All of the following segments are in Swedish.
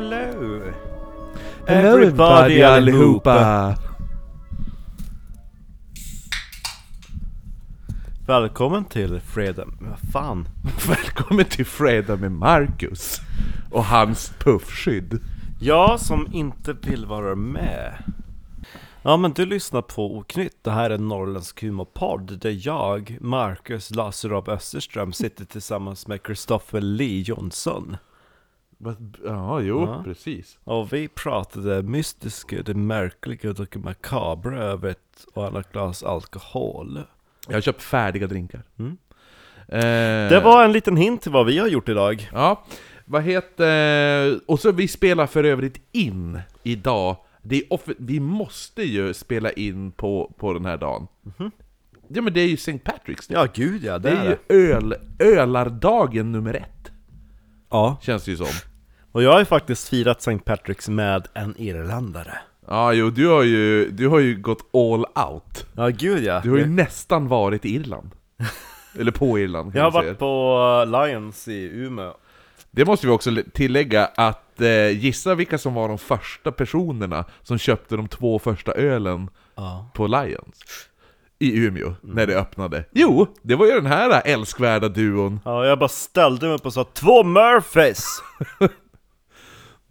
hello! Hello everybody allihopa! Välkommen till fredag... Vad fan? Välkommen till Fredag med Marcus och hans puffskydd. Jag som inte vill vara med. Ja men du lyssnar på Oknytt, det här är Norrländsk humorpodd där jag, Marcus Laserab Österström, sitter tillsammans med Christopher Lee Jonsson. Ja, jo, Ja. precis. Och vi pratade mystiska, det märkliga och det makabra över ett och annat glas alkohol. Jag har köpt färdiga drinkar. Mm. Eh, Det var en liten hint till vad vi har gjort idag. Ja, vad heter... Och så vi spelar för övrigt in idag. Är vi måste ju spela in på, på den här dagen. Ja men det är ju St. Patrick's Day. Ja gud ja, det, det är ju öl, ölardagen nummer ett, Ja, känns det ju som. Och jag har ju faktiskt firat St. Patrick's med en irländare. Ja, jo, du har ju, du har ju gått all out. Ja gud ja. Du har ju jag, nästan varit i Irland. Eller på Irland, jag har varit på uh, Lions i Umeå. Det måste vi också tillägga att eh, gissa vilka som var de första personerna som köpte de två första ölen Ja. på Lions i Umeå, när det öppnade. Jo, det var ju den här älskvärda duon. Ja, jag bara ställde mig upp och sa två Murphys!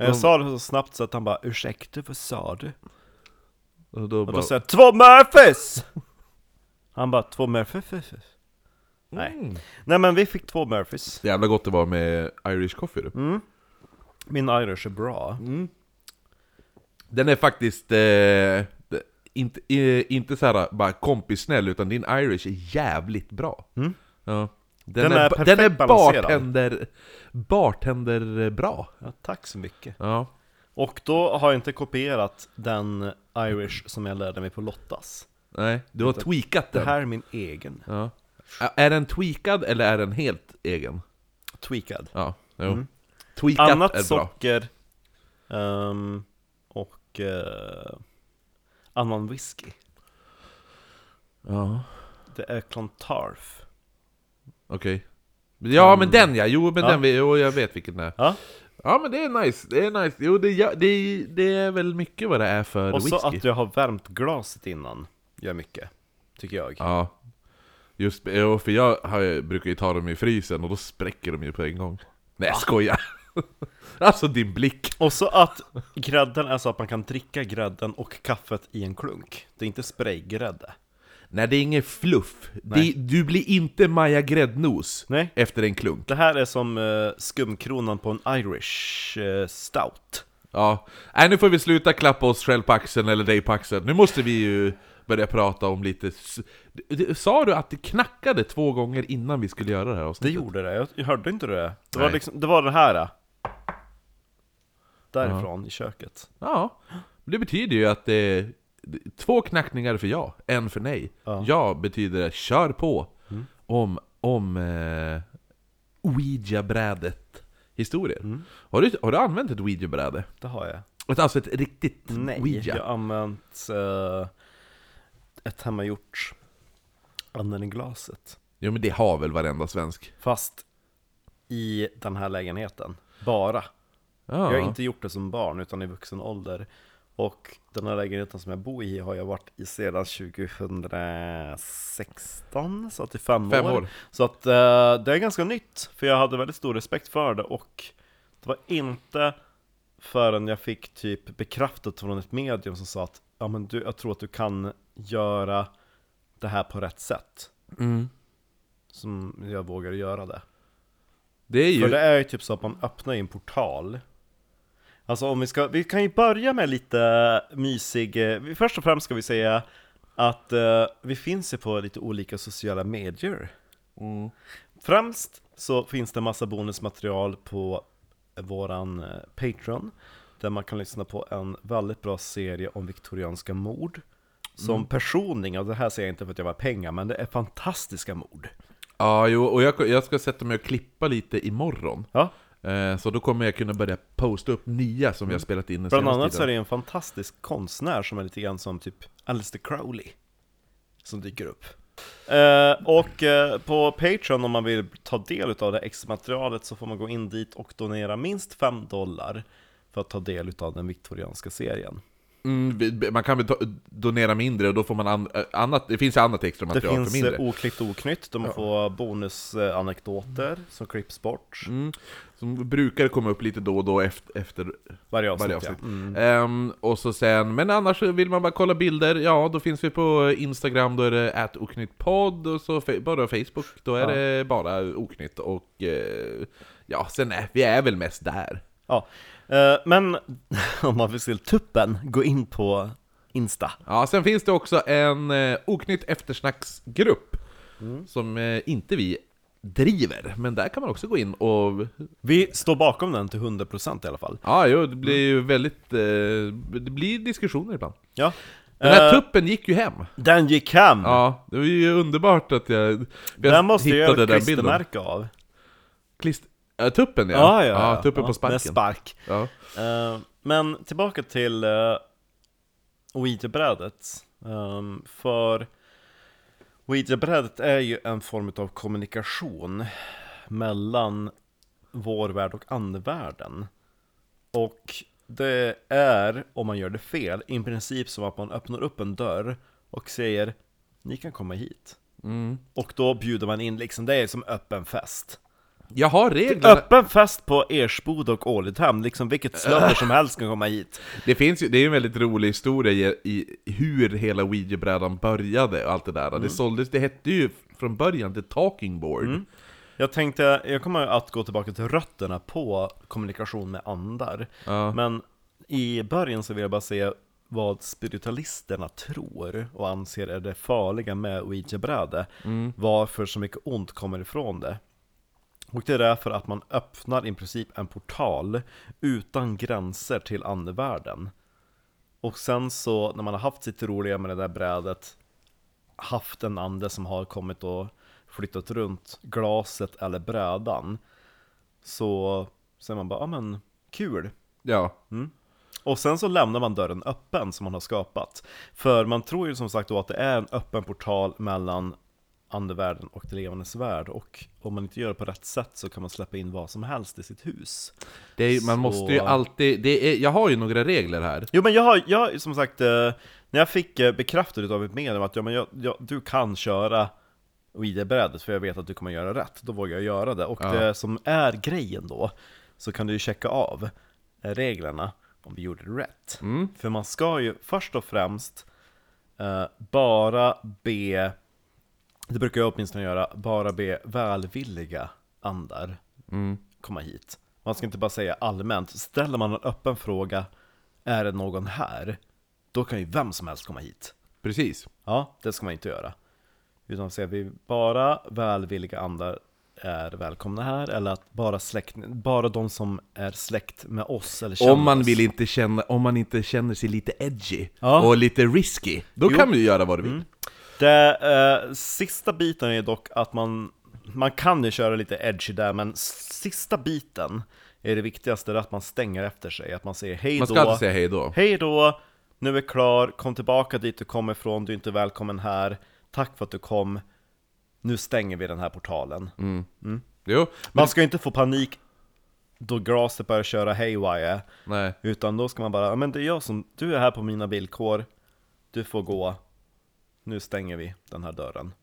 jag sa det så snabbt så att han bara ursäkta, vad sa du? Och då Och då sa jag två Murphys! Han bara två Murphys? Nej. mm. Nej men vi fick två Murphys. Jävla gott det var med Irish coffee du. Mm. Min Irish är bra. Den är faktiskt eh, inte, eh, inte så här bara kompissnäll, utan din Irish är jävligt bra. Mm. Ja. Den, Den är, är den är bartender, bartender bra. Ja, tack så mycket. Ja. Och då har jag inte kopierat den Irish som jag lärde mig på Lottas. Nej, du har tweakat Det den. här är min egen. Ja. Är den tweakad eller är den helt egen? Tweakad. Ja, jo. Mm. Tweakat Annat är bra. socker ehm, och eh, annan whisky. Ja, Det är Clontarf. Okej. Ja men den ja, jo men Mm. Ja. den, jo, jag vet vilken det är. Ja. Ja men det är nice, det är nice. Jo det, ja, det, det är väl mycket vad det är för Och whisky. så att jag har värmt glaset innan gör mycket. Tycker jag. Ja. Just jo, för jag har, brukar ju ta dem i frysen och då spräcker de ju på en gång. Nej jag skojar! alltså din blick! Och så att grädden är så att man kan dricka grädden och kaffet i en klunk. Det är inte spraygrädde. Nej det är inget fluff. Det, du blir inte Maja Gräddnos Nej. efter en klunk. Det här är som eh, skumkronan på en Irish eh, stout. Ja, nej nu får vi sluta klappa oss själv på axeln eller dig på axeln. Nu måste vi ju börja prata om lite... Sa du att det knackade två gånger innan vi skulle göra det här Det avsnittet? gjorde det, jag, hörde inte det. Det var, liksom, det var det här. eh. Därifrån i köket. Ja, det betyder ju att det två knackningar för ja, en för nej. Ja. Ja, betyder kör på om, om eh, Ouija-brädet historier. Har, du, har du använt ett Ouija-bräde? Det har jag. Ett- Alltså ett riktigt Nej, Ouija? jag har använt eh, ett hemmagjort anden i glaset. Jo men det har väl varenda svensk? Fast i den här lägenheten. Bara. Ja. Jag har inte gjort det som barn utan i vuxen ålder. Och den här lägenheten som jag bor i har jag varit i sedan 2016, så att det är fem, Fem år. år. Så att eh, det är ganska nytt, för jag hade väldigt stor respekt för det och det var inte förrän jag fick typ bekräftat från ett medium som sa att ja, men du, jag tror att du kan göra det här på rätt sätt. Mm. Som jag vågade göra det. Det är ju... För det är ju typ så att man öppnar en portal Alltså om vi ska, vi kan ju börja med lite mysig, eh, först och främst ska vi säga att eh, vi finns ju på lite olika sociala medier. Mm. Främst så finns det massa bonusmaterial på våran eh, Patreon Där man kan lyssna på en väldigt bra serie om viktorianska mord. Som personligen, och det här säger jag inte för att jag var pengar, men det är fantastiska mord. Ja, jo, och jag, jag ska sätta mig och klippa lite imorgon. Ja, Eh, så då kommer jag kunna börja posta upp nya som vi har spelat in den Bland annat så är tiden. det en fantastisk konstnär som är lite grann som typ Alistair Crowley Som dyker upp eh, Och eh, på Patreon om man vill ta del av det extra materialet så får man gå in dit och donera minst 5 dollar för att ta del av den viktorianska serien. Mm, man kan väl donera mindre och då får man an, äh, annat, det finns annat extra Det material för finns mindre. eh, oklippt och oknytt, de får bonusanekdoter som klipps bort Mm, som brukar komma upp lite då och då efter, efter varje avsnitt. varje ja. avsnitt. Mm. Ehm, och så sen, men annars vill man bara kolla bilder, ja då finns vi på Instagram, då är det at oknyttpodd, och så bara Facebook, då är Ja. det bara oknytt och eh, ja, sen är vi är väl mest där. Ja. Eh, Men om man vill se tuppen, gå in på Insta. Ja, sen finns det också en eh, oknytt eftersnacksgrupp, Mm. som eh, inte vi driver, men där kan man också gå in och Vi står bakom den till 100% i alla fall. Ja, jo, det blir ju väldigt... Eh, det blir diskussioner ibland. Ja. Den här Eh, tuppen gick ju hem. Den gick hem! Ja, det var ju underbart att jag, jag den måste jag den bilden. klistermärke av. Klist, ja, tuppen ja. Ja, ja, ja. tuppen på sparken. Med spark. Eh, men tillbaka till uh, Ouija-brädet. Um, för Ouija-brädet är ju en form av kommunikation mellan vår värld och andevärlden. Och det är, om man gör det fel, i princip som att man öppnar upp en dörr och säger Ni kan komma hit. Mm. Och då bjuder man in liksom, det är som öppen fest. Jag har reglerna. Öppen fest på Ersboda och Ålidhem, liksom vilket slödder som helst kan komma hit. Det finns ju, det är ju en väldigt rolig historia i, i hur hela Ouija-brädan började och allt det där. Mm. Det såldes, det hette ju från början The Talking Board. Jag tänkte, jag kommer att gå tillbaka till rötterna på kommunikation med andar. Ja. Men i början så vill jag bara säga vad spiritualisterna tror och anser är det farliga med Ouija-bräde. Mm. Varför så mycket ont kommer ifrån det. Och det är därför att man öppnar i princip en portal utan gränser till andevärlden. Och sen så när man har haft sitt roliga med det där brädet, haft en ande som har kommit och flyttat runt glaset eller brädan, så säger man bara, ja men kul. Ja. Och sen så lämnar man dörren öppen som man har skapat. För man tror ju som sagt då att det är en öppen portal mellan andevärlden och det levandes värld. Och om man inte gör det på rätt sätt så kan man släppa in vad som helst i sitt hus. Är, man Så- måste ju alltid, det är, jag har ju några regler här. Jo men jag har, jag som sagt, eh, när jag fick eh, bekräftat av ett medium att ja, men jag, jag, du kan köra Ouija-brädet för jag vet att du kommer göra rätt, då vågar jag göra det. Och Ja. det som är grejen då, så kan du ju checka av eh, reglerna om vi gjorde det rätt. Mm. För man ska ju först och främst eh, bara be, det brukar jag åtminstone göra, bara be välvilliga andar Mm. komma hit. Man ska inte bara säga allmänt. Ställer man en öppen fråga, är det någon här? Då kan ju vem som helst komma hit. Precis. Ja, det ska man inte göra. Utan säger vi bara välvilliga andar är välkomna här, eller att bara släkt, bara de som är släkt med oss eller känner Om man oss. vill inte känna, om man inte känner sig lite edgy Ja. och lite risky, då Jo. kan du göra vad du vill. Mm. Det eh, sista biten är dock att man, man kan ju köra lite edgy där, men sista biten är det viktigaste, det är att man stänger efter sig, att man säger hej Man då. ska alltid säga hej då. Hej då, nu är klar, kom tillbaka dit du kom ifrån, du är inte välkommen här, tack för att du kom, nu stänger vi den här portalen. Jo, Man ska ju inte få panik då glaset börjar köra haywire, nej. utan då ska man bara, "Ja, men det är jag som, du är här på mina villkor, du får gå, nu stänger vi den här dörren.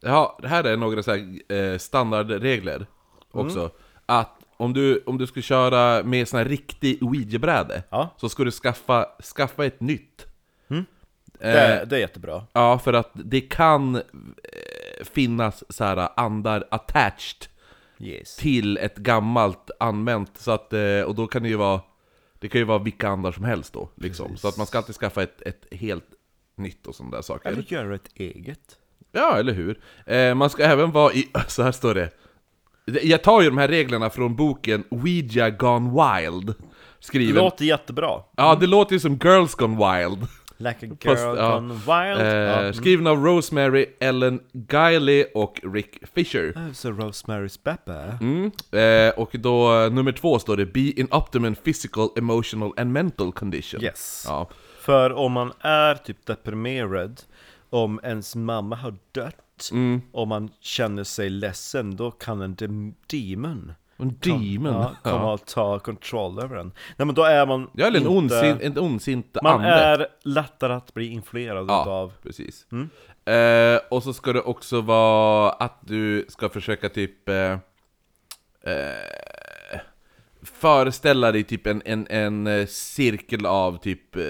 Ja, det här är några så här, eh, standardregler också. Att om du, om du ska köra med sån här riktig Ouija-bräde, Ja. så ska du skaffa, skaffa ett nytt. Eh, Det, det är jättebra. Ja, för att det kan eh, finnas så här andar attached Yes. till ett gammalt använt, så att, eh, och då kan det ju vara Det kan ju vara vilka andar som helst då, liksom. Så att man ska alltid skaffa ett, ett helt nytt och sådana där saker. Eller göra ett eget. Ja, eller hur? Eh, man ska även vara i... Så här står det. Jag tar ju de här reglerna från boken Ouija Gone Wild. Det Skriven... låter jättebra. Ja, det låter ju som Girls Gone Wild. Like a girl Fast, ja. gone wild. Eh, mm. Skriven av Rosemary Ellen Guiley och Rick Fisher. Oh, så Rosemary's Baby. Mm. Eh, och då eh, nummer två står det Be in optimum physical, emotional and mental condition. Yes. Ja. För om man är typ deprimerad, om ens mamma har dött, Mm. om man känner sig ledsen, då kan en dem- demon En demon. ja, Ja, och ta kontroll över den. Nej men då är man Ja, eller en, ondsint, en ondsint Man ande. är lättare att bli influerad Ja. utav Precis. Mm. Eh, och så ska det också vara att du ska försöka typ... Eh, eh, föreställa dig typ en, en, en eh, cirkel av typ... Eh,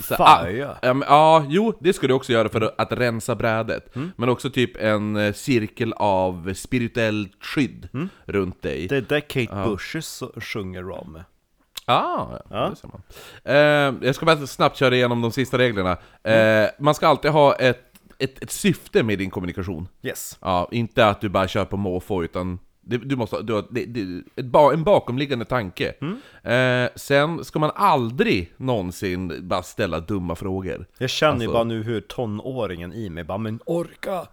så- Fire. Ah, ja, men, ja, jo, det ska du också göra för att, rensa brädet. Mm. Men också typ en eh, cirkel av spirituellt skydd runt dig. Mm. Det är det Kate Bush så- sjunger om. Ah, ja, Ja. det ser man. Eh, jag ska bara snabbt köra igenom de sista reglerna. Eh, man ska alltid ha ett, ett, ett syfte med din kommunikation. Yes. Ja, inte att du bara kör på måfå, utan det, du måste du har, det, det, ett ba, en bakomliggande tanke. Eh, sen ska man aldrig någonsin bara ställa dumma frågor. Jag känner ju Alltså- bara nu hur tonåringen i mig bara Men orka!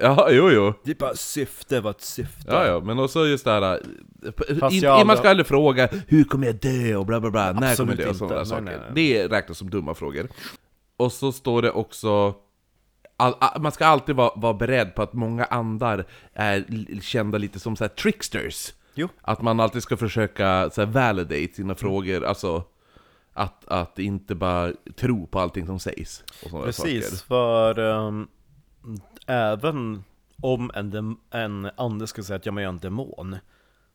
Ja, jo, jo. Det är bara syfte, vad ett syfte Ja, ja, men också just det här... eh, Fast In, jag aldrig- Man ska aldrig fråga 'Hur kommer jag dö?' och bla bla bla, 'När kommer Absolut jag dö?' och sådana där saker. Nej, nej, Det räknas som dumma frågor. Och så står det också... All, all, man ska alltid vara, vara beredd på att många andar är kända lite som så här tricksters. Jo. Att man alltid ska försöka så här, validate sina frågor, alltså... Att, att inte bara tro på allting som sägs. Och Precis, saker. för ehm, även om en, en ande skulle säga att jag är en demon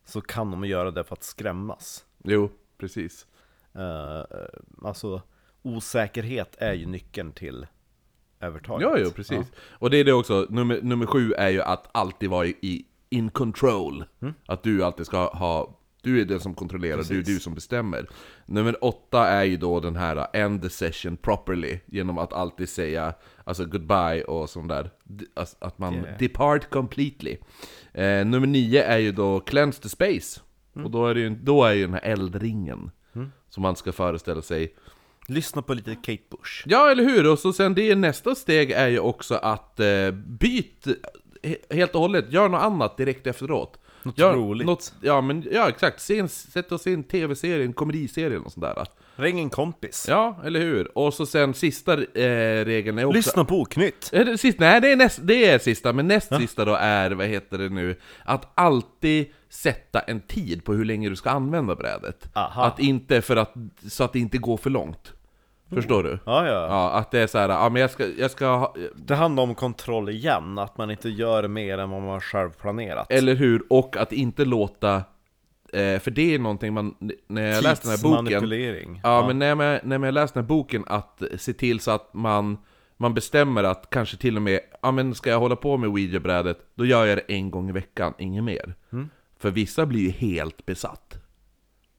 Så kan de göra det för att skrämmas Jo, precis. uh, Alltså osäkerhet är ju nyckeln till övertaget Ja, jo, precis. Och det är det också, nummer, nummer sju är ju att alltid vara i, in control. Att du alltid ska ha, du är den som kontrollerar, du är Precis. du som bestämmer. Nummer åtta är ju då den här end the session properly, genom att alltid säga alltså goodbye och sånt där. Alltså, Att man Det- depart completely. Eh, nummer nio är ju då cleanse the space. Och då är, det ju, då är ju den här eldringen, som man ska föreställa sig Lyssna på lite Kate Bush Ja, eller hur? Och så sen det nästa steg är ju också att eh, byt he- helt och hållet, gör något annat direkt efteråt. Något Gör roligt. Något, ja, men ja, exakt. Se en, sätt oss i en tv-serie, en komediserie eller sånt där. Ring en kompis Ja, eller hur? Och så sen sista eh, regeln är också... Lyssna på Oknytt Är det sista? Nej, det är, näst, det är sista, men näst sista då är, vad heter det nu, att alltid sätta en tid på hur länge du ska använda brädet. Aha. Att inte för att, så att det inte går för långt. Förstår du? Ja, ja. Ja, att det är så här, ja men jag ska, jag ska ha, Det handlar om kontroll igen, att man inte gör mer än vad man själv planerat eller hur? Och att inte låta, eh, för det är någonting man, när jag läste den här boken Tidsmanipulering Ja, men när jag, när jag läste den här boken, att se till så att man, man bestämmer att kanske till och med, ja men ska jag hålla på med Ouija-brädet, då gör jag det en gång i veckan, inget mer. För vissa blir ju helt besatt.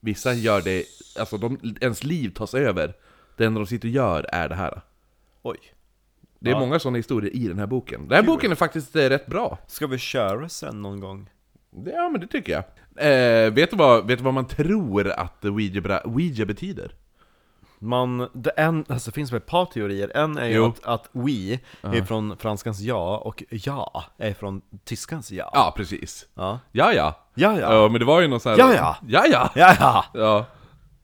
Vissa gör det, alltså de, ens liv tas över. Det enda de sitter och gör är det här. Oj Det är Ja. många sådana historier i den här boken. Den här boken är faktiskt eh, rätt bra. Ska vi köra sen någon gång? Det- Ja, men det tycker jag. Eh, vet, du vad, vet du vad man tror att Ouija, bra- Ouija betyder? Man, det, en, alltså det finns väl ett par teorier, en är ju Jo. att, att we är från franskans ja och ja är från tyskans ja Ja, precis. Ja, Ja, ja. ja, ja. Men det var ju någon sån här... Ja, ja. Ja, ja. Ja, ja. ja.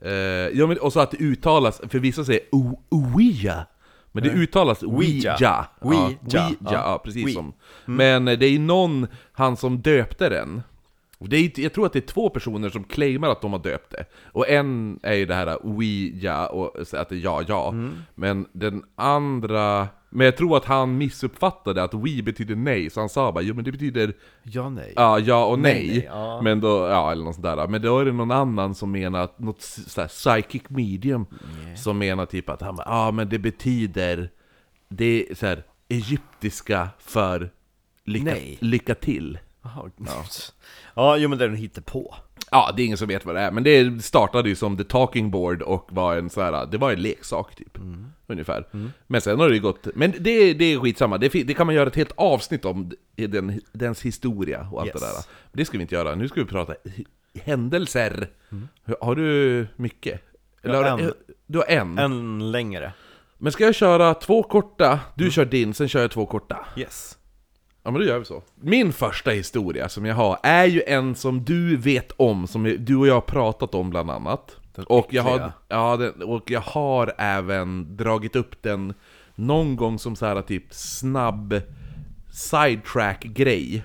Eh, ja men, och så att det uttalas, för vissa säger o- Ouija, men det uttalas Ouija. Ja, Ouija. Ouija, Ja. ja, precis Oui. som. Men eh, det är någon, han som döpte den. Det är, jag tror att det är två personer som claimar att de har döpt det. Och en är ju det här Ouija, och säger att det är ja, ja. Men den andra... Men jag tror att han missuppfattade att we betyder nej, så han sa bara jo men det betyder Ja, nej. Ja, ja och nej. Nej, nej, ja. Men då, ja eller något sånt där. Men då är det någon annan som menar, något så här psychic medium, som menar typ att han bara, ja men det betyder, det är så här, egyptiska för lycka, lycka till. Jaha. Ja. ja, jo men det är den hittar på. Ja, det är ingen som vet vad det är, men det startade ju som the talking board och var en så här, det var en leksak typ. Ungefär. Men sen har det ju gått, men det, det är skitsamma, det, det kan man göra ett helt avsnitt om, den, dens historia och allt Yes. det där. Men det ska vi inte göra, nu ska vi prata händelser. Har du mycket? Jag har en. du har en. En längre. Men ska jag köra två korta, du kör din, sen kör jag två korta. Yes. Ja men då gör vi så. Min första historia som jag har är ju en som du vet om, som du och jag har pratat om bland annat. Den Och jag, har, ja, den, och jag har även dragit upp den någon gång som så här typ snabb sidetrack-grej.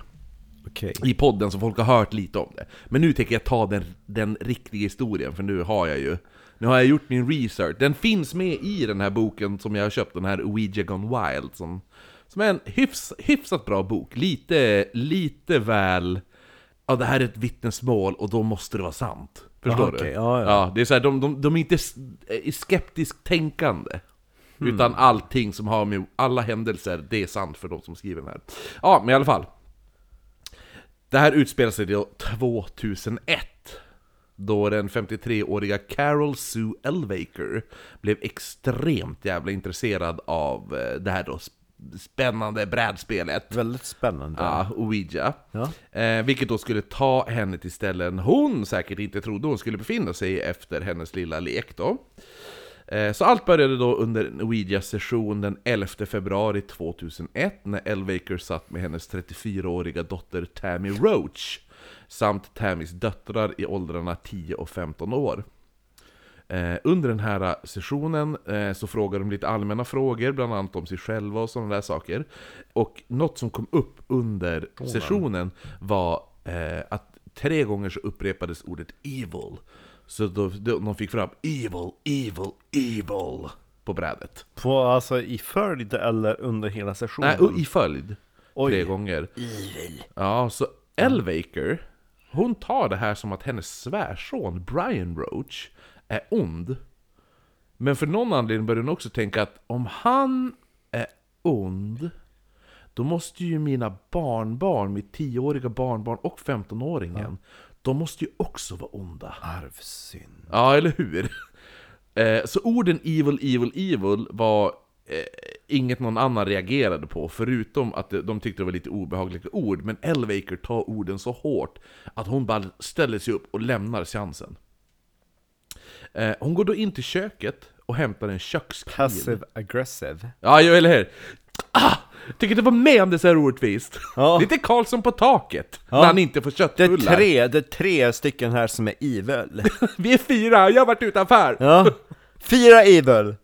Okej. i podden så folk har hört lite om det. Men nu tänker jag ta den, den riktiga historien, för nu har jag ju nu har jag gjort min research. Den finns med i den här boken som jag har köpt, den här Ouija Gone Wild, som, som är en hyfs, hyfsat bra bok. Lite, lite väl... Ja, det här är ett vittnesmål och då måste det vara sant. Förstår Aha, du? okej, ja, ja. ja, det är så här, de, de, de är inte skeptiskt tänkande. Hmm. Utan allting som har med alla händelser, det är sant för de som skriver den här. Ja, men i alla fall. Det här utspelar sig då 2001 Då den 53-åriga Carol Sue Elvaker Blev extremt jävla intresserad av eh, det här då spännande brädspelet Väldigt spännande. Ja, Ouija. Ja. Eh, vilket då skulle ta henne till ställen hon säkert inte trodde hon skulle befinna sig efter hennes lilla lek då. Eh, så allt började då under en Ouija-session den 11 februari 2001 när Elvaker satt med hennes 34-åriga dotter Tammy Roach samt Tammys döttrar i åldrarna 10 och 15 år. Eh, under den här sessionen eh, så frågar de lite allmänna frågor, bland annat om sig själva och sådana där saker. Och något som kom upp under sessionen var eh, att tre gånger så upprepades ordet 'evil' Så då, då, de fick fram 'evil, evil, evil' på brädet. På, alltså i följd eller under hela sessionen? Nej, i följd. Oj. Tre gånger. Ja, så Elvaker, hon tar det här som att hennes svärson Brian Roach är ond. Men för någon anledning börjar hon också tänka att om han är ond, då måste ju mina barnbarn, mitt 10-åriga barnbarn och 15-åringen, de måste ju också vara onda. Arvsynd. Ja, eller hur? Eh, så orden 'evil, evil, evil' var eh, inget någon annan reagerade på, förutom att de- de tyckte det var lite obehagliga ord. Men Elvaker tar orden så hårt att hon bara ställer sig upp och lämnar seansen. Eh, hon går då in till köket och hämtar en kökskniv. Passive aggressive. Ja, eller hur? Ah! Tycker du var med om det så här orättvist? Ja. Lite Karlsson på taket, Ja. när han inte får Det köttbullar. är tre, det är tre stycken här som är evil. Vi är fyra, jag har varit utanför! Ja. Fyra evil!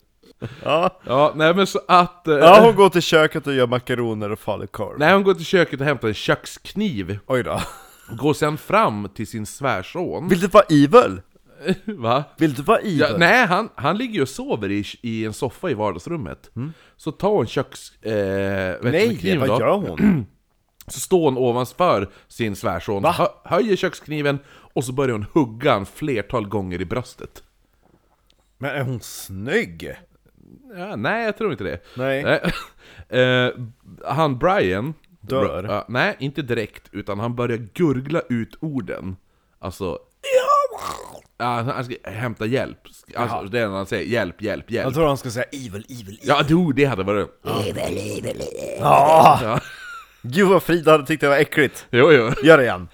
Ja. Ja, nej men så att... eh, ja, hon går till köket och gör makaroner och falukorv. Nej, hon går till köket och hämtar en kökskniv, Oj då. går sen fram till sin svärson. Vill du vara evil? Va? Vill du vara evil? Ja, nej, han, han ligger ju och sover i, i en soffa i vardagsrummet. Så tar hon köks... Eh, Nej, kniven vad då, gör hon? Så står hon ovanför sin svärson, hö, höjer kökskniven och så börjar hon hugga en flertal gånger i bröstet. Men är hon snygg? Ja, nej, jag tror inte det. Nej. Eh, han Brian... Dör? Ja, nej, inte direkt, utan han börjar gurgla ut orden. Alltså... Ja, han ska hämta hjälp. Alltså, det är när han säger hjälp, hjälp, hjälp. Jag tror han ska säga evil, evil, evil. Ja, du, det hade varit... Ja. Ja. Gud vad Frida hade tyckt det var äckligt. Jo, jo. Gör det igen.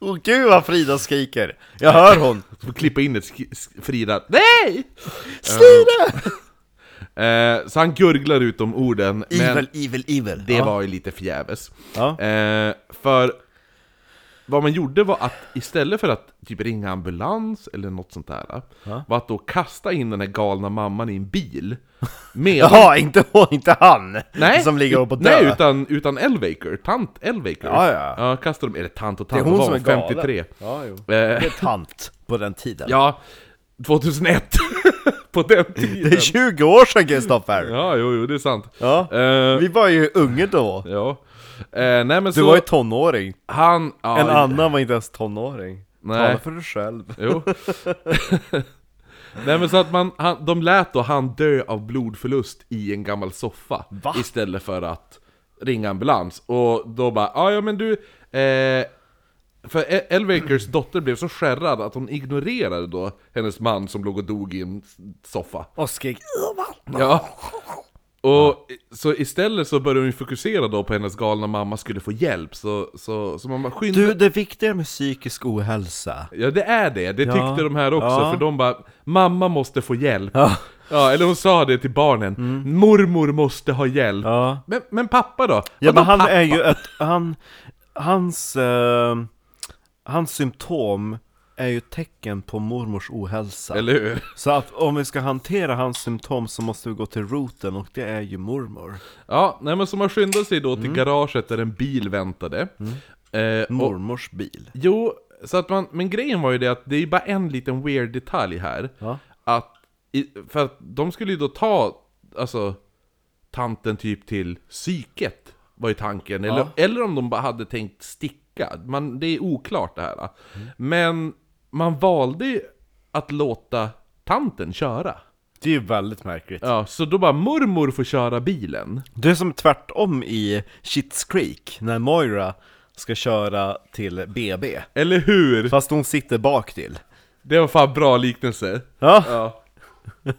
Åh gud vad Frida skriker. Jag hör hon. Får klippa in ett sk- sk- Frida. Nej! Frida! Eh, så han gurglar ut de orden, men Evil, evil, evil. det ja. var ju lite förgäves. Ja. Eh, för vad man gjorde var att istället för att typ ringa ambulans eller något sånt där, Ja. var att då kasta in den här galna mamman i en bil. Med Jaha, inte hon, inte han! Nej, som ligger på dö. Nej, utan, utan Elvaker, tant Elvaker. Ja, ja. ja kastar de, eller tant och det är tant, hon vad som var är galen. 53. Ja, jo. Eh, Det är tant på den tiden. ja, 2001. på den tiden. Det är 20 år sedan Kristoffer! Ja, jo, jo, det är sant. Ja. Eh, Vi var ju unga då. ja. Eh, nej men Du så, var ju tonåring. han... Ja, En annan var inte ens tonåring. Nej. Tala för dig själv. Jo. Nej men så att man, han, de lät då han dö av blodförlust i en gammal soffa Va? Istället för att ringa ambulans Och då bara, "Ah, ja men du eh, För El- Elvakers dotter blev så skärrad att hon ignorerade då hennes man som låg och dog i en soffa Och skrek Ja och så istället så började hon fokusera då på hennes galna mamma skulle få hjälp Så, så, så bara skynda Du, det viktiga med psykisk ohälsa. Ja det är det, det Ja. tyckte de här också, Ja. för de bara Mamma måste få hjälp Ja. Ja, eller hon sa det till barnen Mormor måste ha hjälp Ja. men, men pappa då? Ja men han pappa? är ju ett, han, hans, eh, hans symptom är ju ett tecken på mormors ohälsa. Eller hur? Så att om vi ska hantera hans symptom så måste vi gå till roten och det är ju mormor. Ja, nej men så man skyndade sig då till Mm. garaget där en bil väntade. Eh, och, Mormors bil. jo, så att man, men grejen var ju det att det är bara en liten weird detalj här. Ja. Att, i, för att de skulle ju då ta, alltså, tanten typ till psyket, var ju tanken. Eller, Ja. eller om de bara hade tänkt sticka. Man, det är oklart det här. Men man valde ju att låta tanten köra. Det är ju väldigt märkligt. Ja, så då bara mormor får köra bilen. Det är som tvärtom i Shits Creek, när Moira ska köra till BB. Eller hur? Fast hon sitter bak till. Det var fan bra liknelse. Ja, Ja.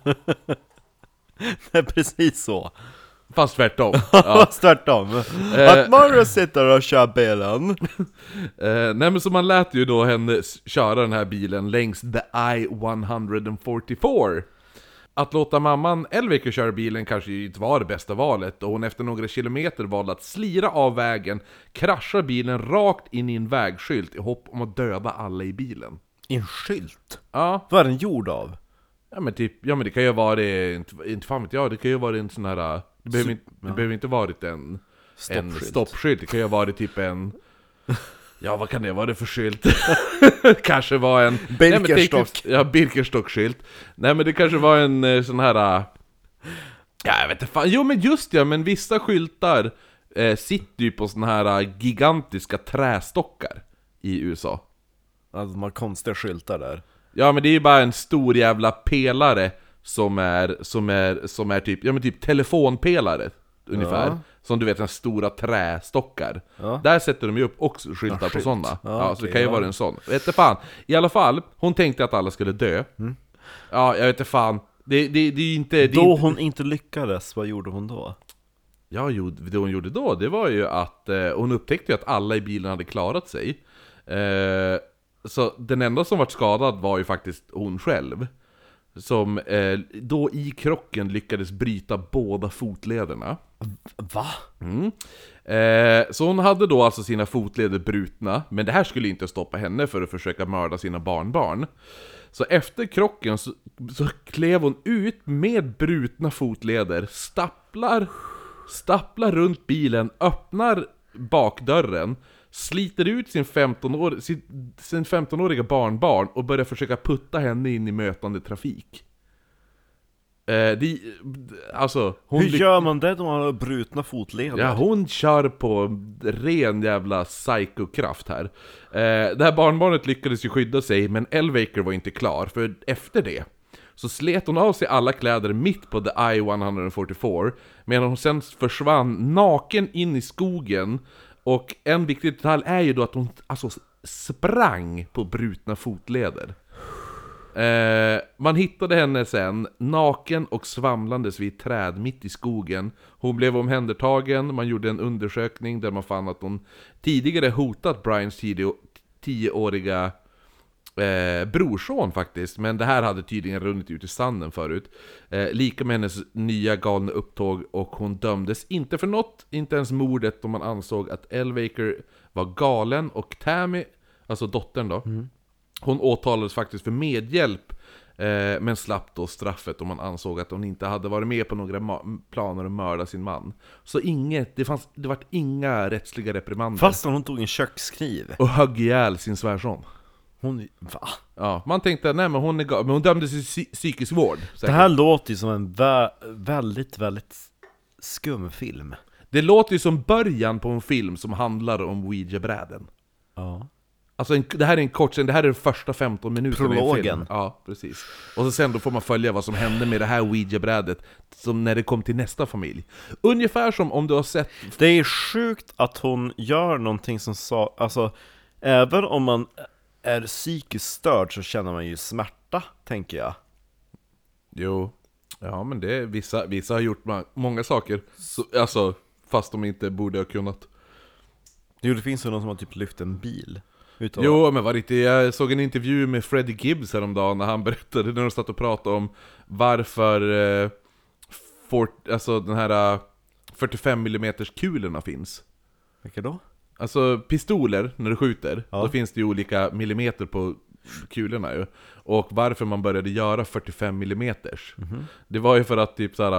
det är precis så. Fast tvärtom. Ja. Fast tvärtom. Att Moira sitter och kör bilen. Eh, nej men så man lät ju då henne s- köra den här bilen längs the I-144. Att låta mamman Elviker köra bilen kanske inte var det bästa valet och hon efter några kilometer valde att slira av vägen, krascha bilen rakt in i en vägskylt i hopp om att döda alla i bilen. En skylt. Ja, Vad är den gjord av? Ja men typ, ja men det kan ju vara det, inte, inte fan vet jag, det kan ju vara en sån här, det behöver, inte, det behöver inte varit en en Stoppskylt. stoppskylt, det kan ju ha varit typ en Ja vad kan det vara det för skylt? kanske var en Nej, Birkenstock. Ja, Birkenstock-skylt Nej men det kanske var en eh, sån här äh, Ja jag vet inte fan, jo men just ja, men vissa skyltar eh, sitter ju på såna här äh, gigantiska trästockar i USA Alltså de har konstiga skyltar där. Ja men det är ju bara en stor jävla pelare som är, som är, som är typ, ja men typ telefonpelare ungefär. Ja. Som du vet, en stora trästockar. Ja. Där sätter de ju upp också skyltar på skylt. sådana. Ja, Ja, så det kan ju ja. vara en sån. Vet inte fan. I alla fall, hon tänkte att alla skulle dö. Ja, jag vet inte fan. Det, det, det är inte... Det Då inte... hon inte lyckades, vad gjorde hon då? Ja, det hon gjorde då, det var ju att eh, hon upptäckte ju att alla i bilen hade klarat sig. Eh, så den enda som vart skadad var ju faktiskt hon själv. Som eh, då i krocken lyckades bryta båda fotlederna. Va? Mm. Eh, så hon hade då alltså sina fotleder brutna, men det här skulle inte stoppa henne för att försöka mörda sina barnbarn. Så efter krocken så, så klev hon ut med brutna fotleder, stapplar, stapplar runt bilen, öppnar bakdörren, sliter ut sin 15-år, sin, sin 15-åriga barnbarn och börjar försöka putta henne in i mötande trafik. Eh, det, alltså, hon Hur gör man det om man har brutna fotleder? Ja, hon kör på ren jävla psykokraft här. Eh, det här barnbarnet lyckades ju skydda sig, men Elvaker var inte klar, för efter det så slet hon av sig alla kläder mitt på the I-144, medan hon sen försvann naken in i skogen, och en viktig detalj är ju då att hon alltså sprang på brutna fotleder. Eh, man hittade henne sen, naken och svamlandes vid ett träd mitt i skogen. Hon blev omhändertagen, man gjorde en undersökning där man fann att hon tidigare hotat Brians tio- tioåriga eh, brorson faktiskt, men det här hade tydligen runnit ut i sanden förut. Eh, lika med hennes nya galna upptåg och hon dömdes inte för något, inte ens mordet då man ansåg att Elvaker var galen och Tammy, alltså dottern då, hon åtalades faktiskt för medhjälp eh, men slapp då straffet om man ansåg att hon inte hade varit med på några planer att mörda sin man. Så inget, det, fanns, det vart inga rättsliga reprimander. Fast hon tog en kökskniv. Och högg ihjäl sin svärson. Hon, va? Ja, man tänkte nej men hon är ga- men hon dömdes till psy- psykisk vård. Det säkert. här låter ju som en vä- väldigt, väldigt skum film. det låter ju som början på en film som handlar om ouija-bräden. Ja. Alltså en, det här är en kort scen, det här är de första 15 minuterna i en film. Prologen. Ja, precis. Och så sen då får man följa vad som hände med det här ouija-brädet, som när det kom till nästa familj. Ungefär som om du har sett... Det är sjukt att hon gör någonting som sa, alltså Även om man är psykiskt störd så känner man ju smärta, tänker jag Jo. Ja men det är, vissa, vissa har gjort många saker, så, alltså, fast de inte borde ha kunnat. Jo, det finns ju någon som har typ lyft en bil utav Jo, men var det inte, jag såg en intervju med Freddie Gibbs häromdagen när han berättade, när de satt och pratade om varför eh, fort, alltså den här eh, 45 mm kulorna finns. Vilka då? Alltså pistoler, när du skjuter, Ja. då finns det ju olika millimeter på kulorna ju. Och varför man började göra 45 mm. Det var ju för att typ såhär,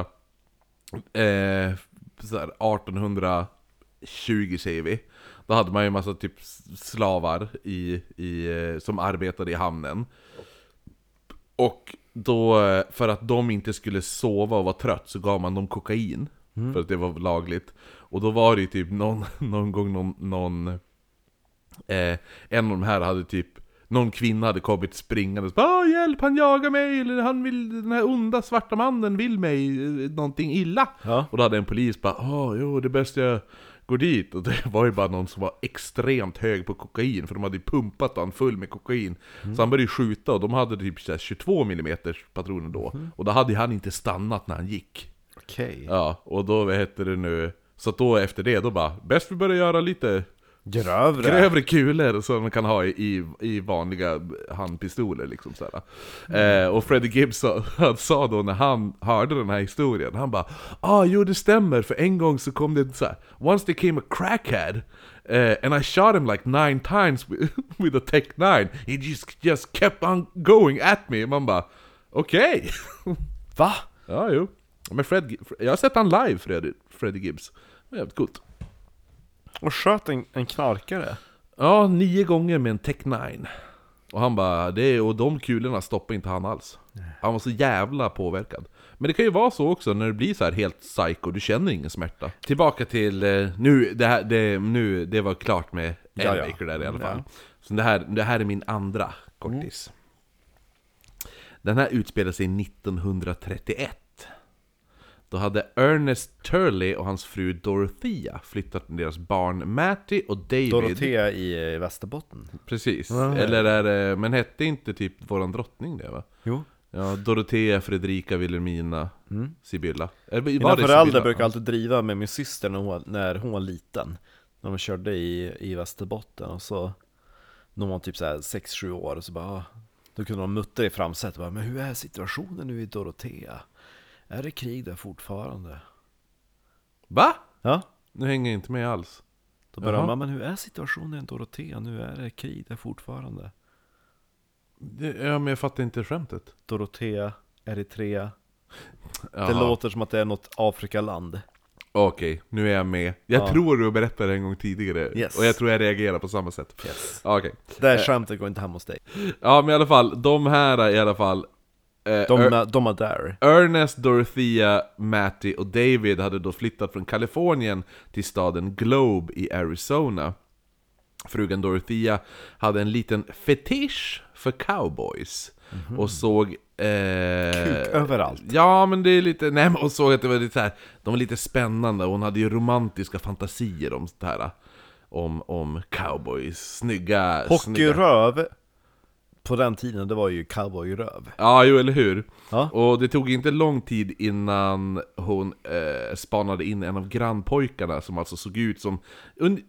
eh, såhär 1820 säger vi. Då hade man ju en massa typ slavar i, i, eh, som arbetade i hamnen. Och då, för att de inte skulle sova och vara trött så gav man dem kokain. För att det var lagligt. Och då var det ju typ någon, någon gång någon, någon eh, En av de här hade typ någon kvinna hade kommit springande och bara hjälp, han jagar mig, eller han vill, den här onda svarta mannen vill mig eh, någonting illa. Ja. Och då hade en polis bara åh, jo det är bäst jag går dit. Och det var ju bara någon som var extremt hög på kokain, för de hade ju pumpat han full med kokain. Så han började ju skjuta och de hade typ så här 22 mm patroner då. Och då hade han inte stannat när han gick. Okej. Ja, och då, vad heter det nu? Så att då efter det, då bara, bäst vi börjar göra lite Grövre. grövre kulor som man kan ha i, i, vanliga handpistoler liksom såhär. Eh, och Freddie Gibbs sa, han sa då när han hörde den här historien, han bara ah jo det stämmer, för en gång så kom det så här, Once there came a crackhead eh, and I shot him like nine times with, with a Tech 9 He just, just kept on going at me. Man bara, okej. Va? Ja, jo. Men Fred, jag har sett han live, Fred, Freddie Gibbs. Var jävligt coolt. Och sköt en, en knarkare? Ja, nio gånger med en Tech 9. Och han bara, det, och de kulorna stoppade inte han alls. Han var så jävla påverkad. Men det kan ju vara så också när det blir så här helt psycho, du känner ingen smärta. Tillbaka till, eh, nu, det, här, det, nu, det var klart med Ja, ja. Elmaker där i alla fall. Så det här, det här är min andra kortis. Den här utspelar sig 1931. Då hade Ernest Turley och hans fru Dorothea flyttat med deras barn Matty och David Dorotea i eh, Västerbotten? Precis, Ja. eller är det, men hette inte typ våran drottning det va? Jo. Ja, Dorotea, Fredrika, Wilhelmina, Sibylla. Eller, var Mina föräldrar Sibylla? brukar alltid driva med min syster när hon, när hon var liten När de körde i, i Västerbotten och så När hon var typ såhär 6-7 år och så bara ah, Då kunde de muttra i framsätet bara, Men hur är situationen nu i Dorotea? Är det krig där fortfarande? Va? Ja, Nu hänger jag inte med alls. då började Jaha. man, men hur är situationen i Dorotea? Nu är det krig där fortfarande Det- Ja, men jag fattar inte skämtet. Dorotea, Eritrea Jaha. Det låter som att det är något Afrikaland Okej, nu är jag med. Jag Ja. tror du berättade det en gång tidigare, Yes. och jag tror jag reagerar på samma sätt. yes. Okej. Det här skämtet går inte hem hos dig Ja, men i alla fall, de här är i alla fall... eh, De, de är där Ernest, Dorothea, Matty och David hade då flyttat från Kalifornien till staden Globe i Arizona. Frugan Dorothea hade en liten fetisch för cowboys. Och såg... Eh, Kuk överallt Ja, men det är lite... Nej, men hon såg att det var lite så här, de var lite spännande, och hon hade ju romantiska fantasier om sånt här. Om, om cowboys, snygga. Hockeyröv På den tiden, det var ju cowboyröv Ja, jo, eller hur? Ja. Och det tog inte lång tid innan hon eh, spanade in en av grannpojkarna som alltså såg ut som...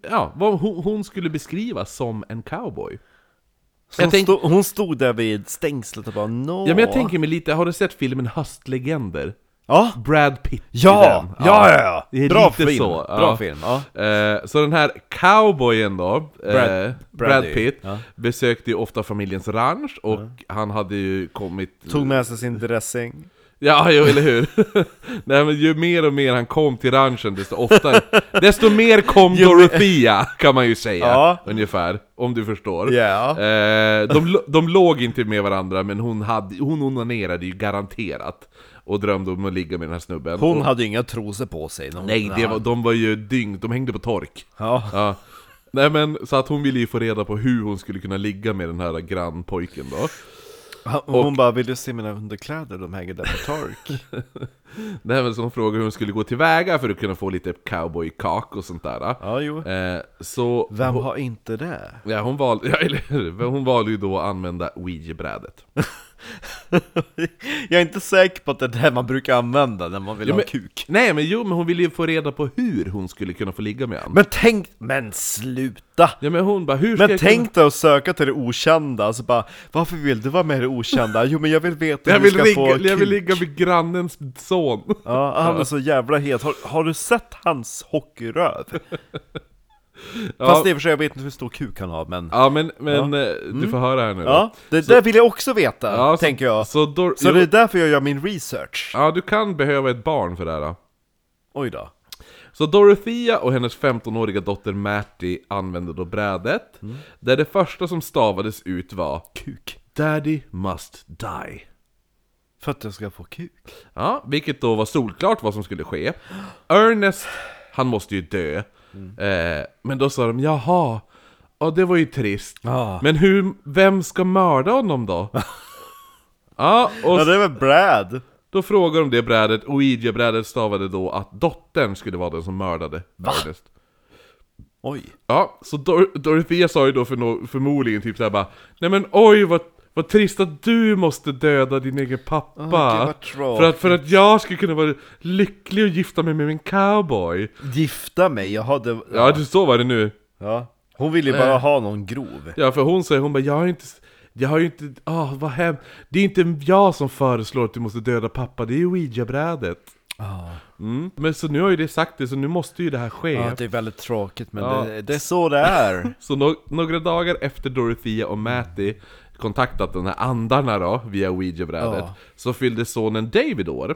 Ja, vad hon, hon skulle beskrivas som en cowboy. Hon, tänk- stod, hon stod där vid stängslet och bara no. Ja, men jag tänker mig lite, har du sett filmen Höstlegender? Ja, Brad Pitt i ja, den. ja, ja, ja. Det är Bra lite film, så, ja. bra film ja. Eh, så den här cowboyen då, eh, Brad- Brad, Brady, Pitt, ja. besökte ju ofta familjens ranch och han hade ju kommit... Tog med sig sin dressing Ja, jo, eller hur? Nej men ju mer och mer han kom till ranchen, desto oftare Desto mer kom Dorothea, kan man ju säga, Ja. ungefär, om du förstår Ja eh, de, lo- de låg inte med varandra, men hon, hade, hon onanerade ju garanterat Och drömde om att ligga med den här snubben. Hon och, hade ju inga trosor på sig. När hon- Nej, det var, de var ju dygn, de hängde på tork. Ja, Ja. Nej men, så att hon ville ju få reda på hur hon skulle kunna ligga med den här grannpojken då. Hon bara 'Vill du se mina underkläder? De hänger där på tork' Nej men så hon frågade hur hon skulle gå tillväga för att kunna få lite cowboykak och sånt där Ja, jo. Eh, Så Vem hon, har inte det? ja, hon, valde, ja, eller, hon valde ju då att använda Ouija-brädet Jag är inte säker på att det är det man brukar använda när man vill Ja, ha men- kuk Nej men jo, men hon ville ju få reda på hur hon skulle kunna få ligga med honom Men tänk, men sluta! Ja men hon bara, hur ska Men tänk dig att söka till det okända, alltså bara Varför vill du vara med i det okända? Jo men jag vill veta kunna... jag, hur du vill ska ligga, få jag vill kuk. ligga med grannens son Ja, han är så jävla het. Har, har du sett hans hockeyröv? Fast i och för sig, jag vet inte hur stor kuk han har, men... Ja men, men eh, du får höra här nu. Ja, det där vill jag också veta, Ja, så- tänker jag. Så, då, Så det är därför jag gör min research. Ja, du kan behöva ett barn för det här. Då. Oj då. Så Dorothea och hennes 15-åriga dotter Matty använde då brädet, där det första som stavades ut var Kuk. Daddy must die. För att jag ska få kuk. Ja, vilket då var solklart vad som skulle ske. Ernest, han måste ju dö. Eh, men då sa de, jaha, ja det var ju trist. Ja. Men hur, vem ska mörda honom då? ja, och Ja, det är väl Brad? då frågade de det brädet, och Ouija-brädet stavade då att dottern skulle vara den som mördade Ernest. Oj. Ja, så Dor- Dorothea sa ju då för no- förmodligen typ såhär bara Nej men oj vad, vad trist att du måste döda din egen pappa tråkigt. för, att, för att jag skulle kunna vara lycklig och gifta mig med min cowboy Gifta mig, jag hade... Ja, du så var det nu ja. Hon vill ju bara ha någon grov. Ja för hon säger, hon bara jag har inte jag har ju inte, ah vad hem Det är inte jag som föreslår att du måste döda pappa, det är ju Ouija-brädet Ja. mm. Men så nu har ju det sagt det, så nu måste ju det här ske Ja, det är väldigt tråkigt men Ja. det, det är så det är. Så no några dagar efter Dorothea och Matty kontaktat de här andarna då, via Ouija-brädet, Ja. så fyllde sonen David år.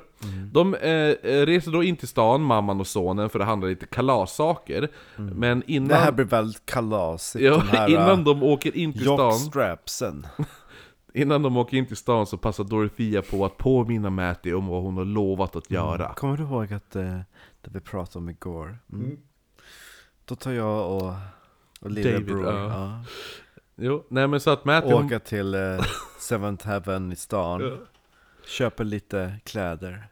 De eh, eh, reser då in till stan, mamman och sonen, för att handla lite kalassaker. Men innan, Det här blir väldigt kalasigt. ja, här innan de åker in till stan, jockstrapsen. innan de åker in till stan så passar Dorothea på att påminna Matty om vad hon har lovat att göra. Kommer du ihåg att eh, det vi pratade om igår? Mm. Då tar jag och, och lillebror David, ja. Ja. Jo, nej men så att Matty... hon- åka till eh, Seventh Heaven i stan. Ja. Köper lite kläder.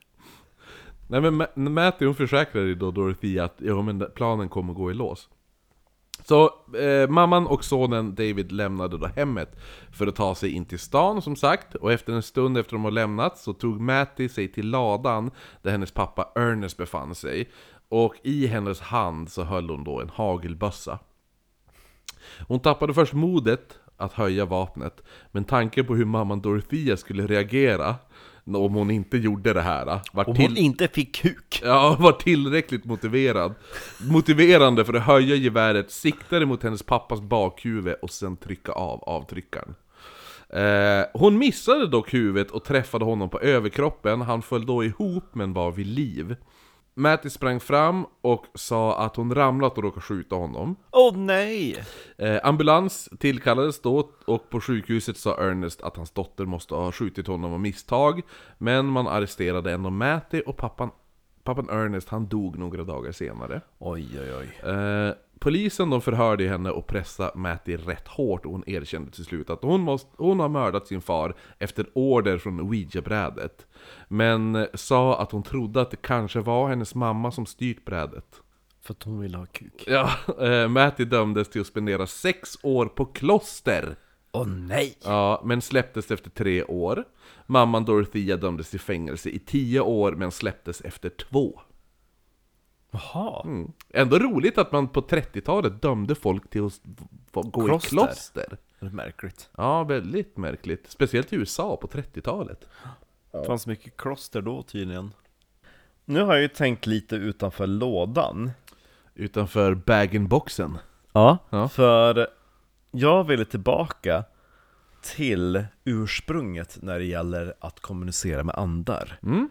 Nej men Ma- Matty hon försäkrade ju då Dorothea att jo, men planen kommer gå i lås. Så eh, mamman och sonen David lämnade då hemmet för att ta sig in till stan som sagt. Och efter en stund efter de har lämnat så tog Matty sig till ladan där hennes pappa Ernest befann sig. Och i hennes hand så höll hon då en hagelbössa. Hon tappade först modet att höja vapnet, men tanken på hur mamman Dorothea skulle reagera om hon inte gjorde det här var, Om till, hon inte fick kuk. ja, var tillräckligt motiverad. Motiverande för att höja geväret, sikta det mot hennes pappas bakhuvud och sen trycka av avtryckaren. Eh, hon missade dock huvudet och träffade honom på överkroppen, han föll då ihop men var vid liv. Matty sprang fram och sa att hon ramlat och råkat skjuta honom. Åh nej! Eh, ambulans tillkallades då och på sjukhuset sa Ernest att hans dotter måste ha skjutit honom av misstag. Men man arresterade ändå Matty och pappan, pappan Ernest han dog några dagar senare. Oj oj oj. Eh, polisen de förhörde henne och pressade Matty rätt hårt och hon erkände till slut att hon, måste, hon har mördat sin far efter order från Ouija-brädet. Men eh, sa att hon trodde att det kanske var hennes mamma som styrt brädet. För att hon vill ha kuk. Ja, eh, Matty dömdes till att spendera sex år på kloster. Åh nej! Ja, men släpptes efter tre år. Mamman Dorothea dömdes till fängelse i tio år, men släpptes efter två. Jaha. Mm. Ändå roligt att man på 30-talet dömde folk till att gå Kloster. i kloster. Märkligt. Ja, väldigt märkligt. Speciellt i USA på 30-talet. Det fanns mycket kloster då tydligen. Nu har jag ju tänkt lite utanför lådan. Utanför bag-in-boxen. Ja. Ja. För jag ville tillbaka till ursprunget när det gäller att kommunicera med andar. Mm.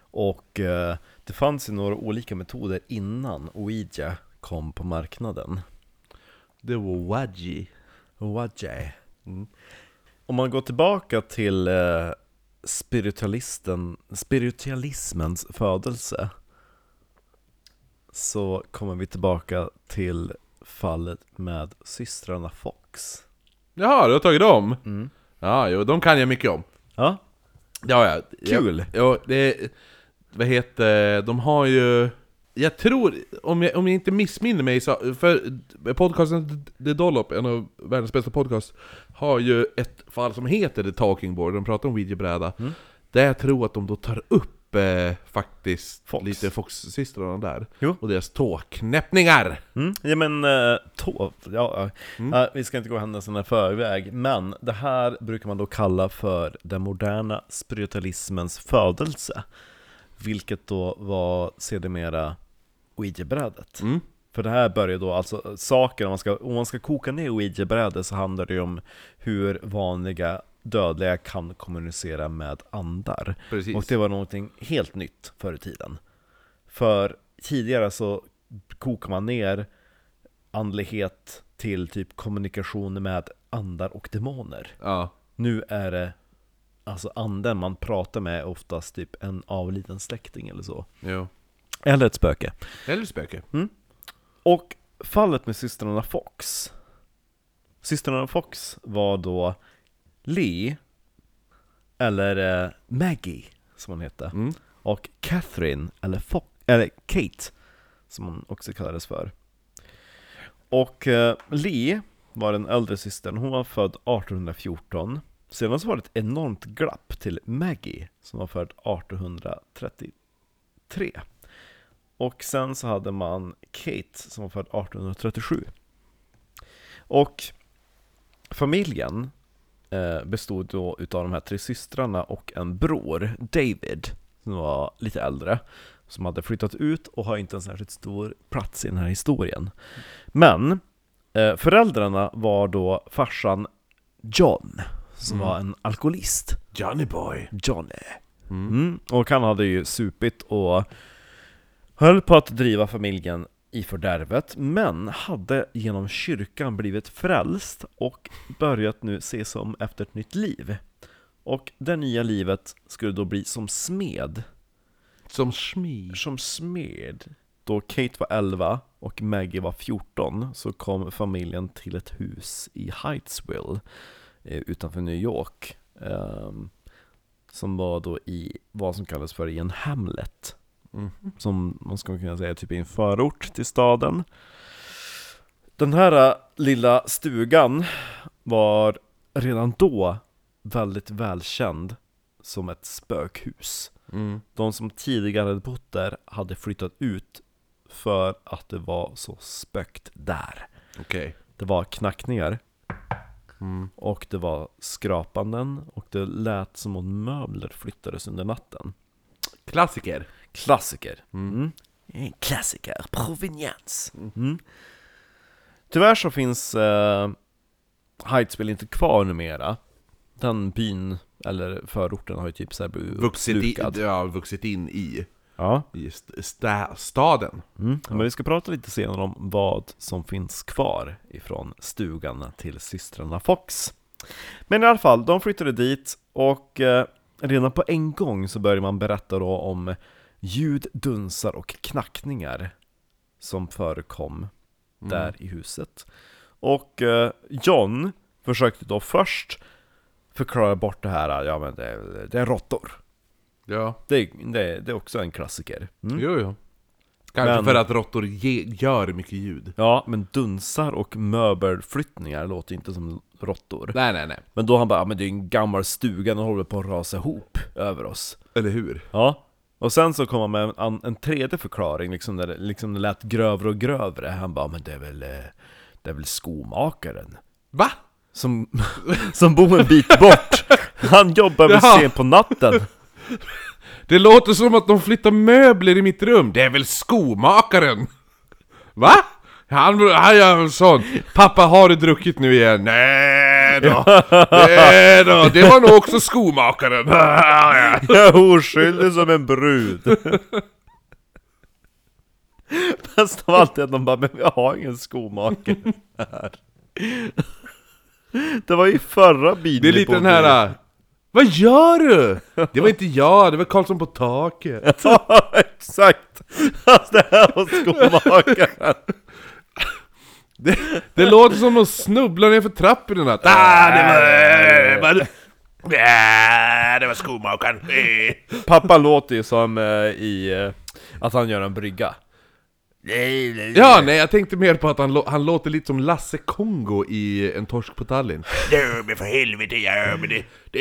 Och Och eh, det fanns ju några olika metoder innan Ouija kom på marknaden. det var Waji. Ouija. Mm. Om man går tillbaka till eh, spiritualisten, spiritualismens födelse så kommer vi tillbaka till fallet med systrarna Fox. Jaha, du har tagit dem? Mm. Ja, jo, de kan jag mycket om. Ja, Ja, ja. Kul. Ja, ja, det... Vad heter... De har ju... Jag tror, om jag, om jag inte missminner mig, så, för podcasten The Dollop, en av världens bästa podcast, har ju ett fall som heter The Talking Board, de pratar om Ouija-bräda. Mm. Där jag tror att de då tar upp eh, faktiskt Fox. lite Fox-systrarna där. Jo. Och deras tåknäppningar! mm. ja men eh, tå, ja. Mm. Ja, vi ska inte gå händelserna i förväg, men det här brukar man då kalla för den moderna spiritualismens födelse. Vilket då var sedermera Ouija-brädet. Mm. För det här börjar då, alltså saker, om man ska, om man ska koka ner ouija-brädor så handlar det ju om hur vanliga dödliga kan kommunicera med andar. Precis. Och det var någonting helt nytt förr i tiden. För tidigare så kokar man ner andlighet till typ kommunikation med andar och demoner. Ja. Nu är det Alltså anden man pratar med är oftast typ en avliden släkting eller så. Jo. Eller ett spöke. Eller spöke. Och fallet med systrarna Fox Systrarna Fox var då Lee Eller eh, Maggie som hon hette Mm. Och Catherine, eller, Fo- eller Kate Som hon också kallades för Och eh, Lee var den äldre systern, hon var född 1814 sedan så var det ett enormt glapp till Maggie som var född 1833 Och sen så hade man Kate som var född 1837 Och familjen eh, bestod då utav de här tre systrarna och en bror, David, som var lite äldre som hade flyttat ut och har inte en särskilt stor plats i den här historien. Men eh, föräldrarna var då farsan John, som Mm. var en alkoholist. Johnny boy. Johnny. Mm. Mm. Och han hade ju supit och höll på att driva familjen i fördärvet, men hade genom kyrkan blivit frälst och börjat nu se som efter ett nytt liv. Och det nya livet skulle då bli som smed. Som smi. Som smed. Då Kate var 11 och Maggie var 14 så kom familjen till ett hus i Heightsville utanför New York. ehm, som var då i vad som kallas för en hamlet. Mm. Som man skulle kunna säga typ i en förort till staden. Den här äh, lilla stugan var redan då väldigt välkänd som ett spökhus. Mm. De som tidigare hade bott där hade flyttat ut för att det var så spökt där. Okej. Det var knackningar Mm. och det var skrapanden och det lät som om möbler flyttades under natten. Klassiker. Klassiker. Mm. Mm. Klassiker, proveniens. Mm. Tyvärr så finns eh, Hydesville inte kvar numera. Den byn, eller förorten, har ju typ såhär blivit Vuxit, i, ja, vuxit in i, Ja. i st- sta, staden. Mm. Men vi ska prata lite senare om vad som finns kvar ifrån stugan till systrarna Fox. Men i alla fall, de flyttade dit och eh, redan på en gång så börjar man berätta då om ljud, dunsar och knackningar som förekom där i huset. Och eh, John försökte då först förklara bort det här, ja men det, det är råttor. Ja. Det, det, det är också en klassiker. Mm. Jo, jo. Kanske Men- för att råttor ge, gör mycket ljud. Ja, men dunsar och möbelflyttningar låter inte som råttor. Nej, nej, nej. Men då han bara, "Ja, men det är en gammal stuga, den håller på att rasa ihop över oss. Eller hur? Ja. Och sen så kom han med en, an- en tredje förklaring, liksom när det, liksom det lät grövre och grövre. Han bara, men det är väl, eh, det är väl skomakaren. Va? Som, som bor en bit bort. Han jobbar väl sent på natten. Det låter som att de flyttar möbler i mitt rum. Det är väl skomakaren? Va? Han, han gör väl sånt. Pappa, har du druckit nu igen? Nej då. Nej då. Det var nog också skomakaren. Oskyldig som en brud. Bäst av allt är att de bara, men vi har ingen skomakare här. Det var ju förra bilen Det är lite den här... Vad gör du? Det var inte jag, det var Karlsson på taket. Ja, exakt! Alltså det här var skomakaren. Det, det låter som att snubbla ner för trapporna. Ah, det var... Det var, Ah, det var skomakaren. Pappa låter ju som eh, i eh, att han gör en brygga. Ja, nej jag tänkte mer på att han, han låter lite som Lasse Kongo i En torsk på Tallinn. Nej men för helvete, ja men det... det...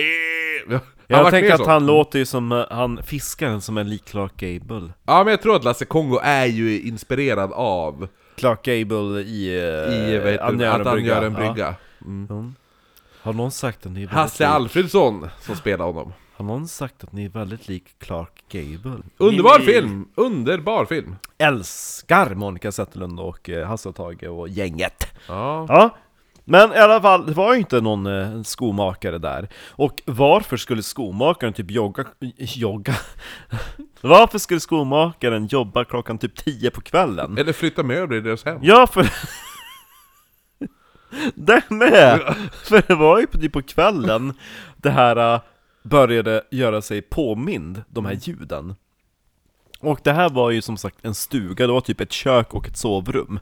Han Jag tänker att så. han låter ju som eh, han fiskaren som är lik Clark Gable. Ja men jag tror att Lasse Kongo är ju inspirerad av Clark Gable i, eh, i, du, gör att han gör en Ja. brygga. Mm. Mm. Har någon sagt det? Hasse. Alfredsson som spelar honom. Har någon sagt att ni är väldigt lik Clark Gable? Underbar Ni film! Underbar film! Älskar Monica Zetterlund och eh, Hasse och Tage och gänget! Ja. Ja, men i alla fall, det var ju inte någon eh, skomakare där. Och varför skulle skomakaren typ jogga, jogga? varför skulle skomakaren jobba klockan typ 10 på kvällen? Eller flytta möbler i deras hem. Ja, för... det med! För det var ju på, typ på kvällen det här äh, började göra sig påmind, de här ljuden. Och det här var ju som sagt en stuga, det var typ ett kök och ett sovrum.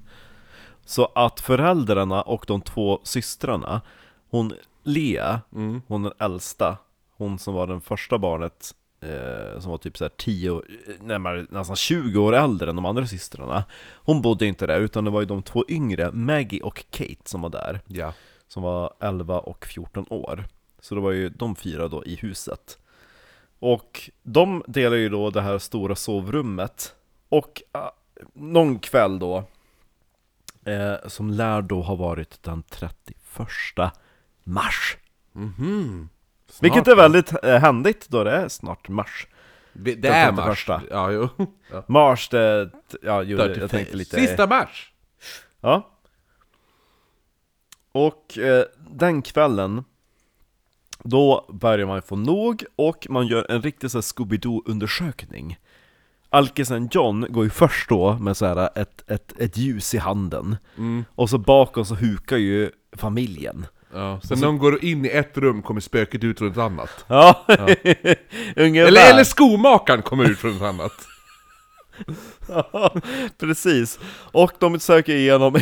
Så att föräldrarna och de två systrarna, hon Lea, Mm. hon den äldsta, hon som var den första barnet, eh, som var typ såhär 10, närmare, nästan 20 år äldre än de andra systrarna. Hon bodde inte där, utan det var ju de två yngre, Maggie och Kate, som var där. Ja. Som var 11 och 14 år. Så det var ju de fyra då i huset. Och de delar ju då det här stora sovrummet. Och uh, någon kväll då, eh, som lär då ha varit den 31 mars. Mhm. Snart. Vilket är väldigt eh, händigt då det är snart mars. Det, det är 31. mars. Ja, jo. Ja. Mars, det, ja, jo, jag 31. tänkte lite... Sista mars! Ja. Och eh, den kvällen, då börjar man få nog och man gör en riktig så Scooby-Doo-undersökning. Alkisen John går ju först då med så här ett, ett, ett ljus i handen. Mm. Och så bakom så hukar ju familjen. Ja. Sen när de går in i ett rum kommer spöket ut från ett annat. Ja, ungefär. Eller, eller skomakaren kommer ut från ett annat. Ja, precis. Och de söker igenom,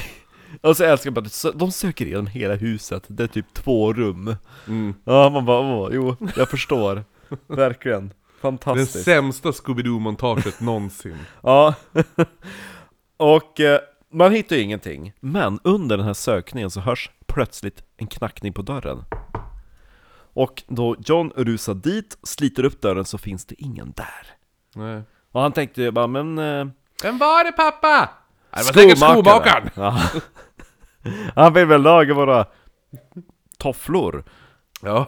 alltså jag älskar bara att de söker igenom hela huset, det är typ två rum. Mm. Ja, man bara åh, jo, jag förstår. Verkligen. Den Fantastiskt. sämsta Scooby-Doo-montaget någonsin. Ja. Och eh, man hittar ju ingenting. Men under den här sökningen så hörs plötsligt en knackning på dörren. Och då John rusar dit, sliter upp dörren så finns det ingen där. Nej. Och han tänkte ju bara, men... Eh, Vem var det pappa? Det var säkert skomakaren! Ja. Han vill väl laga våra tofflor. Ja,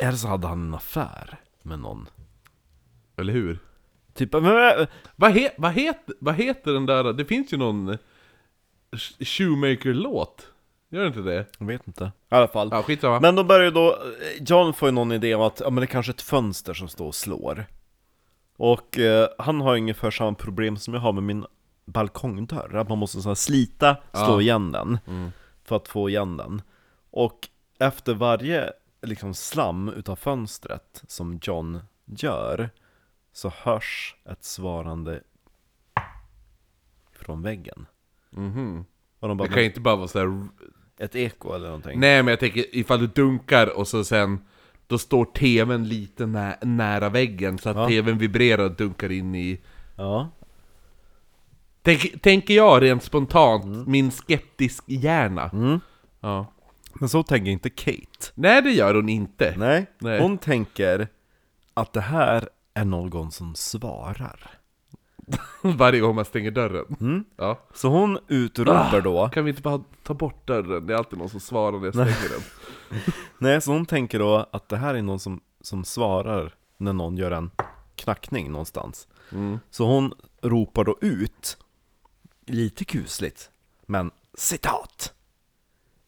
Eller så hade han en affär med någon. eller hur? Typ, men, Vad, he, vad, het, vad heter den där, det finns ju någon eh, Sh- Shoemaker-låt? Gör det inte det? jag vet inte. I alla fall. Ja, skitsamma. Men då börjar ju då, John får ju någon idé om att ja, men det kanske är ett fönster som står och slår. Och eh, han har ungefär samma problem som jag har med min balkongdörr, att man måste så här slita, slå Ja. igen den Mm. för att få igen den. Och efter varje liksom slam utav fönstret som John gör så hörs ett svarande från väggen. Och de bara, Det kan ju inte bara vara sådär... ett eko eller någonting? Nej men jag tänker ifall du dunkar och så sen Då står tvn lite nä nära väggen så att Ja. tvn vibrerar och dunkar in i Ja, Tänk, Tänker jag rent spontant, min skeptisk hjärna mm. Ja men så tänker inte Kate. Nej det gör hon inte Nej, Nej. hon tänker att det här är någon som svarar. Varje gång man stänger dörren Mm. Ja Så hon utropar Ah, då, Kan vi inte bara ta bort dörren? Det är alltid någon som svarar när jag stänger den nej, så hon tänker då att det här är någon som, som svarar när någon gör en knackning någonstans. mm. Så hon ropar då ut, lite kusligt, men citat.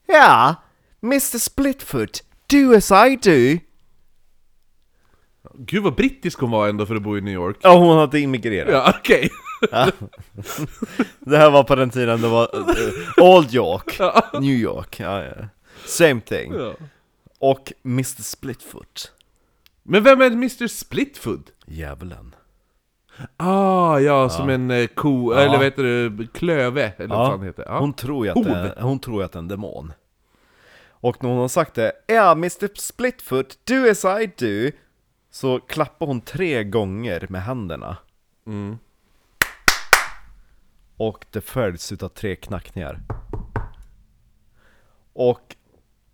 Ja, Mr Splitfoot, do as I do. Gud vad brittisk hon var ändå för att bo i New York Ja, hon hade immigrerat. Ja okej Det här var på den tiden det var uh, Old York, Ja. New York, ja, ja. Same thing. Ja. Och Mr Splitfoot, Men vem är Mr Splitfoot? djävulen. Ah, ja, som en eh, ko, Ja. eller vad heter det, klöve, eller vad fan heter det? Ja. Hon tror ju att det hon tror ju att det är en demon. Och när hon har sagt det, ja Mr Splitfoot, do as I do, så klappar hon tre gånger med händerna. Mm. Och det följs utav tre knackningar. Och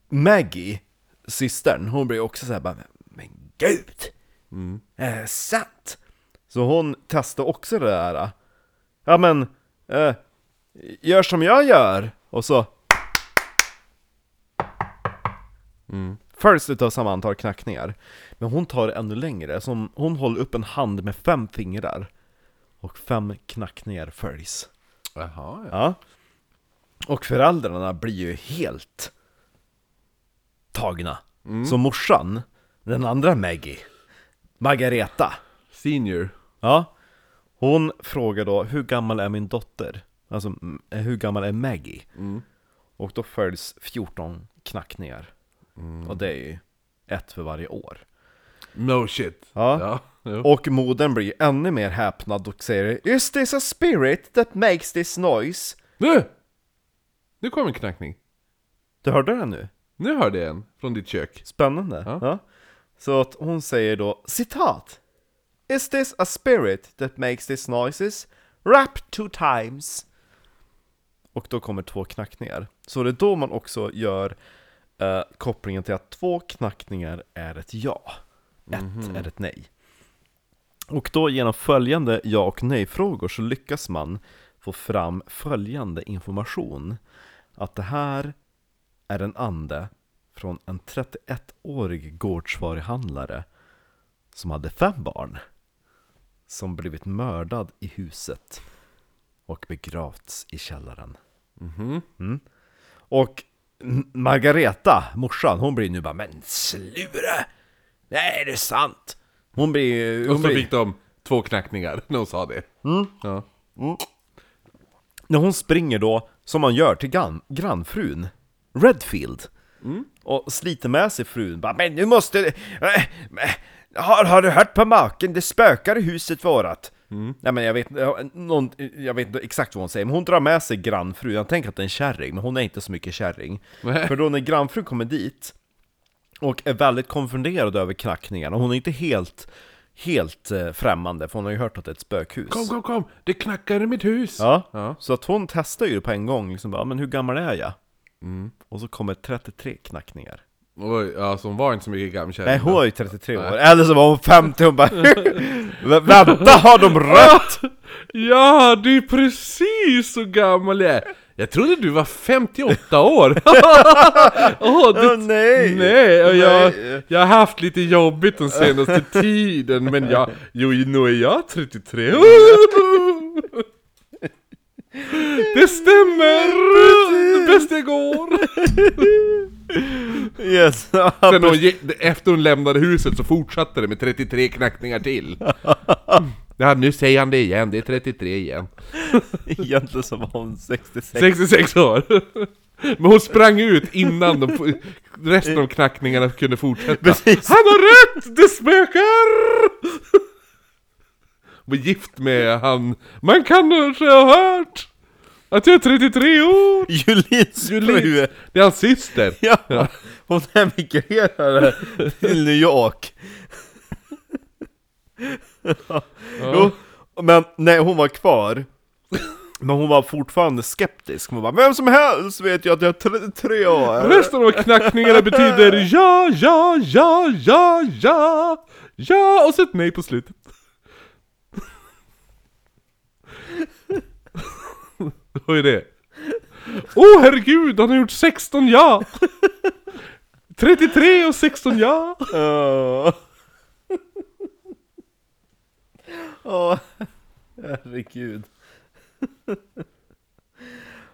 Maggie, systern, hon blir också såhär bara Men, men gud! Mm. Är det sant? Så hon testar också det där. Ja men, eh, gör som jag gör! Och så Mm. följs utav samma antal knackningar. Men hon tar det ännu längre, så hon, håller upp en hand med fem fingrar. Och fem knackningar följs. Jaha, ja. Ja. Och föräldrarna blir ju helt tagna. Så morsan, den andra Maggie, Margareta, Senior. Ja, hon frågar då hur gammal är min dotter? Alltså mm, hur gammal är Maggie? Och då följs 14 knackningar. Och det är ju ett för varje år. No shit. Ja. ja. jo. Och modern blir ännu mer häpnad och säger Is this a spirit that makes this noise? Nu! Nu kom en knackning. Du hörde den nu? Nu hörde jag en från ditt kök. Spännande. Ja. Ja. Så att hon säger då citat Is this a spirit that makes these noises? Rap two times. Och då kommer två knackningar. Så det är då man också gör eh, kopplingen till att två knackningar är ett ja. Ett är ett nej. Och då genom följande ja och nej-frågor så lyckas man få fram följande information. Att det här är en ande från en 31-årig gårdsvaruhandlare som hade fem barn som blivit mördad i huset och begravts i källaren. Mm. Och M- Margareta, morsan, hon blir nu bara Men slura! Nej, är det sant? Hon blir... Och Hon så blir fick de två knackningar när hon sa det. Ja. när hon springer då, som man gör till gran, grannfrun, Redfield, och sliter med sig frun, bara Men nu måste... Äh, äh, har, har du hört på maken? Det spökar i huset vårat. Nej men jag vet, någon, jag vet inte exakt vad hon säger, men hon drar med sig grannfrun, jag tänker att det är en kärring, men hon är inte så mycket kärring. För då när grannfrun kommer dit, och är väldigt konfunderad över knackningarna, hon är inte helt, helt eh, främmande, för hon har ju hört att det är ett spökhus. Kom, kom, kom! Det knackar i mitt hus! Ja, Ja. så att hon testar ju på en gång, liksom bara, men hur gammal är jag? Och så kommer 33 knackningar. Oj, ja, så hon var inte så mycket gammal Nej, hon är ju 33 år, eller så var hon 50, hon bara "Vä- Vänta, har de rätt? Ja, du är precis så gammal jag är! Jag trodde du var 58 år! Åh, det, Åh, nej! Nej, och jag, jag har haft lite jobbigt den senaste tiden, men jag, jo, nu är jag 33. Det stämmer! Det bästa jag går! Yes, Sen hon, efter hon lämnade huset så fortsatte det med 33 knackningar till. Ja, nu säger han det igen, det är 33 igen. egentligen så var hon 66 66 år. Men hon sprang ut innan de, resten av knackningarna kunde fortsätta. Precis. Han har rätt! Det spökar! Var gift med han... Man kanske ha hört att jag är 33 år! Julins fru! Det är hans syster! Ja, hon emigrerade till New York Jo, men nej hon var kvar Men hon var fortfarande skeptisk, hon bara 'Vem som helst vet ju att jag är 33 år' Resten av knackningarna betyder ja, ja, ja, ja, ja, ja och så ett nej på slutet. Vad är det? Åh oh, herregud, han har gjort 16 ja! 33 och 16 ja! Åh, Åh, herregud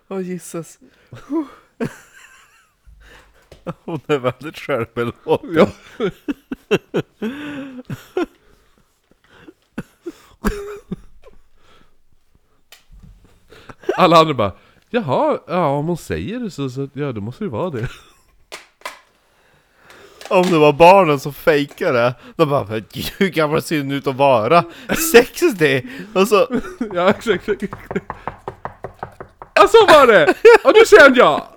Åh Jesus Hon är väldigt självbelåten ja. Alla andra bara Jaha, ja om hon säger det så, så ja då måste det vara det. Om det var barnen som fejkade det, de bara "Men gud, hur gammal ser hon ut att vara? 60! Och så, Ja, exakt, exakt. Ja, så var det! Och nu säger han ja!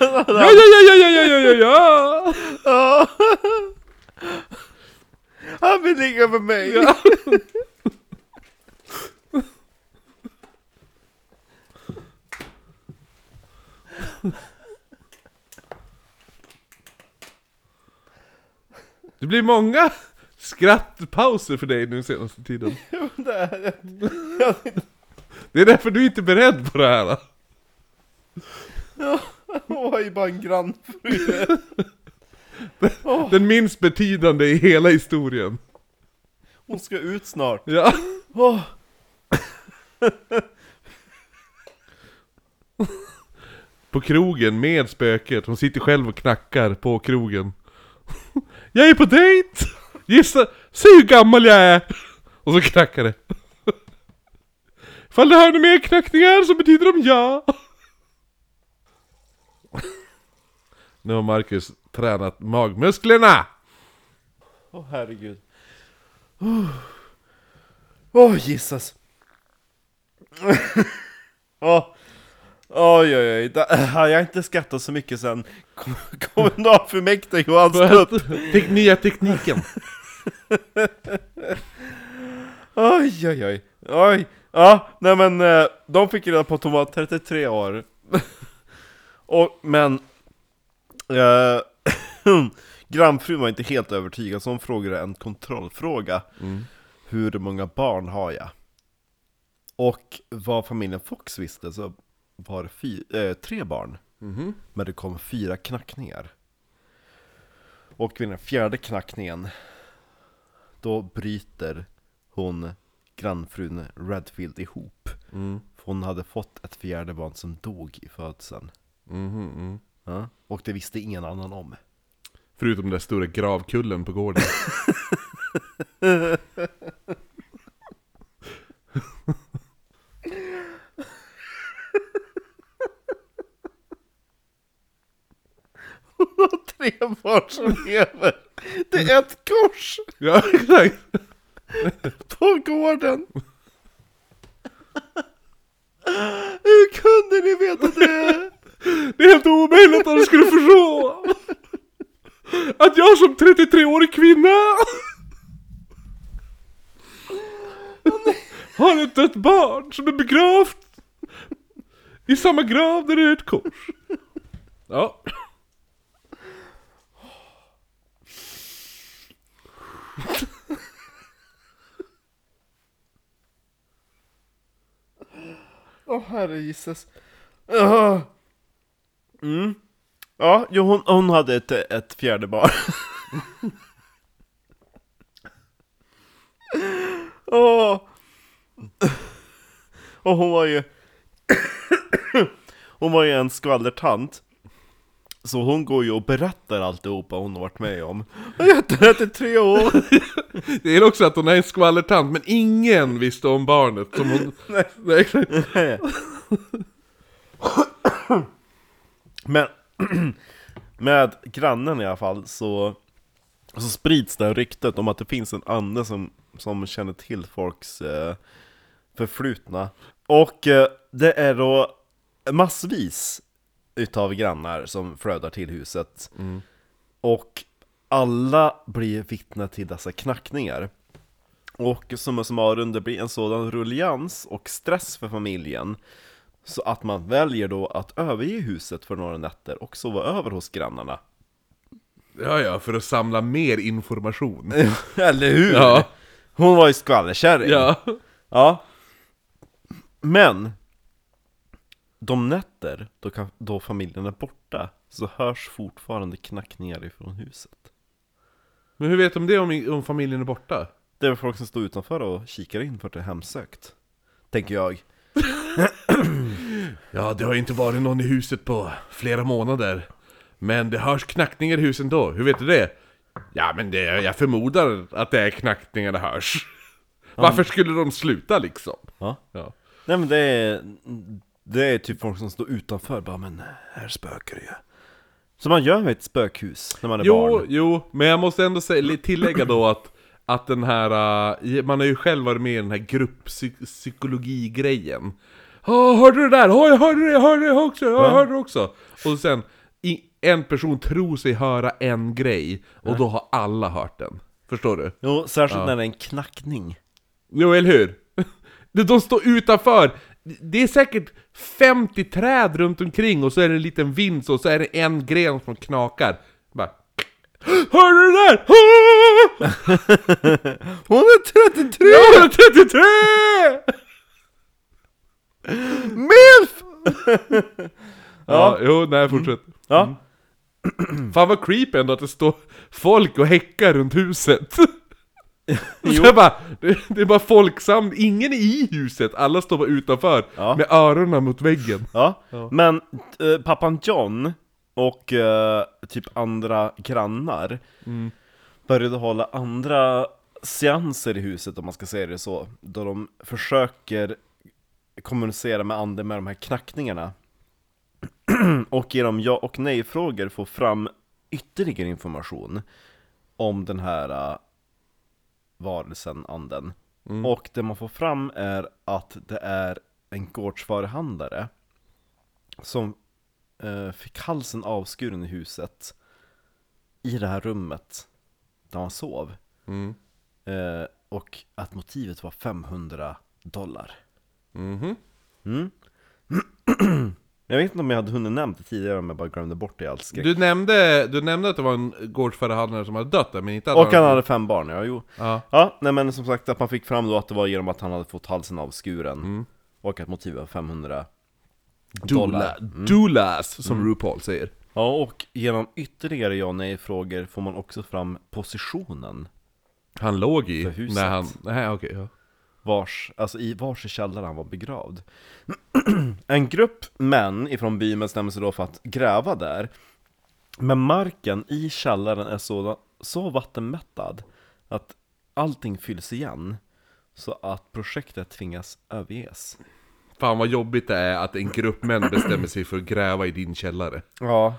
Ja, ja, ja, ja, ja, ja, ja, ja, ja. Han vill ligga med mig! ja! Det blir många skrattpauser för dig nu senaste tiden. Det är- Det är därför du inte är beredd på det här. Hon var ju bara en grannfru. Den minst betydande i hela historien. Hon ska ut snart. Ja. Åh. På krogen med spöket, hon sitter själv och knackar på krogen. Jag är på dejt! Gissa, säg hur gammal jag är! Och så knackar det. Ifall du hör några mer knackningar så betyder de ja. Nu har Marcus tränat magmusklerna! Åh herregud. Åh oh, Jesus. Åh. Oj oj oj, Da- jag har inte skrattat så mycket sen kom- kommunalfullmäktige och hans tupp. Tek- nya tekniken. Oj oj oj, oj. Ja, nej men eh, de fick reda på att hon var 33 år. och, men... Eh, grannfrun var inte helt övertygad, så hon frågade en kontrollfråga. Mm. Hur många barn har jag? Och vad familjen Fox visste så var eh, tre barn. Mhm. Men det kom fyra knackningar. Och vid den fjärde knackningen Då bryter hon grannfrun Redfield ihop. Mm. För hon hade fått ett fjärde barn som dog i födseln. Mhm, mm. Ja. Och det visste ingen annan om. Förutom den där stora gravkullen på gården. Hon har tre barn som lever. Det är ett kors ja, exakt! på gården. Hur kunde ni veta det? Det är helt omöjligt att du skulle förstå! Att jag som 33-årig kvinna har ett dött barn som är begravt i samma grav där det är ett kors. Ja. Åh herre Jesus. Ja. Mm. Ja, jo, hon, hon hade ett, ett fjärde barn. oh. Och hon var ju... hon var ju en skvallertant. Så hon går ju och berättar alltihopa hon har varit med om. Jag är 33 år! Det är också att hon är en skvallertant, men ingen visste om barnet som hon... Nej. exakt. Men med grannen i alla fall så, så sprids det här ryktet om att det finns en ande som, som känner till folks eh, förflutna. Och eh, det är då massvis utav grannar som flödar till huset. Och alla blir vittne till dessa knackningar. Och summa summarum, det blir en sådan rullians och stress för familjen så att man väljer då att överge huset för några nätter och sova över hos grannarna. Ja, ja, för att samla mer information. Eller hur? Ja. Hon var ju skvallerkärring. Ja. ja. Men, de nätter då, kan, då familjen är borta så hörs fortfarande knackningar ifrån huset. Men hur vet de det om, om familjen är borta? Det är väl folk som står utanför och kikar in för att det är hemsökt. Tänker jag. Ja, det har inte varit någon i huset på flera månader. Men det hörs knackningar i husen då, hur vet du det? Ja, men det, jag förmodar att det är knackningar det hörs. Varför skulle de sluta liksom? Ja. Ja. Nej men det är, det är typ folk som står utanför bara men här spökar det ju. Som man gör med ett spökhus när man är Jo, barn. jo, men jag måste ändå säga, tillägga då att, att den här, uh, man har ju själv varit med i den här grupppsykologi-grejen. Ja, hörde du det där? Ja, jag hörde det, jag hörde det också, ja, jag Ja. hörde det också. Och sen, en person tror sig höra en grej, och då har alla hört den. Förstår du? Jo, särskilt Ja. när det är en knackning. Jo, eller hur? De står utanför, det är säkert 50 träd runt omkring och så är det en liten vind så, så är det en gren som knakar. Bara... Hör du det där? Hon är 33! Jag är 33! MILF! Ja, jo, nej fortsätt. Ja, Fan vad creepy ändå att det står folk och häckar runt huset. Så jag bara, det, det är bara folksamling, ingen är i huset, alla står bara utanför Ja. med öronen mot väggen. ja. Ja. Men eh, pappan John och eh, typ andra grannar Mm. började hålla andra seanser i huset om man ska säga det så. Då de försöker kommunicera med anden med de här knackningarna. och genom ja och nej-frågor få fram ytterligare information om den här uh, varelsen, anden. Och det man får fram är att det är en gårdsvaruhandlare som eh, fick halsen avskuren i huset i det här rummet där han sov. Mm. Eh, och att motivet var 500 dollar. Mhm. Mm. jag vet inte om jag hade hunnit nämnt det tidigare om jag bara glömde bort det i all skräck. Du nämnde, du nämnde att det var en gårdsförhandlare som hade dött där, men inte att Och han hade fem barn, ja jo. Ja. Ja, nej men som sagt att man fick fram då att det var genom att han hade fått halsen avskuren. Mm. Och att motivet var 500 Doula, dollar. Mm. doulas, som RuPaul säger. Ja, och genom ytterligare ja nej-frågor får man också fram positionen Han låg i, För huset. när han... Nej, okej, ja. Vars, alltså i vars källare han var begravd. en grupp män ifrån byn bestämmer sig då för att gräva där. Men marken i källaren är så, så vattenmättad att allting fylls igen. Så att projektet tvingas överges. Fan vad jobbigt det är att en grupp män bestämmer sig för att gräva i din källare. Ja.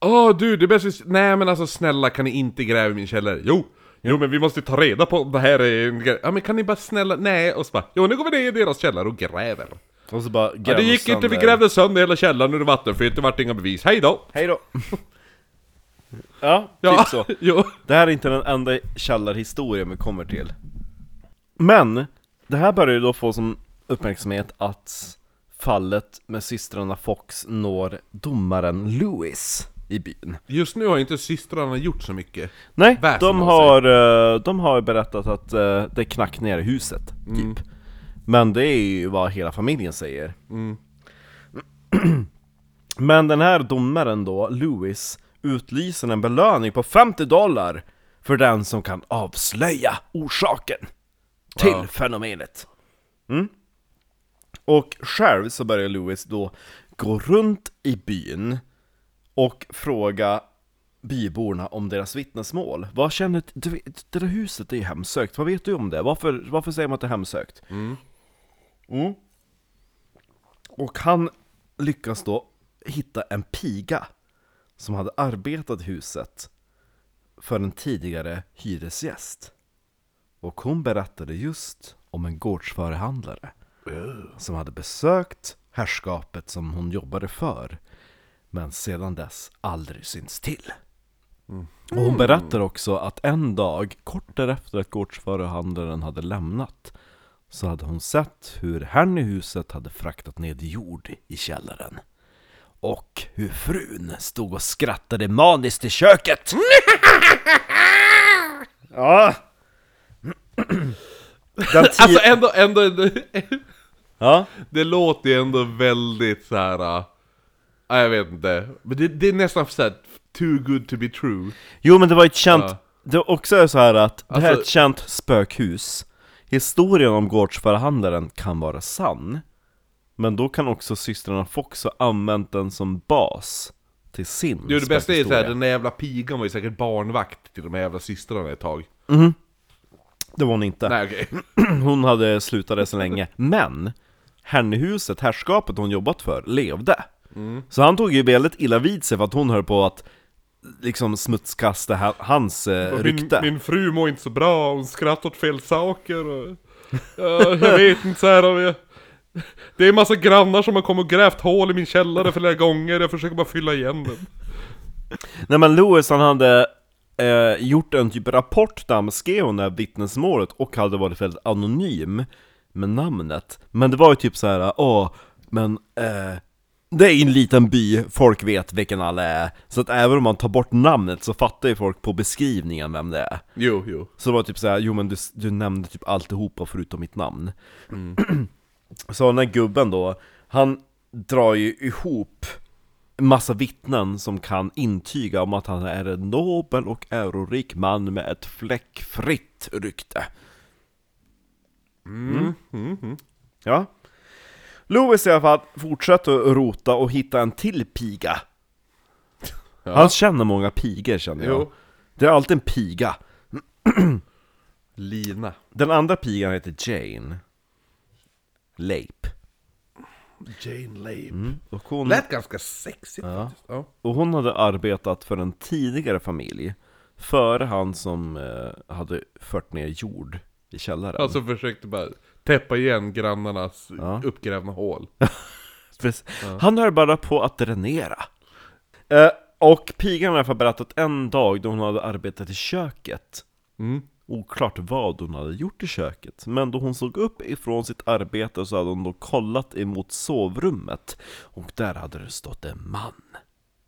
Åh du, det är bäst vi- Nej men alltså snälla kan ni inte gräva i min källare? Jo! Jo men vi måste ta reda på om det här är en grej. Ja men kan ni bara snälla, nej och så bara Jo nu går vi ner i deras källare och gräver. Och så bara Ja, det gick inte, vi grävde sönder hela källaren och det vattenfyllt, det vart inga bevis. Hej då! Hej då! ja, Ja, typ så. jo. Det här är inte den enda källarhistorien vi kommer till. Men, det här börjar ju då få som uppmärksamhet att fallet med systrarna Fox når domaren Lewis i byn. Just nu har inte systrarna gjort så mycket. Nej, Väsen de har, eh, de har berättat att eh, det knack ner i huset, typ. Men det är ju vad hela familjen säger. Mm. Men den här domaren då, Lewis, utlyser en belöning på 50 dollar för den som kan avslöja orsaken till Ja. fenomenet. Mm. Och själv så börjar Lewis då gå runt i byn och fråga byborna om deras vittnesmål. Vad känner du? Det där huset är ju hemsökt, vad vet du om det? Varför, varför säger man att det är hemsökt? Mm. Mm. Och han lyckas då hitta en piga som hade arbetat i huset för en tidigare hyresgäst. Och hon berättade just om en gårdsförhandlare som hade besökt herrskapet som hon jobbade för men sedan dess aldrig syns till. Och hon berättar också att en dag, kort därefter att gårdsförhandlaren hade lämnat så hade hon sett hur herrn i huset hade fraktat ned jord i källaren. Och hur frun stod och skrattade maniskt i köket. ja. Alltså ändå, ändå, ändå Ja. det låter ju ändå väldigt så här. Äh, jag vet inte. Men det, det är nästan såhär, too good to be true. Jo men det var ett känt, Ja. det var också så här att det här är Alltså- ett känt spökhus Historien om gårdsförhandlaren kan vara sann Men då kan också systrarna Fox ha använt den som bas till sin Jo det bästa är såhär, den där jävla pigan var ju säkert barnvakt till de här jävla systrarna ett tag. Det var hon inte Nej okej. Hon hade slutat det så länge Men Herrnehuset, herrskapet hon jobbat för, levde Mm. Så han tog ju väldigt illa vid sig för att hon höll på att Liksom smutskasta ha- hans eh, Min, rykte min fru mår inte så bra, hon skrattar åt fel saker och... Ja, jag vet inte så här om jag... Det är en massa grannar som har kommit och grävt hål i min källare flera gånger, jag försöker bara fylla igen den. Nej men Lewis han hade eh, gjort en typ rapport där han beskrev det här vittnesmålet och hade varit väldigt anonym med namnet Men det var ju typ så här, åh, men eh, det är en liten by, folk vet vilken alla är Så att även om man tar bort namnet så fattar ju folk på beskrivningen vem det är Jo, jo. Så det var typ såhär, jo men du, du nämnde typ alltihopa förutom mitt namn Så den här gubben då, han drar ju ihop massa vittnen som kan intyga om att han är en nobel och ärorik man med ett fläckfritt rykte. Mm. Mm. Mm. Ja. Louis i alla fall fortsätter att rota och hitta en till piga. Ja. Han känner många pigor känner jag. Jo. Det är alltid en piga. Lina. Den andra pigan heter Jane. Leip. Jane Lave. Mm. Och, hon, Lät ganska sexigt Ja. faktiskt. Ja. och hon hade arbetat för en tidigare familj. Före han som eh, hade fört ner jord i källaren. Alltså försökte bara täppa igen grannarnas Ja. uppgrävna hål. Precis. Han höll bara på att dränera. Eh, och pigan har i alla fall berättat en dag då hon hade arbetat i köket. Mm. Oklart vad hon hade gjort i köket, men då hon såg upp ifrån sitt arbete så hade hon då kollat emot sovrummet och där hade det stått en man.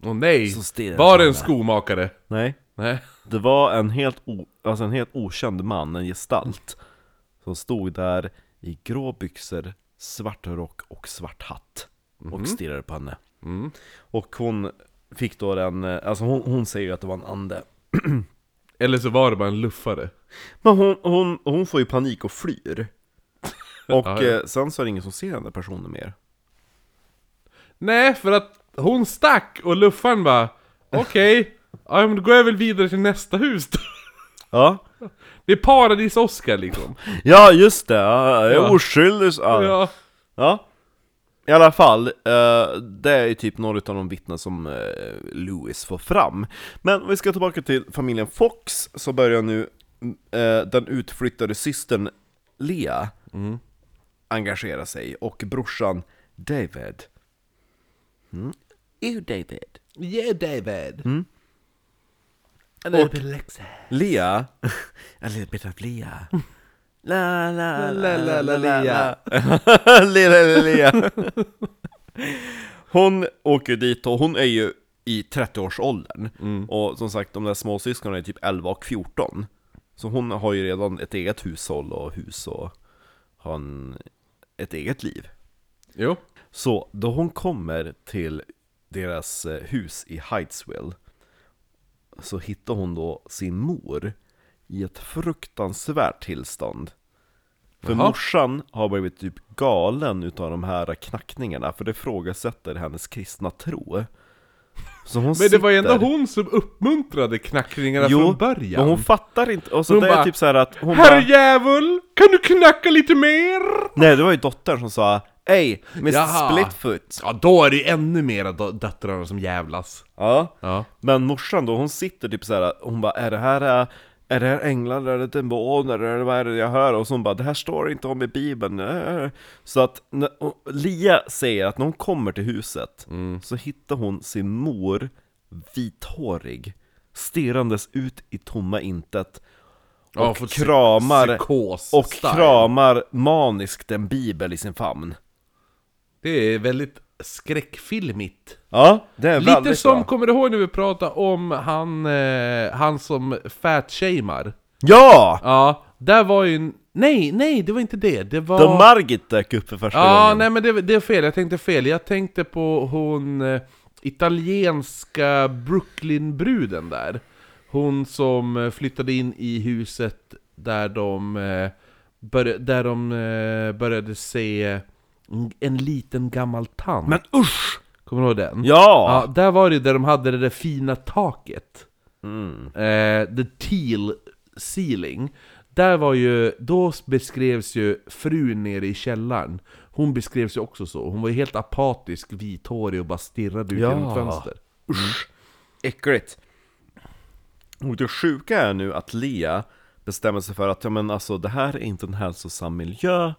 Åh nej! Var det en skomakare? Nej, Nej. det var en helt, o, alltså en helt okänd man, en gestalt, som stod där i grå byxor, svart rock och svart hatt och stirrade på henne. Mm. Och hon fick då den, eh, alltså hon, hon säger ju att det var en ande. Eller så var det bara en luffare. Men hon, hon, hon får ju panik och flyr. Och Ja, ja. eh, sen så är det ingen som ser den där personen mer. Nej, för att hon stack och luffaren bara Okej, ja men då går jag väl vidare till nästa hus då. Ja, Det är paradis-Oskar liksom. ja just det, ja, jag är Ja. oskyldig så- ja. Ja. ja. I alla fall, eh, det är ju typ några av de vittnen som eh, Lewis får fram. Men om vi ska tillbaka till familjen Fox, så börjar nu eh, den utflyttade systern Lea Mm. engagera sig, och brorsan David. Mm. Ew David. Yeah David. Mm. A little bit Alexa. Lea, a little bit of Lea. La la La, la, la, Lea. Lilla Lea. Hon åker dit och hon är ju i 30-årsåldern. Mm. Och som sagt, de där småsyskonen är typ 11 och 14. Så hon har ju redan ett eget hushåll och hus och har en, ett eget liv. Jo. Så då hon kommer till deras eh, hus i Hydesville så hittar hon då sin mor i ett fruktansvärt tillstånd. För Jaha. morsan har blivit typ galen utav de här knackningarna för det ifrågasätter hennes kristna tro. Men det var ju ändå sitter- hon som uppmuntrade knackningarna Jo, från början. Men hon fattar inte, och så Hon det är bara, typ så här att hon bara, Herrejävul! Kan du knacka lite mer? Nej det var ju dottern som sa Ey, Mr Jaha. Splitfoot! Ja, då är det ju ännu mera dö- döttrarna som jävlas. Ja, Ja. Men morsan då, hon sitter typ såhär, hon bara är det här äh, är det här änglar eller är det demoner eller vad är det jag hör? Och så hon bara det här står inte om i bibeln Äh. Så att när, och Lia säger att när hon kommer till huset Mm. Så hittar hon sin mor vithårig Stirrandes ut i tomma intet Ja, Och fått psy- kramar psykos Och style. kramar maniskt en bibel i sin famn Det är väldigt skräckfilmigt. Ja, det är Lite väldigt som, bra kommer du ihåg när vi pratade om han, eh, han som fat-shamear? Ja! Ja, där var ju en... Nej, nej, det var inte det. Det var... Då Margit dök upp för första Ja, gången nej men det, det är fel, jag tänkte fel. Jag tänkte på hon eh, italienska Brooklyn-bruden där. Hon som eh, flyttade in i huset där de, eh, började, där de eh, började se en, en liten gammal tant. Men usch! Kommer du ihåg den? Ja! Ja, där var det där de hade det där fina taket. Mm. Eh, the teal ceiling. Där var ju, då beskrevs ju frun nere i källaren. Hon beskrevs ju också så. Hon var ju helt apatisk, vithårig och bara stirrade ut Ja. genom ett fönster. Usch! Äckligt! Och det sjuka är nu att Lea bestämmer sig för att ja, men alltså, det här är inte en hälsosam miljö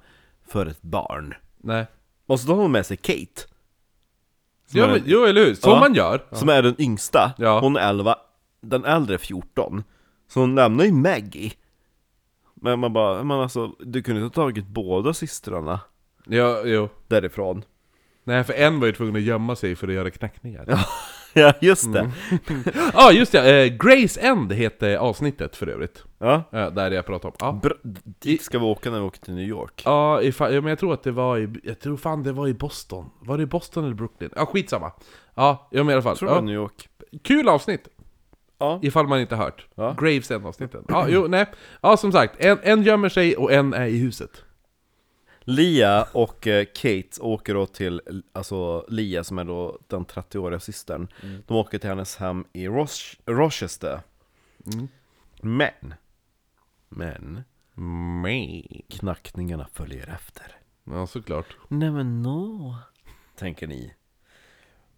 för ett barn. Nej. Och så har hon med sig Kate. Som, Jo, är, men, jo eller hur? Som Ja. man gör. som är den yngsta. Ja. Hon är 11, den äldre är 14. Så hon lämnar ju Maggie. Men man bara, men alltså, du kunde inte ha tagit båda systrarna Ja, jo. därifrån. Nej, för en var ju tvungen att gömma sig för att göra knackningar. Ja. Ja, just det. Ja, ah, just det! Eh, Grace End heter avsnittet för övrigt. Ja. Eh, där jag pratade om. Ja. Bra, dit ska vi åka när vi åker till New York. Ja, ifall, ja, men jag tror att det var i, jag tror fan det var i Boston. Var det i Boston eller Brooklyn? Ja, skitsamma. Ja, ja men i alla fall. Tror jag Ja. New York. Kul avsnitt! Ja. Ifall man inte hört. Ja. Gravesend-avsnitten. Ja, jo, nej. Ja, som sagt. En, en gömmer sig och en är i huset. Lia och eh, Kate åker då till, alltså Lia som är då den 30-åriga systern De åker till hennes hem i Roch- Rochester Men Men Me. Knackningarna följer efter Ja, såklart. Nej men no Tänker ni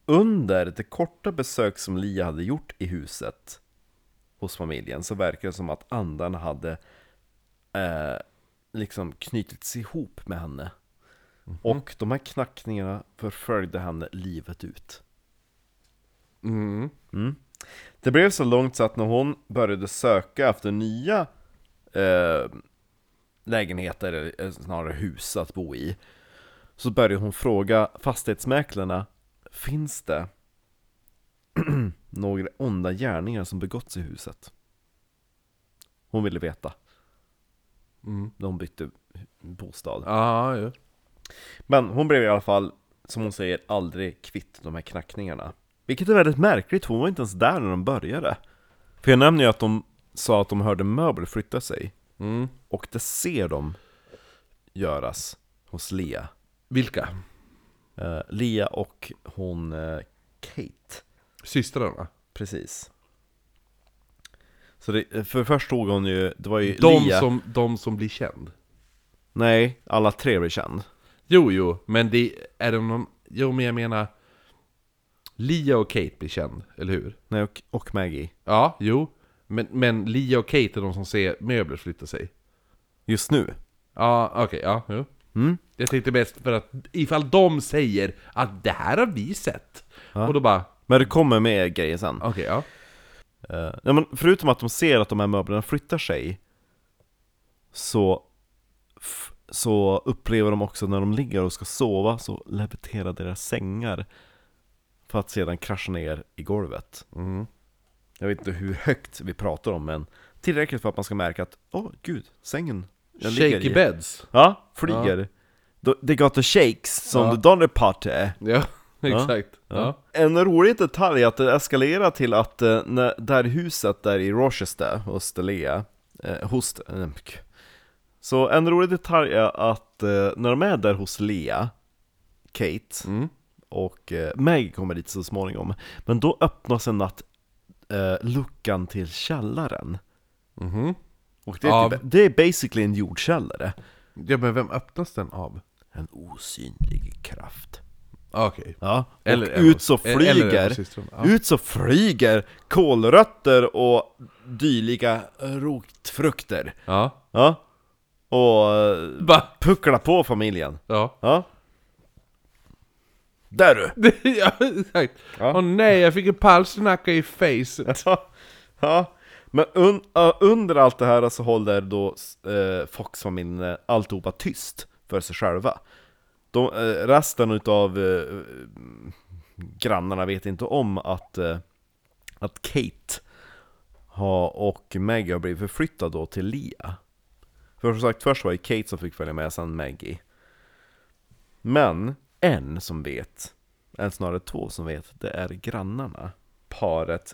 Under det korta besök som Lia hade gjort i huset Hos familjen så verkar det som att andarna hade eh, Liksom knutits ihop med henne Och de här knackningarna förföljde henne livet ut Mm. Mm. Det blev så långt så att när hon började söka efter nya eh, lägenheter, eller snarare hus att bo i Så började hon fråga fastighetsmäklarna Finns det några onda gärningar som begåtts i huset? Hon ville veta Mm. hon bytte bostad Ja, ja. Men hon blev i alla fall, som hon säger, aldrig kvitt de här knackningarna Vilket är väldigt märkligt, för hon var inte ens där när de började För jag nämnde ju att de sa att de hörde möbler flytta sig Mm. Och det ser de göras hos Lea Vilka? eh, Lea och hon eh, Kate Systrarna? Precis Så det, för först stod hon ju, det var ju De Lea som, de som blir känd? Nej, alla tre blev känd Jo, jo, men det är det någon... Jo, men jag menar... Lia och Kate blir känd, eller hur? Nej, och, och Maggie Ja, jo. Men, men Lia och Kate är de som ser möbler flytta sig. Just nu Ja, okej, ja, jo. mm? Jag tänkte bäst för att ifall de säger att det här har vi sett. Ja. Och då bara, Men det kommer med grejer sen okej, ja. Eh, ja, men förutom att de ser att de här möblerna flyttar sig Så Så upplever de också när de ligger och ska sova så leviterar deras sängar För att sedan krascha ner i golvet Mm. Jag vet inte hur högt vi pratar om men Tillräckligt för att man ska märka att Åh oh, gud, sängen jag Shaky i beds. Ja, flyger Då- They got the shakes som Ja. the Donner Party Ja, exakt. Ja. En rolig detalj är att det eskalerar till att eh, när, där huset där i Rochester, hos Delea, eh, hos, eh. Så en rolig detalj är att eh, när de är där hos Lea, Kate Mm. och eh, Meg kommer dit så småningom, men då öppnas en natt eh, luckan till källaren. Mhm. Och det är, Av? typ, det är basically en jordkällare. Ja, men vem öppnas den av? En osynlig kraft. Okej. Ja, och Eller ut så eller av flyger. Ja. Ut så flyger kålrötter och dylika rotfrukter Ja. Ja Och eh, Va? puckla på familjen Ja. Ja Där du! ja, exakt. Åh Ja. nej, jag fick en palsternacka i facet. Ja, ja. Men un, uh, under allt det här så håller då uh, Fox-familjen eh, alltihopa tyst för sig själva De, eh, resten utav eh, grannarna vet inte om att, eh, att Kate har, och Maggie har blivit förflyttad då till Lia För som sagt, först var det Kate som fick följa med, sen Maggie Men en som vet, eller snarare två som vet, det är grannarna Paret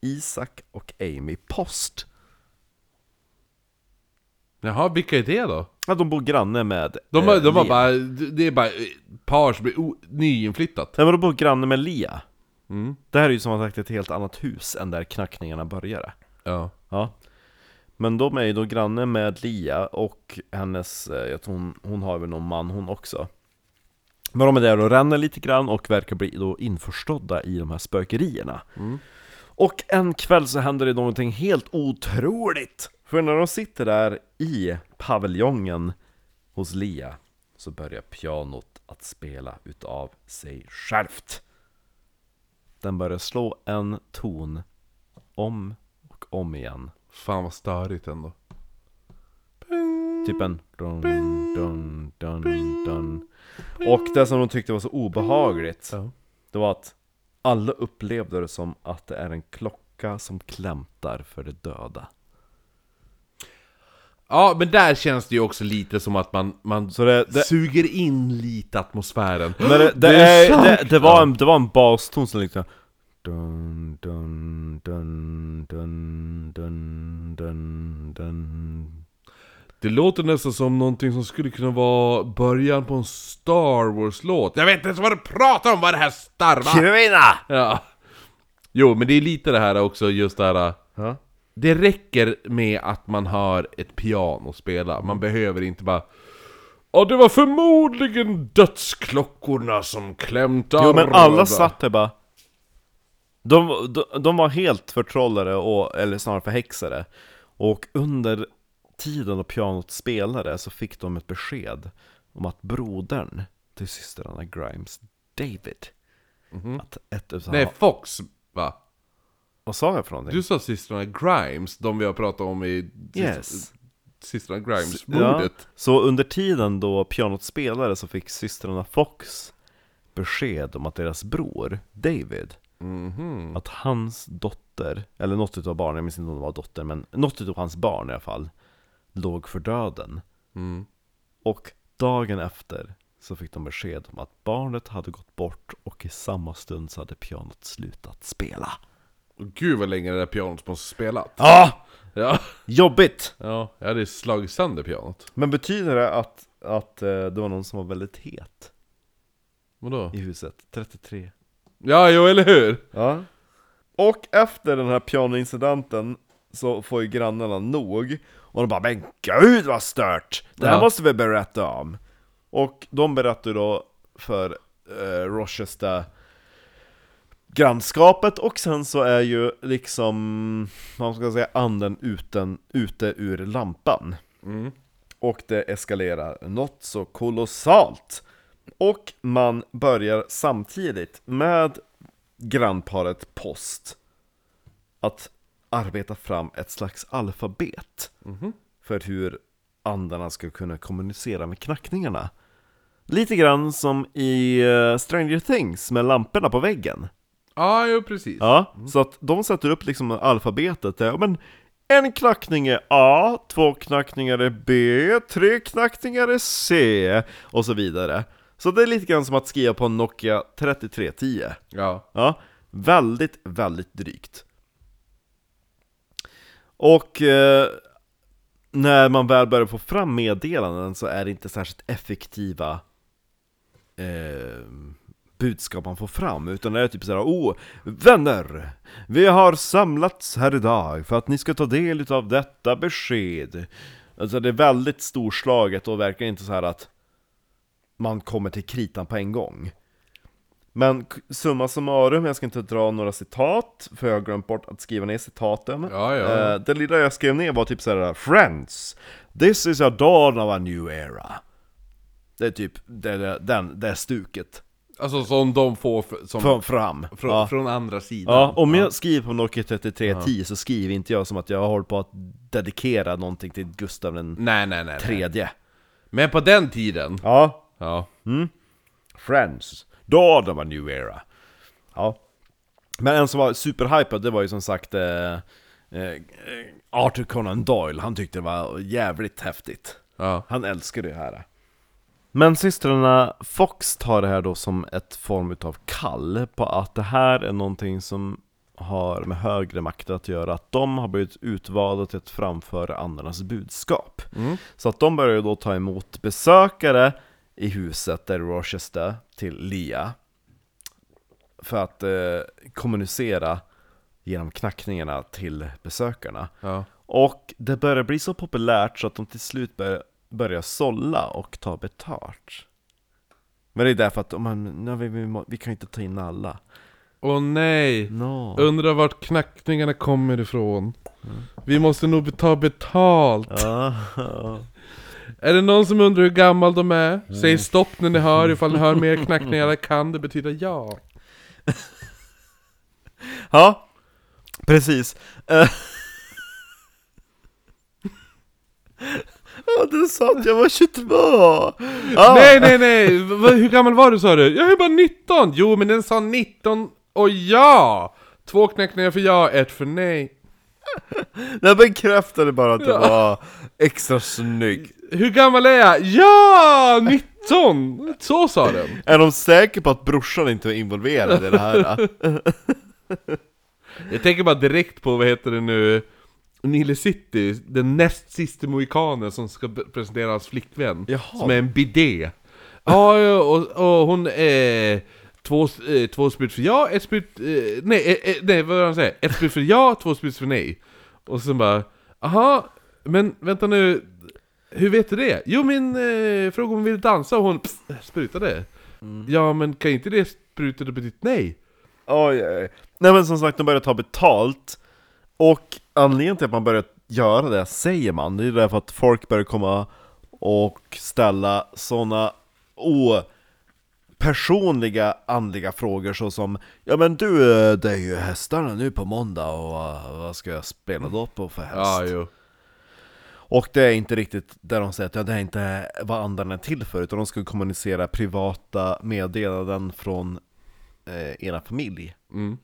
Isak och Amy Post Jaha, vilka är det då? Ja, de bor granne med De, har, eh, de har Lia. bara, det är bara eh, par som blir o- nyinflyttat. Nej men de bor granne med Lia Mm. Det här är ju som sagt ett helt annat hus än där knackningarna började Ja. Ja Men de är ju då granne med Lia och hennes, eh, jag tror hon, hon har väl någon man hon också Men de är där och ränner lite grann och verkar bli då införstådda i de här spökerierna Mm. Och en kväll så händer det någonting helt otroligt! För när de sitter där i paviljongen hos Lia Så börjar pianot att spela utav sig självt Den börjar slå en ton om och om igen Fan vad störigt ändå. Typ en dun, dun, dun, dun. Och det som de tyckte var så obehagligt Ja. Det var att alla upplevde det som att det är en klocka som klämtar för de döda Ja, men där känns det ju också lite som att man, man Så det, det, suger in lite atmosfären. men det, det, är det, det, var en, det var en baston som liksom dun, dun, dun, dun, dun, dun, dun. Det låter nästan som någonting som skulle kunna vara början på en Star Wars-låt. Jag vet inte ens vad du pratar om, vad det här starva? Kvinna! Ja. Jo, men det är lite det här också, just det här... Ja. Det räcker med att man har ett piano spela, man behöver inte bara... Ja, det var förmodligen dödsklockorna som klämtar... Jo men alla satt där bara de, de, de var helt förtrollade, och, eller snarare förhäxade Och under tiden då pianot spelade så fick de ett besked Om att brodern till systrarna Grimes, David Att ett utav Nej, Fox, va? Vad sa jag för någonting? Du sa systrarna Grimes, de vi har pratat om i... yes! Systrarna Grimes, Ja, så under tiden då pianot spelade så fick systrarna Fox besked om att deras bror, David Mhm. att hans dotter, eller något utav barnen, jag minns inte om det var dotter, men något utav hans barn i alla fall, låg för döden. Mm. Och dagen efter så fick de besked om att barnet hade gått bort och i samma stund så hade pianot slutat spela. Gud vad länge det där pianot måste ha spelat. Ja! Ja. Jobbigt! ja, jag hade slagit sönder pianot. Men betyder det att, att eh, det var någon som var väldigt het Vadå? i huset? 33. Ja, jo eller hur? Ja. Och efter den här pianoincidenten så får ju grannarna nog Och de bara 'Men gud vad stört! Det här Ja. måste vi berätta om' Och de berättar då för eh, Rochester grannskapet och sen så är ju liksom, man ska säga, anden uten, ute ur lampan Mm. och det eskalerar något så kolossalt. Och man börjar samtidigt med grannparet Post att arbeta fram ett slags alfabet Mhm. för hur andarna ska kunna kommunicera med knackningarna. Lite grann som i eh, Stranger Things med lamporna på väggen. Ja, jo precis. Ja, så att de sätter upp liksom alfabetet där, men en knackning är A, två knackningar är B, tre knackningar är C, och så vidare. Så det är lite grann som att skriva på en Nokia 3310. Ja. Ja, väldigt, väldigt drygt. Och eh, när man väl börjar få fram meddelanden så är det inte särskilt effektiva eh, budskap man får fram, utan det är typ såhär 'Oh, vänner! Vi har samlats här idag för att ni ska ta del av detta besked. Alltså det är väldigt storslaget och verkar inte så här att man kommer till kritan på en gång. Men summa summarum, jag ska inte dra några citat, för jag har glömt bort att skriva ner citaten. Ja, ja. Eh, det lilla jag skrev ner var typ såhär Friends, this is a dawn of a new era. Det är typ det, det, den, det stuket. Alltså som de får som, Från, fram. från, ja. från andra sidan. Ja, om jag skriver på Nokia 3310 så skriver inte jag som att jag håller på att dedikera någonting till Gustav den Nej, nej, nej, nej. tredje. Men på den tiden, Ja, ja. Friends, dawn of a new era. Ja. Men en som var superhypad, det var ju som sagt eh, eh, Arthur Conan Doyle, han tyckte det var jävligt häftigt. ja. Han älskar det här. Men systrarna Fox tar det här då som ett form utav kall på att det här är någonting som har med högre makter att göra, att de har blivit utvalda till att framföra andarnas budskap. Mm. Så att de börjar då ta emot besökare i huset där Rochester till Lia för att eh, kommunicera genom knackningarna till besökarna. ja. Och det börjar bli så populärt så att de till slut börjar, börjar sålla och ta betalt. Men det är därför att man, nej, vi, vi, vi kan inte ta in alla. Åh nej! No. Undrar vart knackningarna kommer ifrån. Vi måste nog ta betalt. Är det någon som undrar hur gammal de är? Säg stopp när ni hör, ifall ni hör mer knackningar kan det betyda ja. ja, precis. Eh. Ja, du sa att jag var 22! Ja. Nej nej nej! Hur gammal var du sa du? Jag är bara 19! Jo men den sa 19 och ja! Två knackningar för ja, ett för nej. Den bekräftade bara att jag Ja. var extra snygg. Hur gammal är jag? Ja! 19! Så sa den. Är de säkra på att brorsan inte var involverad i det här? Jag tänker bara direkt på, vad heter det nu, Nile City, den näst sista mohikanen som ska presentera hans flickvän. Jaha. Som är en bidé. Ja, och, och hon är två, eh, två sprut för ja, ett sprut, eh, nej, eh, eh, nej vad var han säger? Ett sprut för ja, två sprut för nej. Och så bara, aha, men vänta nu, hur vet du det? Jo min eh, fråga om hon ville dansa och hon pss, sprutade. Ja men kan inte det sprutade betyda nej? Oj, oj. Nej men som sagt, de börjar ta betalt Och anledningen till att man börjar göra det, säger man, det är därför att folk börjar komma och ställa sådana personliga andliga frågor såsom Ja men du, eh, det är ju hästarna nu på måndag och eh, vad ska jag spela då på för häst? Ja, jo. Och det är inte riktigt där de säger att ja, det är inte vad andarna är till för, utan de ska kommunicera privata meddelanden från eh, era familj. Mm.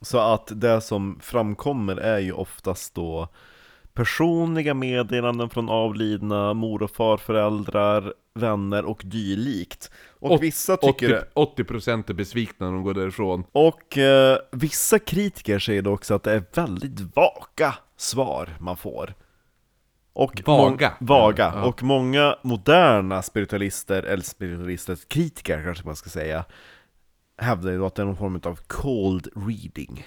Så att det som framkommer är ju oftast då personliga meddelanden från avlidna mor och farföräldrar, vänner och dylikt. Och Åt- vissa tycker 80%, 80% är besvikna när de går därifrån. och eh, vissa kritiker säger också att det är väldigt vaga svar man får. Och Vaga? vaga. Ja. Och många moderna spiritualister, eller spiritualister, kritiker kanske man ska säga, hävdar ju att det är någon form av cold reading.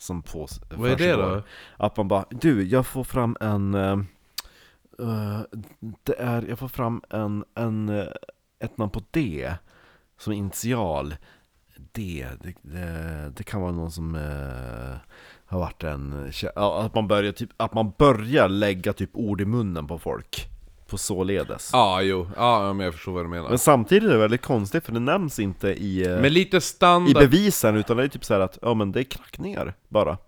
Som på, Vad är det då? Att man bara, du, jag får fram en... eh, det är, jag får fram en, en, eh, ett namn på D som initial. D, det, det, det kan vara någon som eh, har varit en... Att man, börjar typ, att man börjar lägga typ ord i munnen på folk. På således. Ja, jo. Ja, men jag förstår vad du menar. Men samtidigt är det väldigt konstigt för det nämns inte i, eh, Men lite i standard... bevisen utan det är typ så här att, ja men det är knackningar bara.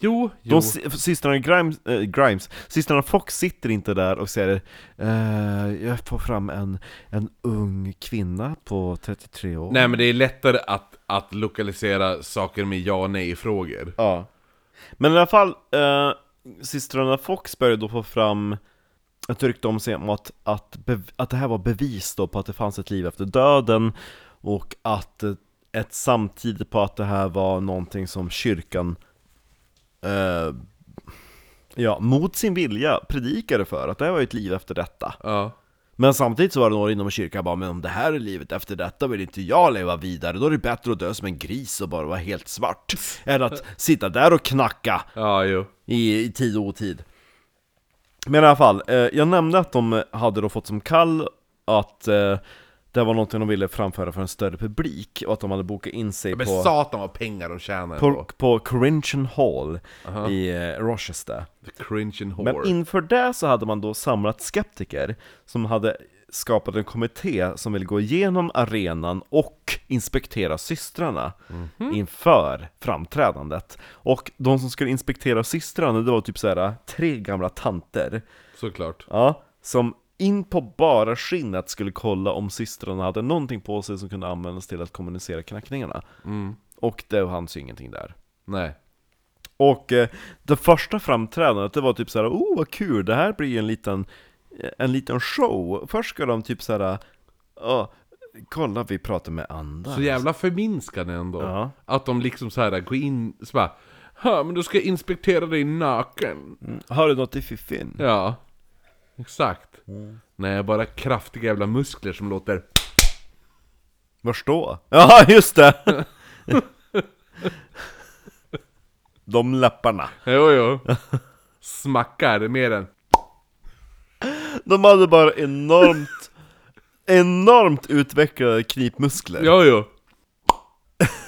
Jo, jo. De, systrarna Grimes, äh, Grimes, systrarna Fox sitter inte där och säger eh, Jag får fram en, en ung kvinna på 33 år Nej men det är lättare att, att lokalisera saker med ja och nej-frågor. Ja Men i alla fall, eh, systrarna Fox började då få fram ett rykte om sig om att, att, att det här var bevis då på att det fanns ett liv efter döden Och att eh, ett samtidigt på att det här var någonting som kyrkan eh, Ja, mot sin vilja predikade för, att det här var ett liv efter detta. Ja. Men samtidigt så var det några inom kyrkan bara Men om det här är livet efter detta vill inte jag leva vidare Då är det bättre att dö som en gris och bara vara helt svart Än att sitta där och knacka Ja, i, i tid och otid Men i alla fall, eh, jag nämnde att de hade då fått som kall att eh, det var någonting de ville framföra för en större publik och att de hade bokat in sig Men på, satan vad pengar de tjänar på, på. på Corinthian Hall Aha. i eh, Rochester The and Men inför det så hade man då samlat skeptiker som hade skapat en kommitté som ville gå igenom arenan och inspektera systrarna inför framträdandet. Och de som skulle inspektera systrarna, det var typ så här tre gamla tanter, Såklart. ja, som in på bara skinnet skulle kolla om systrarna hade någonting på sig som kunde användas till att kommunicera knackningarna. Mm. Och det fanns ju ingenting där. Nej. Och eh, det första framträdandet, det var typ såhär, oh vad kul, det här blir ju en liten, en liten show. Först ska de typ såhär, ja, kolla vi pratar med andar. Så jävla förminskande ändå. Ja. Att de liksom så här går in, så bara Ja men då ska inspektera dig naken. Mm. Har du något i fiffin? Ja. Exakt. Nej, bara kraftiga jävla muskler som låter Vars då? Ja, just det! De läpparna. Jo jo. Smackar mer än De hade bara enormt, enormt utvecklade knipmuskler. Jo jo.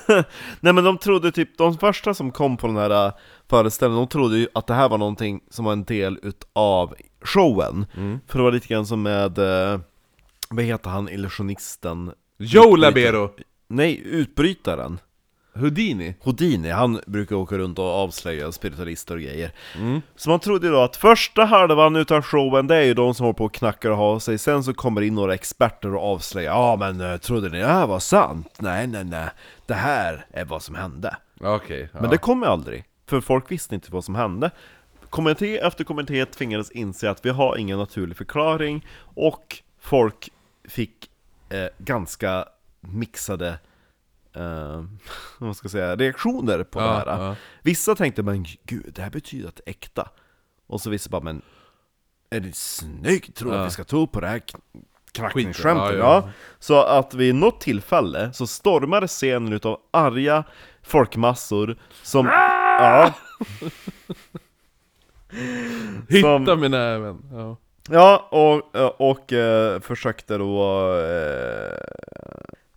Nej men de trodde typ, de första som kom på den här äh, föreställningen, de trodde ju att det här var någonting som var en del utav showen. För det var lite grann som med, äh, vad heter han, illusionisten? Joe Labero. Nej, utbrytaren. Houdini. Houdini, han brukar åka runt och avslöja spiritualister och grejer. Så man trodde ju då att första halvan utav showen, det är ju de som håller på och knackar och har sig, sen så kommer in några experter och avslöjar Ja men eh, trodde ni det här var sant? Nej nej nej, det här är vad som hände. Okej. ja. Men det kommer aldrig. för folk visste inte vad som hände. Kommitté efter kommitté tvingades inse att vi har ingen naturlig förklaring, och folk fick eh, ganska mixade eh, vad ska jag säga, reaktioner på det här. ja. Vissa tänkte men gud, det här betyder att det är äkta. Och så vissa bara men, är det snyggt? Tror du Ja. att vi ska tro på det här kn- knackningsskämtet? Ja, Ja, ja. Så att vid något tillfälle så stormade scenen utav arga folkmassor som... Ja, Hitta Som- med näven. Ja. Ja, och, och eh, försökte då... Eh,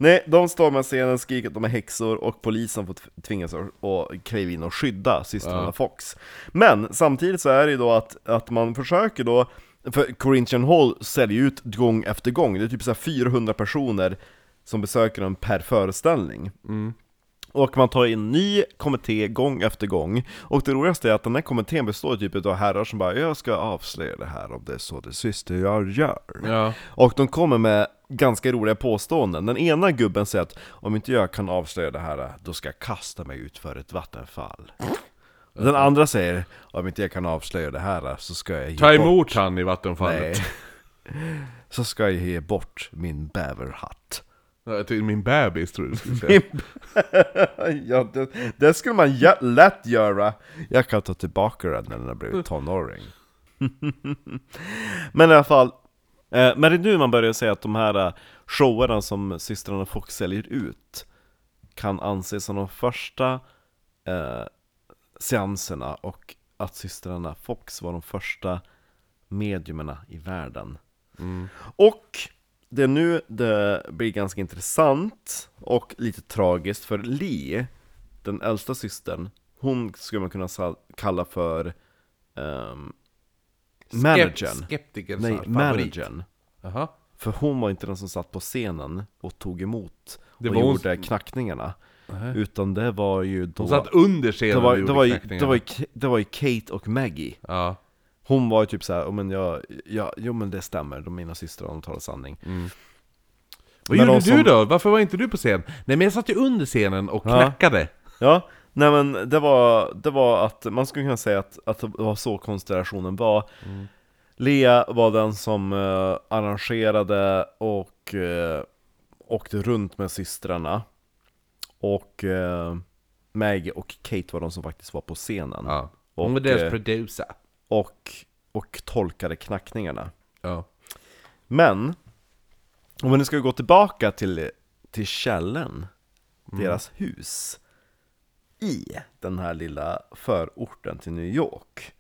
nej, de stormar scenen, skriker att de är häxor och polisen får tv- tvingas att kliva in och skydda systrarna Ja. Fox. Men samtidigt så är det ju då att, att man försöker då, för Corinthian Hall säljer ut gång efter gång, det är typ så här 400 personer som besöker den per föreställning. Mm. Och man tar in ny kommitté gång efter gång Och det roligaste är att den här kommittén består typ av herrar som bara 'Jag ska avslöja det här om det är så det syster jag gör' Ja. Och de kommer med ganska roliga påståenden Den ena gubben säger att 'Om inte jag kan avslöja det här, då ska jag kasta mig ut för ett vattenfall' Den andra säger 'Om inte jag kan avslöja det här, så ska jag ge Ta bort' emot han i vattenfallet. Nej Så ska jag ge bort min bäverhatt Ja, Jag tyckte min bebis tror du skulle säga. ja, det, det skulle man lätt göra. Jag kan ta tillbaka den när den blir tonåring. Men i alla fall, eh, men det är nu man börjar säga att de här eh, showerna som systrarna Fox säljer ut kan anses som de första eh, seanserna och att systrarna Fox var de första mediumerna i världen. Mm. Och det är nu det blir ganska intressant och lite tragiskt för Lee, den äldsta systern, hon skulle man kunna kalla för um, managern. Skeptikerns Nej, favorit. managern. Jaha. För hon var inte den som satt på scenen och tog emot Det och var hon gjorde knackningarna. Nej. Utan det var ju då... De satt under scenen det, var, och det, gjorde var ju, knackningarna. det, var ju, det var ju Kate och Maggie. Ja. Hon var ju typ såhär, oh, men jag, ja, jo men det stämmer, de mina systrar de talar sanning. Vad Men gjorde de du som- då? Varför var inte du på scen? Nej men jag satt ju under scenen och Ja. knackade. Ja, nej men det var, det var att, man skulle kunna säga att, att det var så konstellationen var. Lea var den som eh, arrangerade och eh, åkte runt med systrarna. Och eh, Maggie och Kate var de som faktiskt var på scenen. Ja. Och, Hon var deras eh, producer. och, och tolkade knackningarna. Ja. Men, om vi nu ska gå tillbaka till, till källen, deras hus I den här lilla förorten till New York.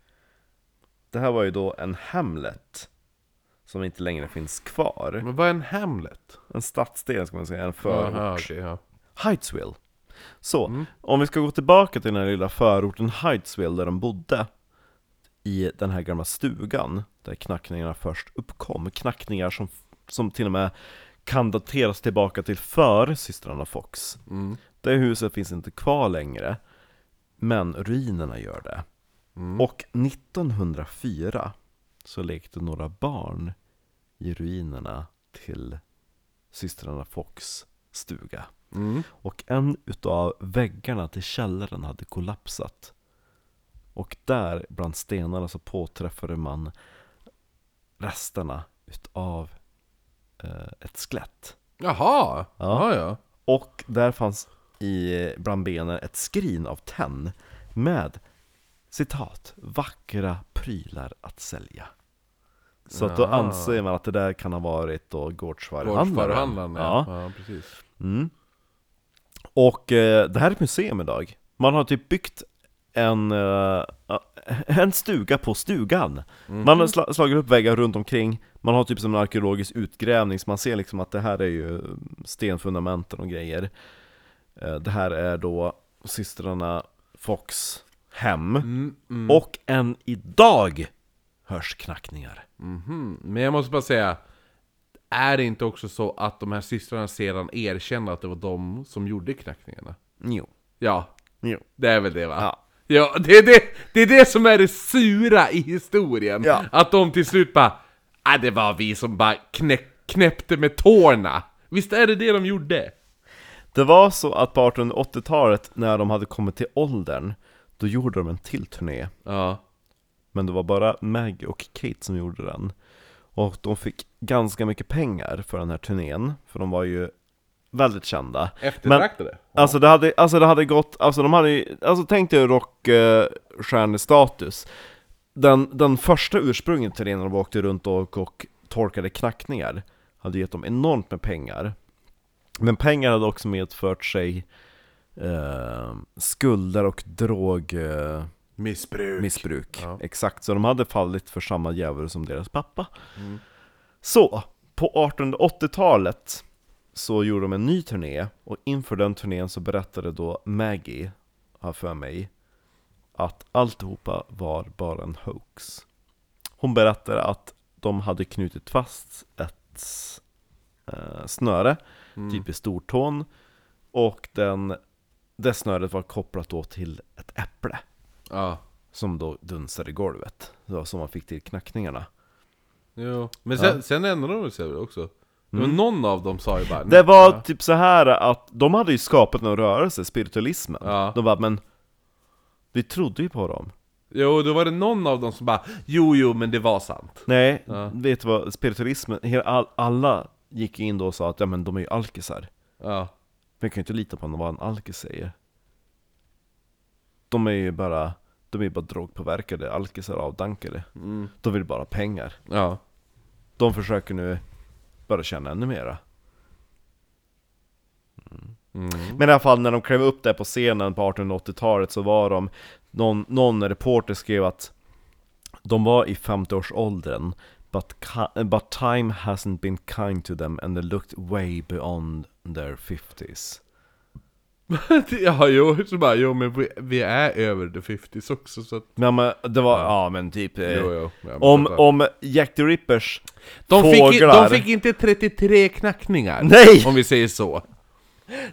Det här var ju då en Hamlet Som inte längre finns kvar. Men vad är en Hamlet? En stadsdel ska man säga, en förort. Aha, okej, ja. Hydesville Så, om vi ska gå tillbaka till den här lilla förorten Hydesville där de bodde I den här gamla stugan Där knackningarna först uppkom. Knackningar som, som till och med kan dateras tillbaka till före systrarna Fox. Mm. Det huset finns inte kvar längre Men ruinerna gör det Och 1904 så lekte några barn i ruinerna till systrarna Fox stuga Mm. och en utav väggarna till källaren hade kollapsat Och där bland stenarna så påträffade man resterna utav eh, ett skelett Jaha! Ja. Ja, ja. Och där fanns i bland benen ett skrin av tenn med citat, vackra prylar att sälja Så att då anser man att det där kan ha varit då gårdsvaruhandlaren ja. ja. precis. Mm. Och eh, det här är ett museum idag. Man har typ byggt en, eh, en stuga på stugan. Man har sla- slagit upp väggar runt omkring, man har typ som en arkeologisk utgrävning, så man ser liksom att det här är ju stenfundamenten och grejer. Eh, det här är då systrarna Fox hem, Mm, mm. och än idag hörs knackningar. Mhm. Men jag måste bara säga, är det inte också så att de här systrarna sedan erkänner att det var de som gjorde knackningarna? Jo. Ja, Jo. det är väl det va? Ja. Ja, det är det, det är det som är det sura i historien. Ja. Att de till slut bara, ah, det var vi som bara knä, knäppte med tårna. Visst är det det de gjorde? Det var så att på 1880-talet, när de hade kommit till åldern, Då gjorde de en till turné. Ja. Men det var bara Maggie och Kate som gjorde den. Och de fick ganska mycket pengar för den här turnén För de var ju väldigt kända. Eftertraktade. Alltså det hade, alltså det hade gått, alltså de hade ju- alltså tänk dig rockstjärnestatus den, den första till det när de åkte runt och, och torkade knackningar Hade gett dem enormt med pengar Men pengar hade också medfört sig eh, skulder och drogmissbruk Missbruk. missbruk. Ja. Exakt, så de hade fallit för samma djävul som deras pappa Mm. Så, på 1880-talet så gjorde de en ny turné och inför den turnén så berättade då Maggie, har för mig, att alltihopa var bara en hoax. Hon berättade att de hade knutit fast ett eh, snöre, Mm. typ i stortån, och den, det snöret var kopplat då till ett äpple Ja. som då dunsade i golvet, det var så man fick till knackningarna. Jo. Men sen, sen ändrade de sig också. Men någon av dem sa ju bara Mm. Det var ja. typ så här att de hade ju skapat en rörelse, spiritualismen. Ja. De bara, men vi trodde ju på dem. Jo, då var det någon av dem som bara Jo, jo, men det var sant. Nej, Ja. vet du vad, spiritualismen, all, alla gick in då och sa att ja men de är ju alkisar. Ja. Men jag kan ju inte lita på vad en alkis säger. De är ju bara, de är bara drogpåverkade, alkisar avdankade. Mm. De vill bara ha pengar. Ja. De försöker nu bara tjäna ännu mera. Mm. Men i alla fall när de klev upp där på scenen på 1880-talet så var de Någon, någon reporter skrev att De var i 50-årsåldern but, but time hasn't been kind to them and they looked way beyond their 50s ja, jo, så bara, jo men vi, vi är över the 50s också så att... Men, men det var, ja, men typ eh, Jo, jo. Ja, men om, om Jack the Rippers de, fick, fåglar de fick inte 33 knackningar, Nej! om vi säger så.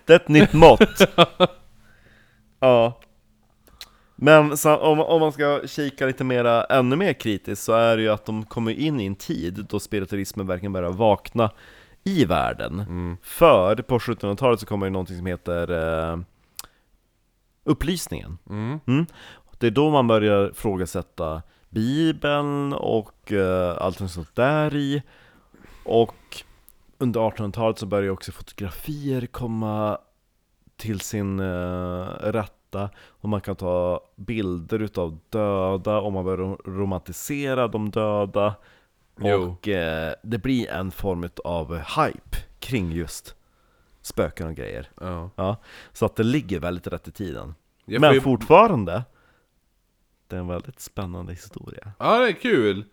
Det är ett nytt mått Ja Men så, om, om man ska kika lite mera, ännu mer kritiskt så är det ju att de kommer in i en tid då spiritualismen verkligen börjar vakna i världen För på 1700-talet så kommer det någonting som heter eh, upplysningen Mm. Mm. Det är då man börjar ifrågasätta Bibeln och eh, allt sånt där i Och under 1800-talet så börjar också fotografier komma till sin eh, rätta Och man kan ta bilder utav döda och man börjar ro- romantisera de döda Jo. Och eh, det blir en form av hype kring just spöken och grejer Ja. Ja, så att det ligger väldigt rätt i tiden Jag men ju- fortfarande Det är en väldigt spännande historia Ja, det är kul.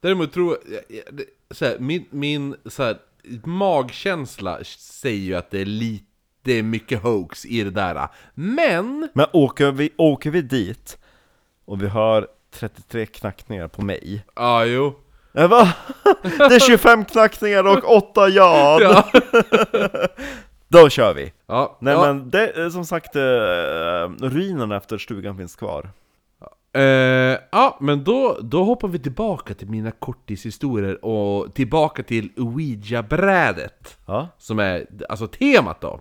Däremot tror jag, så här, min, min så här, magkänsla säger ju att det är lite, det är mycket hoax i det där. Men, Men åker vi, åker vi dit Och vi har 33 knackningar på mig ja jo. äh, va? Det är 25 knackningar och 8 ja! Ja. Då kör vi! Ja, Nej ja. men det är som sagt, eh, ruinerna efter stugan finns kvar Eh, ja, men då, då hoppar vi tillbaka till mina kortishistorier och tillbaka till Ouija-brädet. Ja, Som är alltså temat då.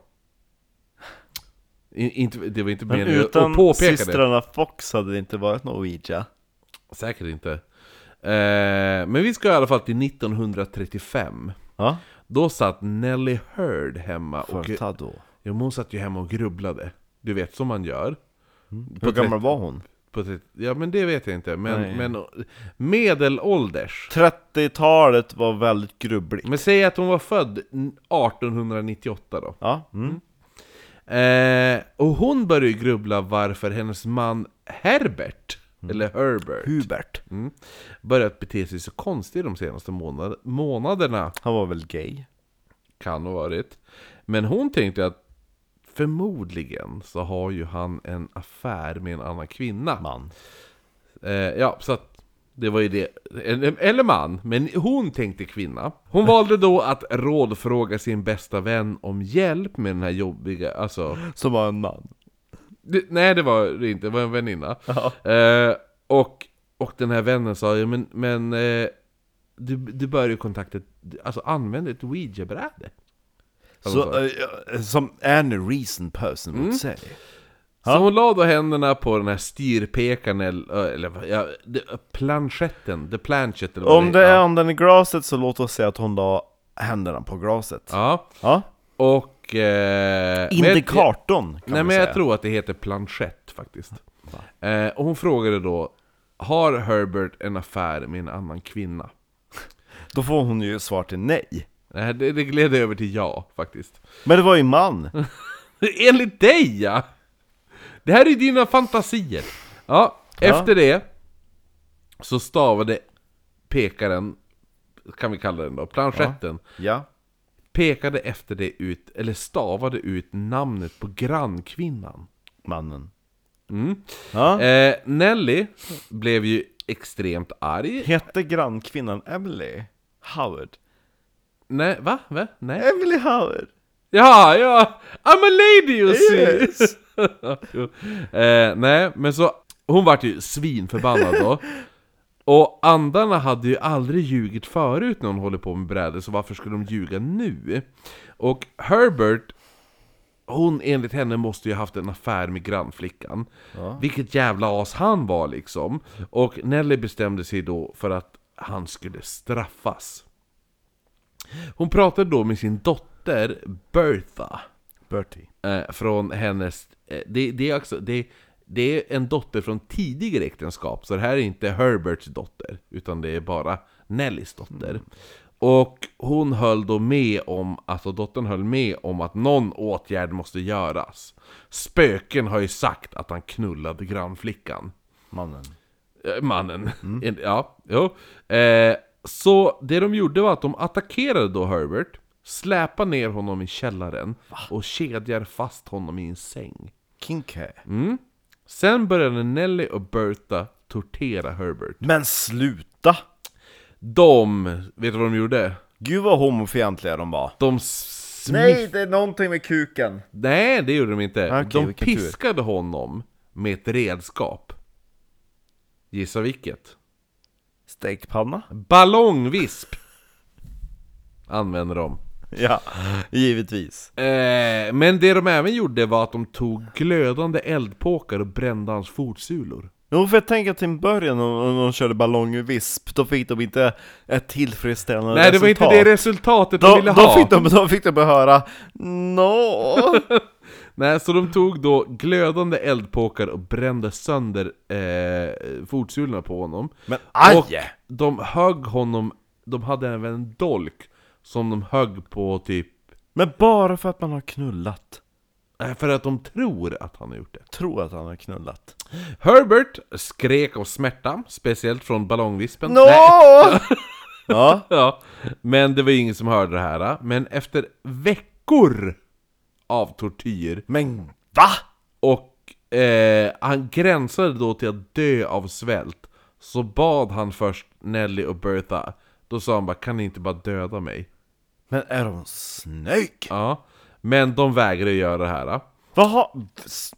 Inte, det var inte men meningen att utan påpeka det. systrarna Fox hade det inte varit någon Ouija Säkert inte. Eh, men vi ska i alla fall till 1935. Ja, Då satt Nelly Heard hemma och... för då Ja, men hon satt ju hemma och grubblade. Du vet, som man gör. Hur gammal var hon? Ja, men det vet jag inte. Men, Nej. men medelålders. 30-talet var väldigt grubbligt Men säg att hon var född 1898 då. Ja, mm. Eh, och hon började ju grubbla varför hennes man Herbert, eller Herbert, Hubert mm, börjat bete sig så konstigt de senaste månad månaderna. Han var väl gay? Kan ha varit. Men hon tänkte att förmodligen så har ju han en affär med en annan kvinna. Man Eh, ja, så att det var ju det. Eller man, men hon tänkte kvinna. Hon valde då att rådfråga sin bästa vän om hjälp med den här jobbiga, alltså... Som var en man Det, nej det var det inte, det var en väninna. Ja. Eh, och, och den här vännen sa ju, men, men eh, du, du bör ju kontakta, alltså använd ett ouija-bräde. Så, eh, som any reason person would say Så hon la då händerna på den här styrpekaren, eller, eller ja, planchetten, the planchet eller vad Om det är ja. anden i glaset så låt oss säga att hon la händerna på glaset. Ja, Ja. och... Eh, jag- Indikatorn kan Nej men jag säga. tror att det heter planchett faktiskt. Eh, och hon frågade då, har Herbert en affär med en annan kvinna? Då får hon ju svar till nej. Nej, det, det gled över till ja, faktiskt. Men det var ju man. Enligt dig ja! Det här är dina fantasier. Ja, efter det så stavade pekaren, kan vi kalla den då, planchetten, Ja. pekade efter det ut, eller stavade ut namnet på grannkvinnan. Mannen. Mm. Ja. Eh, Nelly blev ju extremt arg. Hette grannkvinnan Emily Howard? Nej, va? va? Nej? Emily Howard! Ja, ja! I'm a lady you see! Yes. Eh, nej, men så, hon vart ju svinförbannad då. Och andarna hade ju aldrig ljugit förut när hon håller på med brädor, så varför skulle de ljuga nu? Och Herbert, hon enligt henne måste ju haft en affär med grannflickan. Vilket jävla as han var liksom. Och Nelly bestämde sig då för att han skulle straffas. Hon pratade då med sin dotter Bertha. Bertie. Eh, från hennes... Eh, det, det, är också, det, det är en dotter från tidigare äktenskap, så det här är inte Herberts dotter, utan det är bara Nellys dotter. Och hon höll då med om, alltså dottern höll med om att någon åtgärd måste göras. Spöken har ju sagt att han knullade grannflickan. Mannen. Eh, Mannen. En- Ja, jo. Eh, så det de gjorde var att de attackerade då Herbert, släpade ner honom i källaren och kedjar fast honom i en säng. Kinky. Mm. Sen började Nelly och Bertha tortera Herbert. Men sluta! De, vet du vad de gjorde? Gud vad homofientliga de var. De smiff... Nej, det är någonting med kuken. Nej, det gjorde de inte. Okej, de vilken tur. piskade honom med ett redskap. Gissa vilket? Stekpanna? Ballongvisp! Använder de. Ja, givetvis. Eh, men det de även gjorde var att de tog glödande eldpåkar och brände hans fotsulor. Jo, för jag tänker till en början när de körde ballongvisp, då fick de inte ett tillfredsställande Nej, det var resultat. inte det resultatet de, Då, ville då, ha! fick de, då fick de höra Nå. Nej, så de tog då glödande eldpåkar och brände sönder eh, fotsulorna på honom. Men aj! Och de högg honom, de hade även en dolk som de högg på typ, Men bara för att man har knullat. eh, för att de tror att han har gjort det. Tror att han har knullat. Herbert skrek av smärta, speciellt från ballongvispen. Nej. ja, Ja, men det var ingen som hörde det här. Men efter veckor av tortyr men va? och eh, han gränsade då till att dö av svält så bad han först Nelly och Bertha. Då sa han bara 'Kan ni inte bara döda mig?' Men är de snygg? Ja, men de vägrade göra det här. Vad har...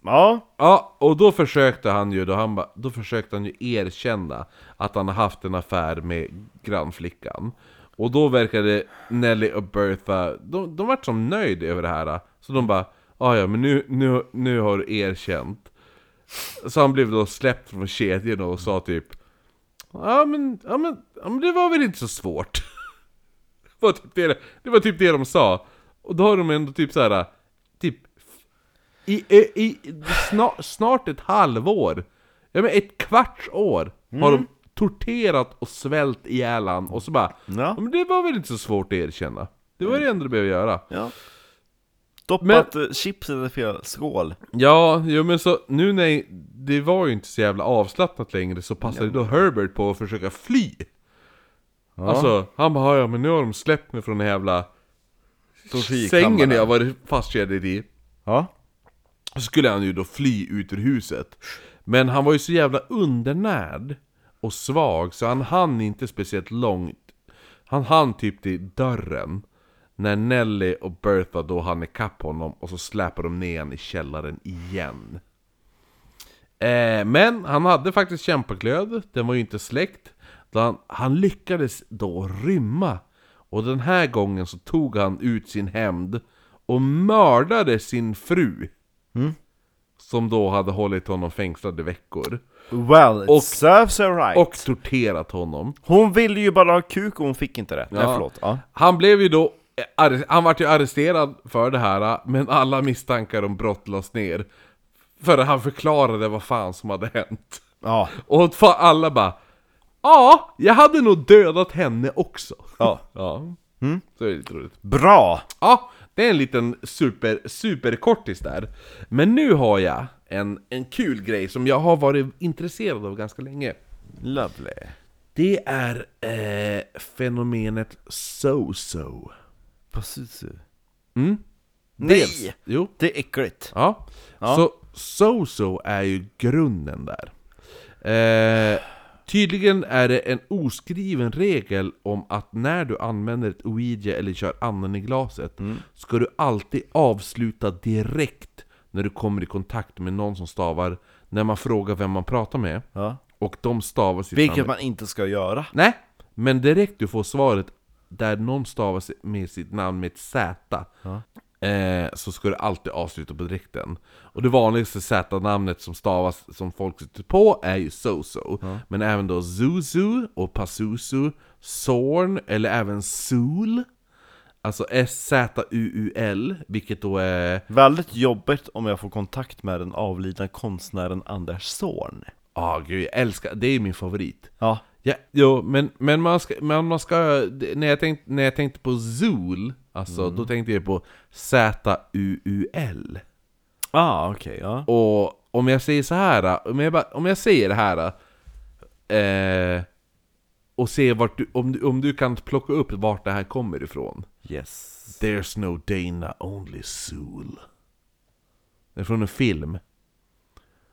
Ja, Ja, och då försökte han ju, då, han ba, då försökte han ju erkänna att han har haft en affär med grannflickan. Och då verkade Nelly och Bertha, de, de vart som nöjd över det här. Så de bara, "Ah, ja men nu, nu, nu har du erkänt. Så han blev då släppt från kedjorna och sa typ Ja men, ja men, ja, men det var väl inte så svårt. det, var typ det, det var typ det de sa. Och då har de ändå typ så här typ i, i, i snar, snart ett halvår, ja men ett kvarts år, har de torterat och svält ihjäl han och så bara Ja. men det var väl inte så svårt att erkänna. Det var det enda du behöver göra. ja. Doppat men... chipset i fel skål. Ja, jo men så nu när det var ju inte så jävla avslappnat längre så passade då Herbert på att försöka fly. Alltså, han bara ja men nu har de släppt mig från den jävla sängen jag varit fastkedjad i. Ja. Så skulle han ju då fly ut ur huset. Men han var ju så jävla undernärd och svag så han hann inte speciellt långt. Han hann typ till dörren. När Nelly och Bertha då hann ikapp honom och så släpade de ner honom i källaren igen. Eh, men han hade faktiskt kämpaglöd, den var ju inte släckt. Han, han lyckades då rymma. Och den här gången så tog han ut sin hämnd och mördade sin fru. som då hade hållit honom fängslad i veckor. Well, it Och- serves her right. Och torterat honom. hon ville ju bara ha kuk och hon fick inte det. Nej, Ja. förlåt. Ja. Han blev ju då, han vart ju arresterad för det här, men alla misstankar om brott lades ner. För han förklarade vad fan som hade hänt. Ja. Och alla bara Ja, jag hade nog dödat henne också. ja. Ja, så är det lite roligt. Bra! Ja, det är en liten super, superkortis där. Men nu har jag en, en kul grej som jag har varit intresserad av ganska länge. Lovely. Det är eh, fenomenet so-so. Precis. Mm? Nej! Dels- Jo. Det är äckligt. Ja. Ja. Så so-so är ju grunden där. Eh, tydligen är det en oskriven regel om att när du använder ett Ouija eller kör anden i glaset ska du alltid avsluta direkt när du kommer i kontakt med någon som stavar när man frågar vem man pratar med Ja. och de stavar sitt Vilket namn. man inte ska göra. Nej, men direkt du får svaret där någon stavar med sitt namn med ett Z Ja. eh, Så ska du alltid avsluta på direkten Och det vanligaste Z-namnet som stavas som folk sitter på är ju Soso Men även då Zuzu och Pazuzu Zorn eller även Sul Alltså S-Z-U-U-L, vilket då är... Väldigt jobbigt om jag får kontakt med den avlidna konstnären Anders Zorn. Ah gud, jag älskar, det är min favorit Ja. Ja, jo, men, men man ska, men man ska när, jag tänkte, när jag tänkte på Zul, alltså, då tänkte jag på Z-U-U-L. Ah, okej, ja. Och om jag säger så här, om jag, bara, om jag säger det här eh, och ser vart du, om, du, om du kan plocka upp vart det här kommer ifrån. Yes. There's no Dana, only Zul. Det är från en film.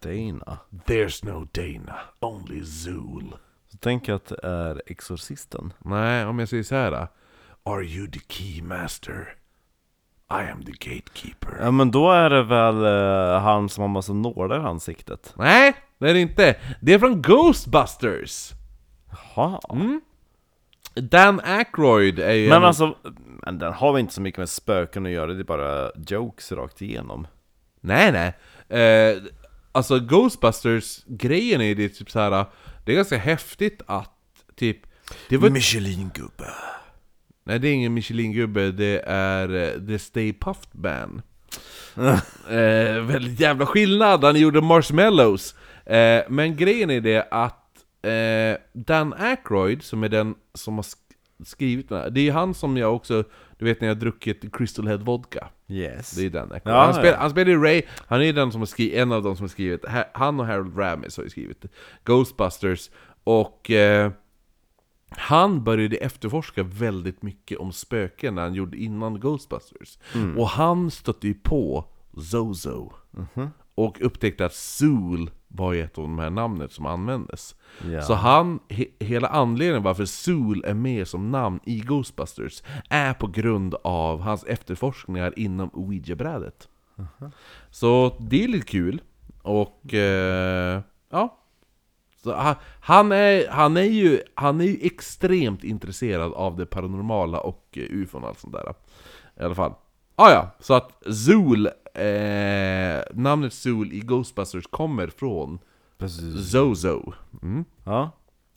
Dana. There's no Dana, only Zul. Så tänk att det är Exorcisten. Nej, om jag säger så här. Are you the keymaster? I am the gatekeeper. Ja men då är det väl eh, han som har massa nålar i ansiktet. Nej, det är det inte. Det är från Ghostbusters. Jaha. Dan Aykroyd är ju... Men en- alltså, men den har väl inte så mycket med spöken att göra, det är bara jokes rakt igenom. Nej, nej. Eh, alltså Ghostbusters-grejen är ju det typ så här. Det är ganska häftigt att typ... Det var... Michelin-gubbe. Nej, det är ingen Michelin-gubbe, det är eh, The Stay Puft Band. eh, väldigt jävla skillnad, han gjorde Marshmallows. Eh, men grejen är det att eh, Dan Aykroyd, som är den som har sk- skrivit den här, det är ju han som jag också, du vet när jag har druckit Crystal Head Vodka. Yes. Det är Dan Aykroyd. Ja, han, spel, ja. han spelar ju Ray, han är den som har skrivit, en av de som har skrivit, ha- han och Harold Ramis har ju skrivit Ghostbusters, och eh, han började efterforska väldigt mycket om spöken när han gjorde innan Ghostbusters. Mm. Och han stötte ju på Zozo. Och upptäckte att Zool var ju ett av de här namnet som användes. Ja. Så han, he, hela anledningen varför Zool är med som namn i Ghostbusters är på grund av hans efterforskningar inom Ouija-brädet. Så det är lite kul. Och eh, ja, så han, han, är, han, är ju, han är ju extremt intresserad av det paranormala och eh, ufon och allt sånt där. I alla fall. Ah, ja, så att Zool, eh, namnet Zool i Ghostbusters kommer från Precis. Zozo. Mm. Ja.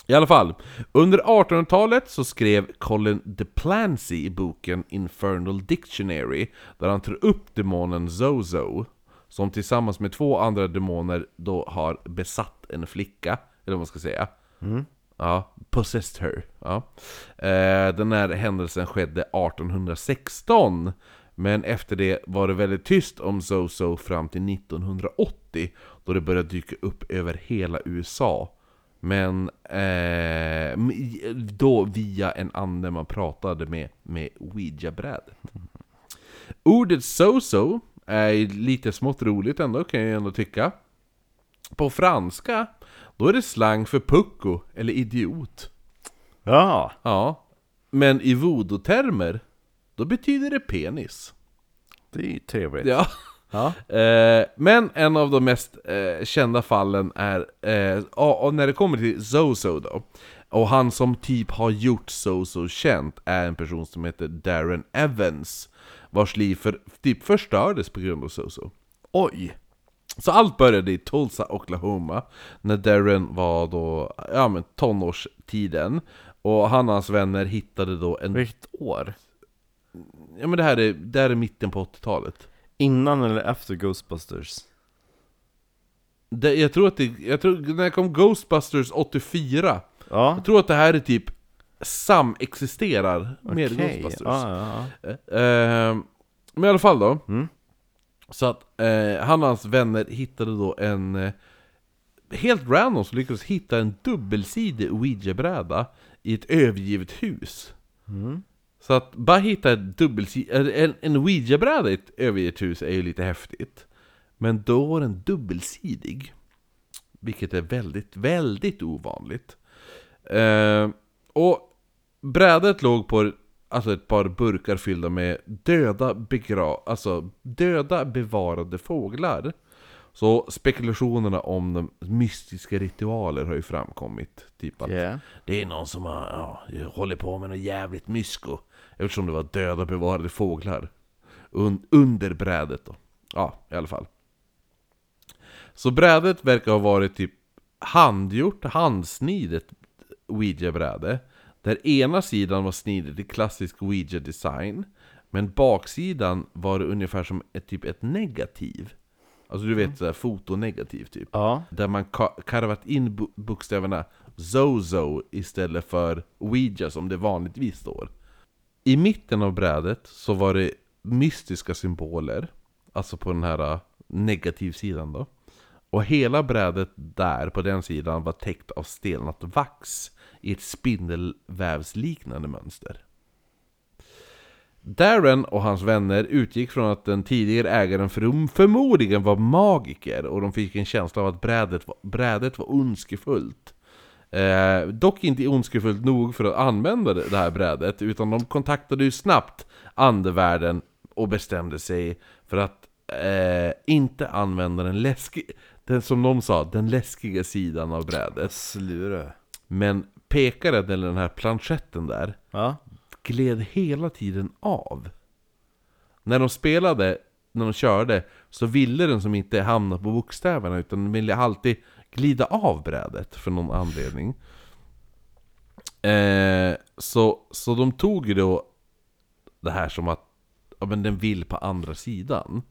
I alla fall, under 1800-talet så skrev Colin DePlancy i boken Infernal Dictionary, där han tar upp demonen Zozo, som tillsammans med två andra demoner då har besatt en flicka, eller vad man ska säga. Ja, possessed her. Ja. Eh, den här händelsen skedde 1816, men efter det var det väldigt tyst om Zozo fram till 1980, då det började dyka upp över hela USA. Men eh, då via en ande man pratade med, med Ouija-brädet. Ordet so-so är lite smått roligt ändå, kan jag ändå tycka. På franska, då är det slang för pucko, eller idiot. Ja. Ja. Men i voodoo-termer, då betyder det penis. Det är ju trevligt. Ja. Ja. Eh, men en av de mest eh, kända fallen är, eh, och, när det kommer till Zozo då, och han som typ har gjort Zozo känt är en person som heter Darren Evans, vars liv för, typ förstördes på grund av Zozo. Oj. Så allt började i Tulsa, Oklahoma, när Darren var då, ja men tonårstiden. Och han och hans vänner hittade då en... Vilket år? Ja men det här är, det här är mitten på 80-talet. Innan eller efter Ghostbusters? Det, jag tror att det, jag tror, när kom Ghostbusters 84, Ja, jag tror att det här är typ samexisterar med okej. Ghostbusters. Ja, ja, ja. Eh, men i alla fall då. Mm. Så att eh, han och hans vänner hittade då en... Eh, helt random så lyckades hitta en dubbelsidig ouija-bräda i ett övergivet hus. Mm. Så att bara hitta ett en, en ouija-bräda i ett övergivet hus är ju lite häftigt. Men då var den dubbelsidig. Vilket är väldigt, väldigt ovanligt. Eh, och brädet låg på alltså ett par burkar fyllda med döda, begra- alltså döda bevarade fåglar. Så spekulationerna om de mystiska ritualer har ju framkommit. Typ att Yeah. det är någon som har, ja, håller på med något jävligt mysko. Eftersom det var döda bevarade fåglar. Un- under brädet då. Ja, i alla fall. Så brädet verkar ha varit typ handgjort, handsnidet Ouija-bräde. Där ena sidan var snidet i klassisk Ouija-design. Men baksidan var det ungefär som ett, typ ett negativ. Alltså du vet såhär fotonegativ typ. Ja. Där man ka- karvat in bo- bokstäverna Zozo istället för Ouija som det vanligtvis står. I mitten av brädet så var det mystiska symboler, alltså på den här äh, negativsidan då. Och hela brädet där, på den sidan, var täckt av stelnat vax i ett spindelvävsliknande mönster. Darren och hans vänner utgick från att den tidigare ägaren förmodligen var magiker och de fick en känsla av att brädet var, brädet var ondskefullt. Eh, dock inte ondskefullt nog för att använda det här brädet, utan de kontaktade ju snabbt andevärlden och bestämde sig för att eh, inte använda den läskiga, den, som de sa, den läskiga sidan av brädet. Slure. Men pekaren, eller den här planchetten där, Ja. gled hela tiden av. När de spelade, när de körde, så ville den som inte hamna på bokstäverna utan den ville alltid glida av brädet för någon anledning. Eh, så, så de tog ju då det här som att ja, men den vill på andra sidan.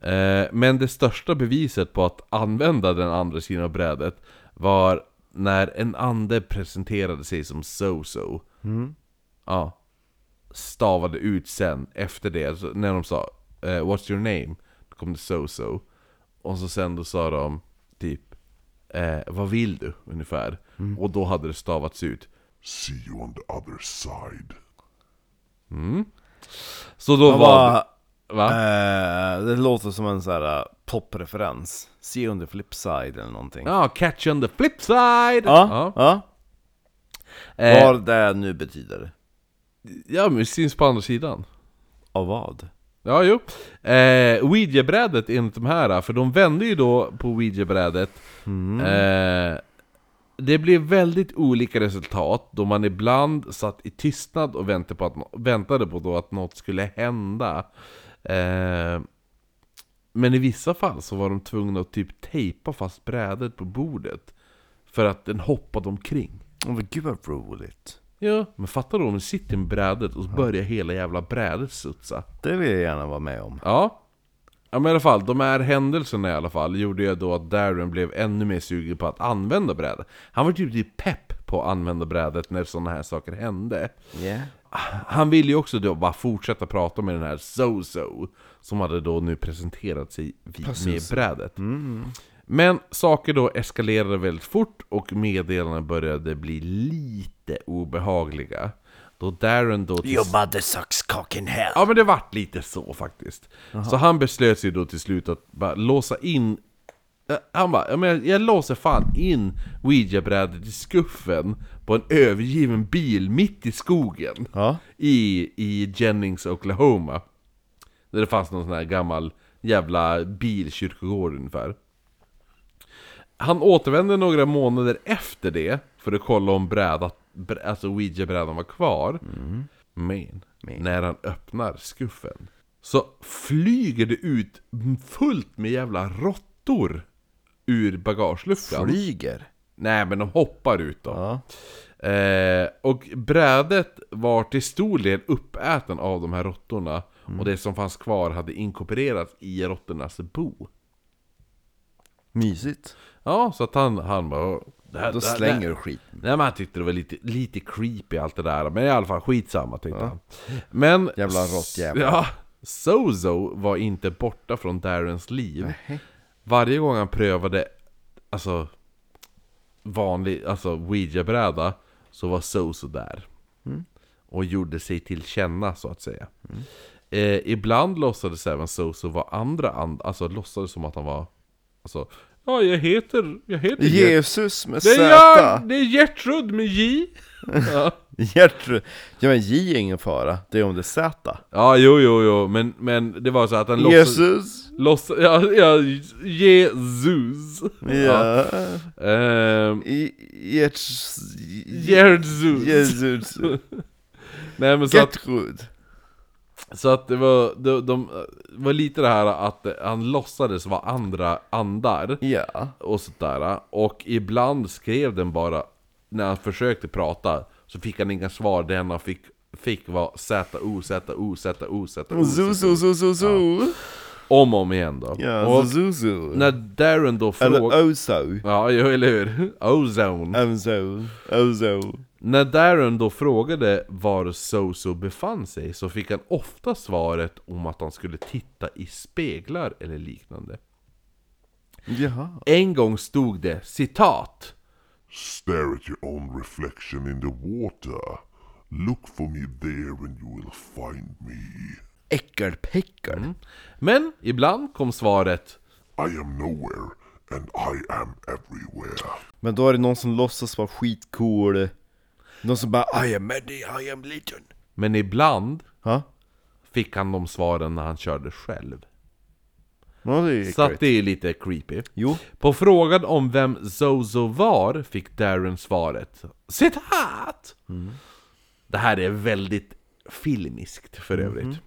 Eh, men det största beviset på att använda den andra sidan av brädet var när en ande presenterade sig som So-So. Mm. Ja. Stavade ut sen efter det, när de sa eh, 'What's your name?' Då kom det so-so Och så sen då sa de typ eh, 'Vad vill du?' ungefär Och då hade det stavats ut See you on the other side. Så då var... var... Va? Eh, det låter som en sån här uh, popreferens. See you on the flip side eller någonting. Ja, 'Catch on the flip side' Ja, ja. Eh, Vad det nu betyder. ja men syns på andra sidan Av vad? Ja, jo. Eh, Ouija-brädet enligt de här, för de vände ju då på Ouija-brädet. Eh, det blev väldigt olika resultat då man ibland satt i tystnad och väntade på, att, väntade på då att något skulle hända. Eh, men i vissa fall så var de tvungna att typ tejpa fast brädet på bordet. För att den hoppade omkring. Åh men gud vad roligt. Ja, men fattar du om du sitter med brädet och så börjar hela jävla brädet studsa. Det vill jag gärna vara med om. Ja. Ja men i alla fall, de här händelserna i alla fall gjorde ju då att Darren blev ännu mer sugen på att använda brädet. Han var typ typ pepp på att använda brädet när sådana här saker hände. Yeah. Han ville ju också då bara fortsätta prata med den här So-So Som hade då nu presenterat sig vid, med brädet. Men saker då eskalerade väldigt fort och meddelandena började bli lite obehagliga. Då Darren då... till- Your mother sucks cock in hell. Ja men det vart lite så faktiskt. Så han beslöt sig då till slut att bara låsa in Eh, Han bara, jag, jag låser fan in ouija-brädet i skuffen på en övergiven bil mitt i skogen Ja. i, i Jennings, Oklahoma Där det fanns någon sån här gammal jävla bilkyrkogård ungefär Han återvände några månader efter det för att kolla om brädat, brä- alltså ouija-brädan var kvar Men, när han öppnar skuffen så flyger det ut fullt med jävla råttor ur bagageluckan. Flyger. Nej men de hoppar ut då. Ja. Eh, och brädet var till stor del uppäten av de här råttorna. Och det som fanns kvar hade inkorporerats i råttornas bo. Mysigt. Ja, så att han, han bara... Det här, Då det här- slänger du skiten. Nej men han tyckte det var lite, lite creepy allt det där, men i alla fall skitsamma tänkte han. Men... Jävla råttjävel. Ja, Sozo var inte borta från Darrens liv. Varje gång han prövade, alltså, vanlig, alltså Ouija-bräda, så var Sozo där. Och gjorde sig till känna så att säga. Eh, ibland låtsades även Sozo vara andra and, alltså låtsades som att han var, alltså, ja jag heter, jag heter Jesus med det är Z. jag! Det är Gertrud med J! ja. Gertrud. Ja men J är ingen fara, det är om det är Z. ja, jo, jo, jo, men, men det var så att han låtsades... Jesus. Låtsas, ja, ja, Jesus! Ja. Ehm, I- Gerts... Jesus! Jesus. Nej men så att, Gertrud. Så att det var, de, de, var lite det här att han låtsades vara andra andar Ja. och sådär Och ibland skrev den bara, när han försökte prata Så fick han inga svar, det enda han fick, fick var Z-O, Z-O, Z-O, Z-O Zu, zu, zu, zu, zu. Om och om igen då Ja, Och zu, zu. när Darren då Eller frågade Ozo. Ja, eller hur? Ozone Ozo. Ozo. När Darren då frågade var Soso befann sig så fick han ofta svaret om att han skulle titta i speglar eller liknande. Jaha. En gång stod det citat Stare at your own reflection in the water. Look for me there and you will find me. Äckelpäckel. Men ibland kom svaret I am nowhere and I am everywhere. Men då är det någon som låtsas vara skitcool. Någon som bara I am Eddie, I am Legion. Men ibland Ha? fick han de svaren när han körde själv. Ja, det är Så att det är lite creepy. Jo. På frågan om vem Zozo var fick Darren svaret Citat! Det här är väldigt filmiskt för övrigt.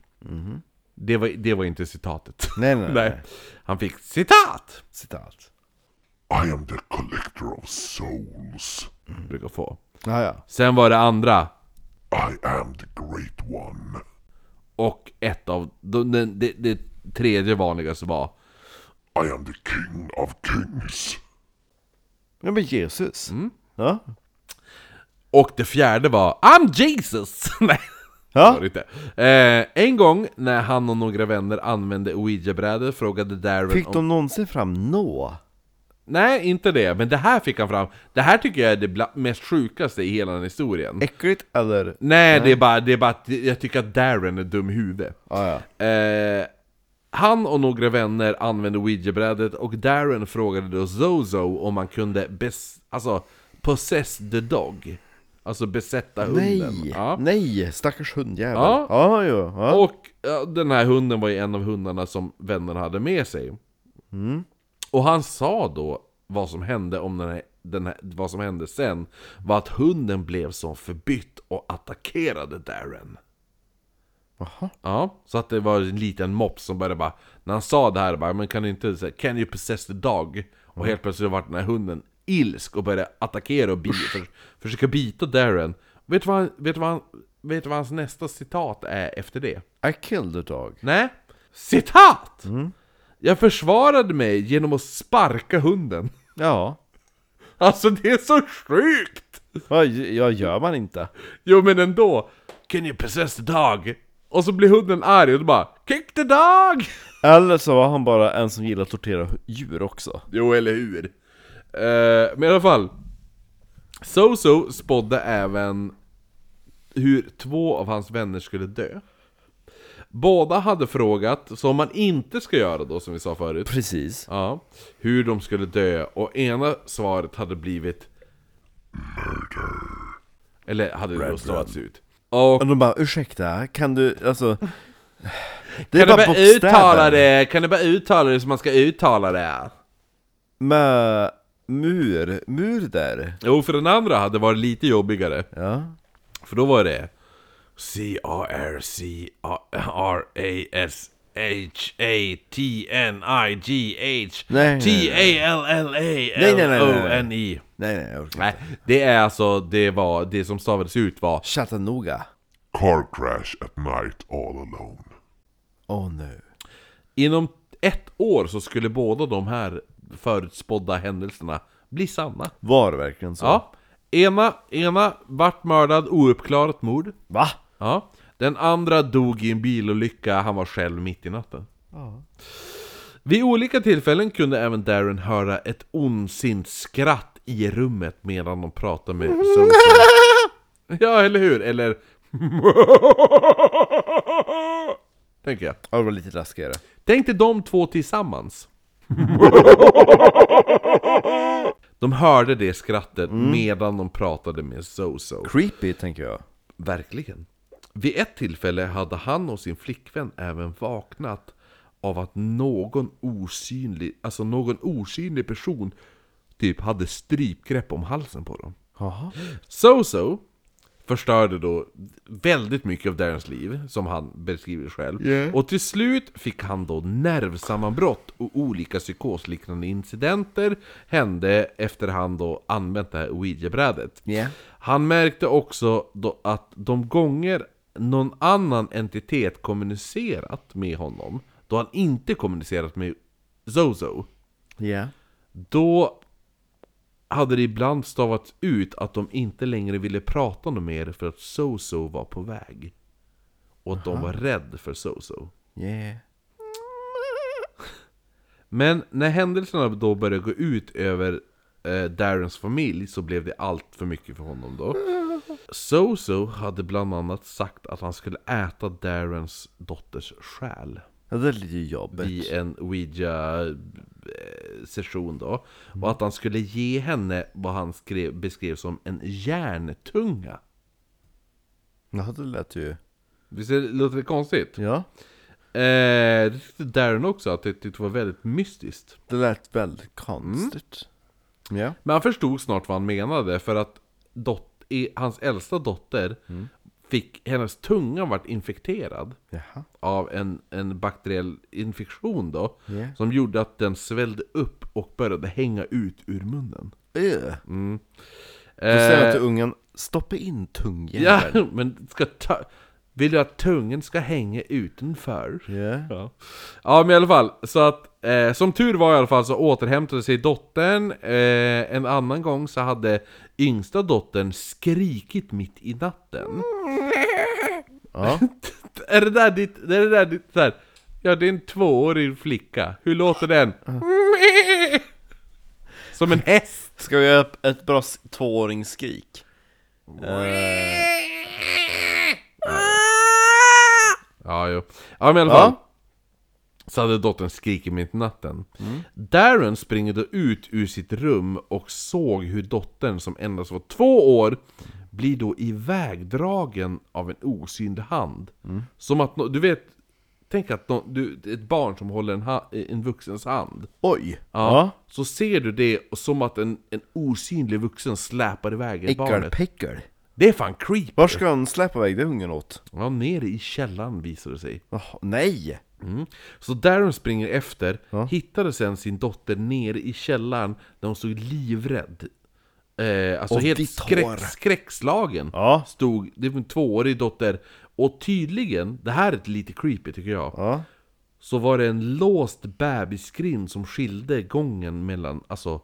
Det, var, det var inte citatet. Nej, nej, nej. Han fick citat! Citat. I am the collector of souls. Brukar få. Ja, ja. Sen var det andra, I am the great one. och ett av, de- den- det, det tredje vanligaste var I am the king of kings. Ja men Jesus. Mm. Ja. Och det fjärde var I'm Jesus! Nej, var Ja. inte. Eh, en gång när han och några vänner använde ouija-brädor frågade Darren Fick om... de någonsin fram nå? Nej, inte det, men det här fick han fram. Det här tycker jag är det mest sjukaste i hela den historien. Äckligt eller? Nej, det är bara, det är bara att jag tycker att Darren är dum i huvudet. Ja, ja. Eh, han och några vänner använde ouija-brädet och Darren frågade då Zozo om man kunde bes- alltså, possess the dog. Alltså besätta hunden. Nej! Ja. Nej! Stackars hundjävel. Ja. Ja, ja. ja. Och ja, den här hunden var ju en av hundarna som vännerna hade med sig. Och han sa då vad som hände om den här, den här, vad som hände sen var att hunden blev som förbytt och attackerade Darren. Jaha. Ja, så att det var en liten mops som började bara När han sa det här bara, men kan du inte säga Can you possess the dog? Och helt plötsligt var den här hunden ilsk och började attackera och bita, för, försöka bita Darren Vet du vad, vet, vad vet vad hans nästa citat är efter det? I killed the dog. Nej, citat! Jag försvarade mig genom att sparka hunden Ja. Alltså det är så sjukt! Ja, ja, gör man inte. Jo men ändå Can you possess the dog? Och så blir hunden arg och då bara Kick the dog! Eller så var han bara en som gillar att tortera djur också. Jo, eller hur? Eh, men i alla fall. Soso spådde även hur två av hans vänner skulle dö. Båda hade frågat, som man inte ska göra då som vi sa förut. Precis. Ja, hur de skulle dö och ena svaret hade blivit Eller hade det då stavats ut. Och Och de bara, ursäkta, kan du, alltså... Det kan är du bara bara uttala det? Kan du bara uttala det som man ska uttala det? Med mur, mur där. Jo, för den andra hade varit lite jobbigare Ja. För då var det C-A-R-C-A-R-A-S-H-A-T-N-I-G-H Nej, nej, nej. T-A-L-L-A-L-O-N-I Nej nej, jag orkar Nej, inte. det är alltså, det var, det som stavades ut var Chattanooga. Car crash at night all alone. Åh oh, no. Inom ett år så skulle båda de här förutspådda händelserna bli sanna. Var det verkligen så? Ja. Ena, ena vart mördad, ouppklarat mord. Va? Ja. Den andra dog i en bilolycka, han var själv mitt i natten. Vid olika tillfällen kunde även Darren höra ett ondsint skratt i rummet medan de pratade med Sosa. Ja, eller hur? Eller... Tänker jag. Ja, det var lite läskigare. Tänk dig de två tillsammans. De hörde det skrattet medan de pratade med Zozo. Creepy, tänker jag. Verkligen. Vid ett tillfälle hade han och sin flickvän även vaknat av att någon osynlig, alltså någon osynlig person typ hade strypgrepp om halsen på dem. Jaha. Soso förstörde då väldigt mycket av Darrens liv, som han beskriver själv. Yeah. Och till slut fick han då nervsammanbrott och olika psykosliknande incidenter hände efter han då använt det här Ouija-brädet. Yeah. Han märkte också då att de gånger någon annan entitet kommunicerat med honom, då han inte kommunicerat med Zozo, Yeah. då hade det ibland stavats ut att de inte längre ville prata något mer för att Zozo var på väg. Och att de var rädda för Zozo. Yeah. Men när händelserna då började gå ut över eh, Darrens familj så blev det allt för mycket för honom då. Zozo hade bland annat sagt att han skulle äta Darrens dotters själ. Ja, det är lite jobbigt. i en Ouija-session då. Och att han skulle ge henne vad han skrev, beskrev som en järntunga. Ja, det lät ju... Visst det- låter det konstigt? Ja. Eh, det tyckte Darren också, att det tyckte var väldigt mystiskt. Det lät väldigt konstigt. Ja. Men han förstod snart vad han menade, för att dot, hans äldsta dotter fick, hennes tunga vart infekterad Jaha. av en, en bakteriell infektion då, Ja. som gjorde att den svällde upp och började hänga ut ur munnen. Öh. Mm. Du säger Eh, till ungen, stoppa in Ja, tungjäveln. men ska ta... Vill du att tungen ska hänga utanför? Ja. Ja. ja, men i alla fall. Så att, eh, som tur var i alla fall så återhämtade sig dottern. Eh, en annan gång så hade yngsta dottern skrikit mitt i natten. Ja. Är det där ditt... Är det där ditt... Där? Ja, det är en tvåårig flicka. Hur låter den? Som en häst. Ska vi göra ett- bra tvååringsskrik? Eh, Ja, jo. Ja, men i alla fall. ja. Så hade dottern skrikit mitt i natten. Darren springer då ut ur sitt rum och såg hur dottern, som endast var två år, blir då ivägdragen av en osynlig hand. Som att, du vet, tänk att nå- du, ett barn som håller en, ha, en vuxens hand. Oj. Ja. Så ser du det och som att en, en osynlig vuxen släpar iväg ett barnet. Äckelpäckel. Det är fan creepy! Var ska han släppa iväg det ungen åt? Ja, nere i källaren visar det sig. Jaha, nej! Mm. Så Darren springer efter, Ja. hittade sen sin dotter nere i källaren där hon stod livrädd. Eh, alltså Och helt skräck, skräckslagen. Ja. Stod, det var en tvåårig dotter. Och tydligen, det här är lite creepy tycker jag. Ja. Så var det en låst bebisgrind som skilde gången mellan, alltså...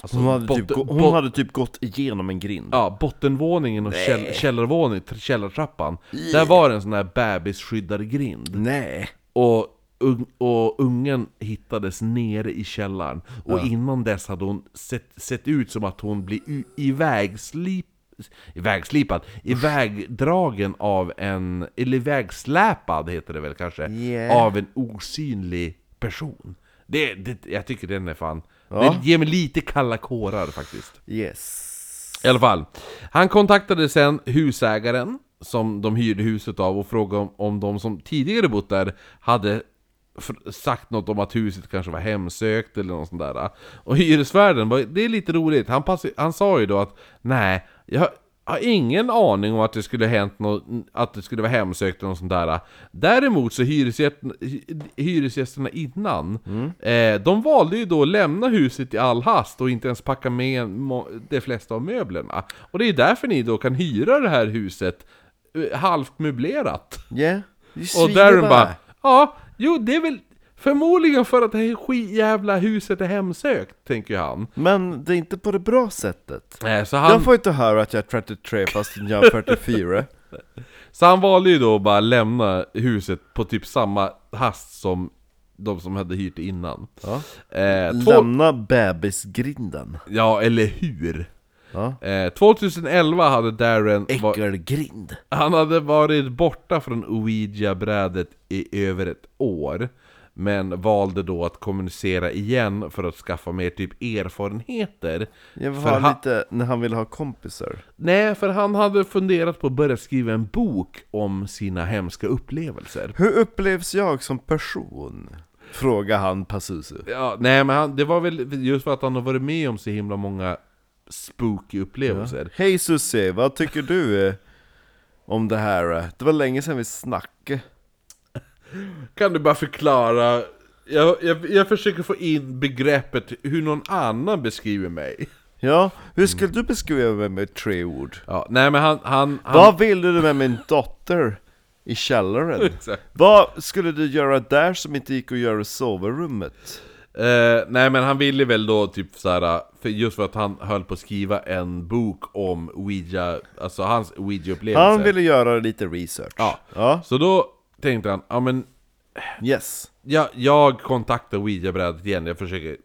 alltså Hon, hade typ, hon hade typ gått igenom en grind. Ja, bottenvåningen och käll, källarvåningen, källartrappan. Där var det en sån här bebisskyddad grind. Nej. Och, un, och ungen hittades nere i källaren. Och innan dess hade hon sett, sett ut som att hon blir ivägslip, ivägslipad, ivägdragen av en, eller ivägsläpad heter det väl kanske, Yeah. av en osynlig person. Det, det, jag tycker den är fan, Ja. det ger mig lite kalla kårar faktiskt. Yes. I alla fall. Han kontaktade sen husägaren som de hyrde huset av och frågade om, om de som tidigare bott där hade sagt något om att huset kanske var hemsökt eller något sånt där. Och hyresvärden, det är lite roligt, han, pass, han sa ju då att nej, jag har ingen aning om att det skulle hänt något, att det skulle vara hemsökt eller något sånt där. Däremot så hyresgästerna, hy- hyresgästerna innan, eh, de valde ju då att lämna huset i all hast och inte ens packa med de flesta av möblerna. Och det är därför ni då kan hyra det här huset eh, halvt möblerat. Det Och Darren bara, ja, jo det är väl förmodligen för att det här skitjävla huset är hemsökt, tänker han. Men det är inte på det bra sättet. Eh, så han... Jag får inte höra att jag är 33 fast jag är 44. Så han valde ju då att bara lämna huset på typ samma hast som de som hade hyrt det innan. Ja. Eh, två... Lämna bebisgrinden. Ja, eller hur? Ja. Eh, 2011 hade Darren... Äckelgrind. Han hade varit borta från Ouija-brädet i över ett år. Men valde då att kommunicera igen för att skaffa mer typ erfarenheter. Jag För var han- lite när han ville ha kompisar. Nej, för han hade funderat på att börja skriva en bok om sina hemska upplevelser. Hur upplevs jag som person? Frågar han Pazuzu. Ja, nej men han, det var väl just för att han har varit med om så himla många spooky upplevelser. Hej Susie, vad tycker du om det här? Det var länge sedan vi snackade. Kan du bara förklara? Jag, jag, jag försöker få in begreppet hur någon annan beskriver mig. Ja, hur skulle du beskriva mig med tre ord? Ja, nej men han... han, han Vad ville du med min dotter i källaren? Exakt. Vad skulle du göra där som inte gick att göra i sovrummet? Eh, nej men han ville väl då typ såhär, för just för att han höll på att skriva en bok om Ouija, alltså hans Ouija-upplevelser. Han ville göra lite research. Ja. ja. Så då tänkte han, ja men Yes. jag, jag kontaktar Ouija-brädet igen, jag försöker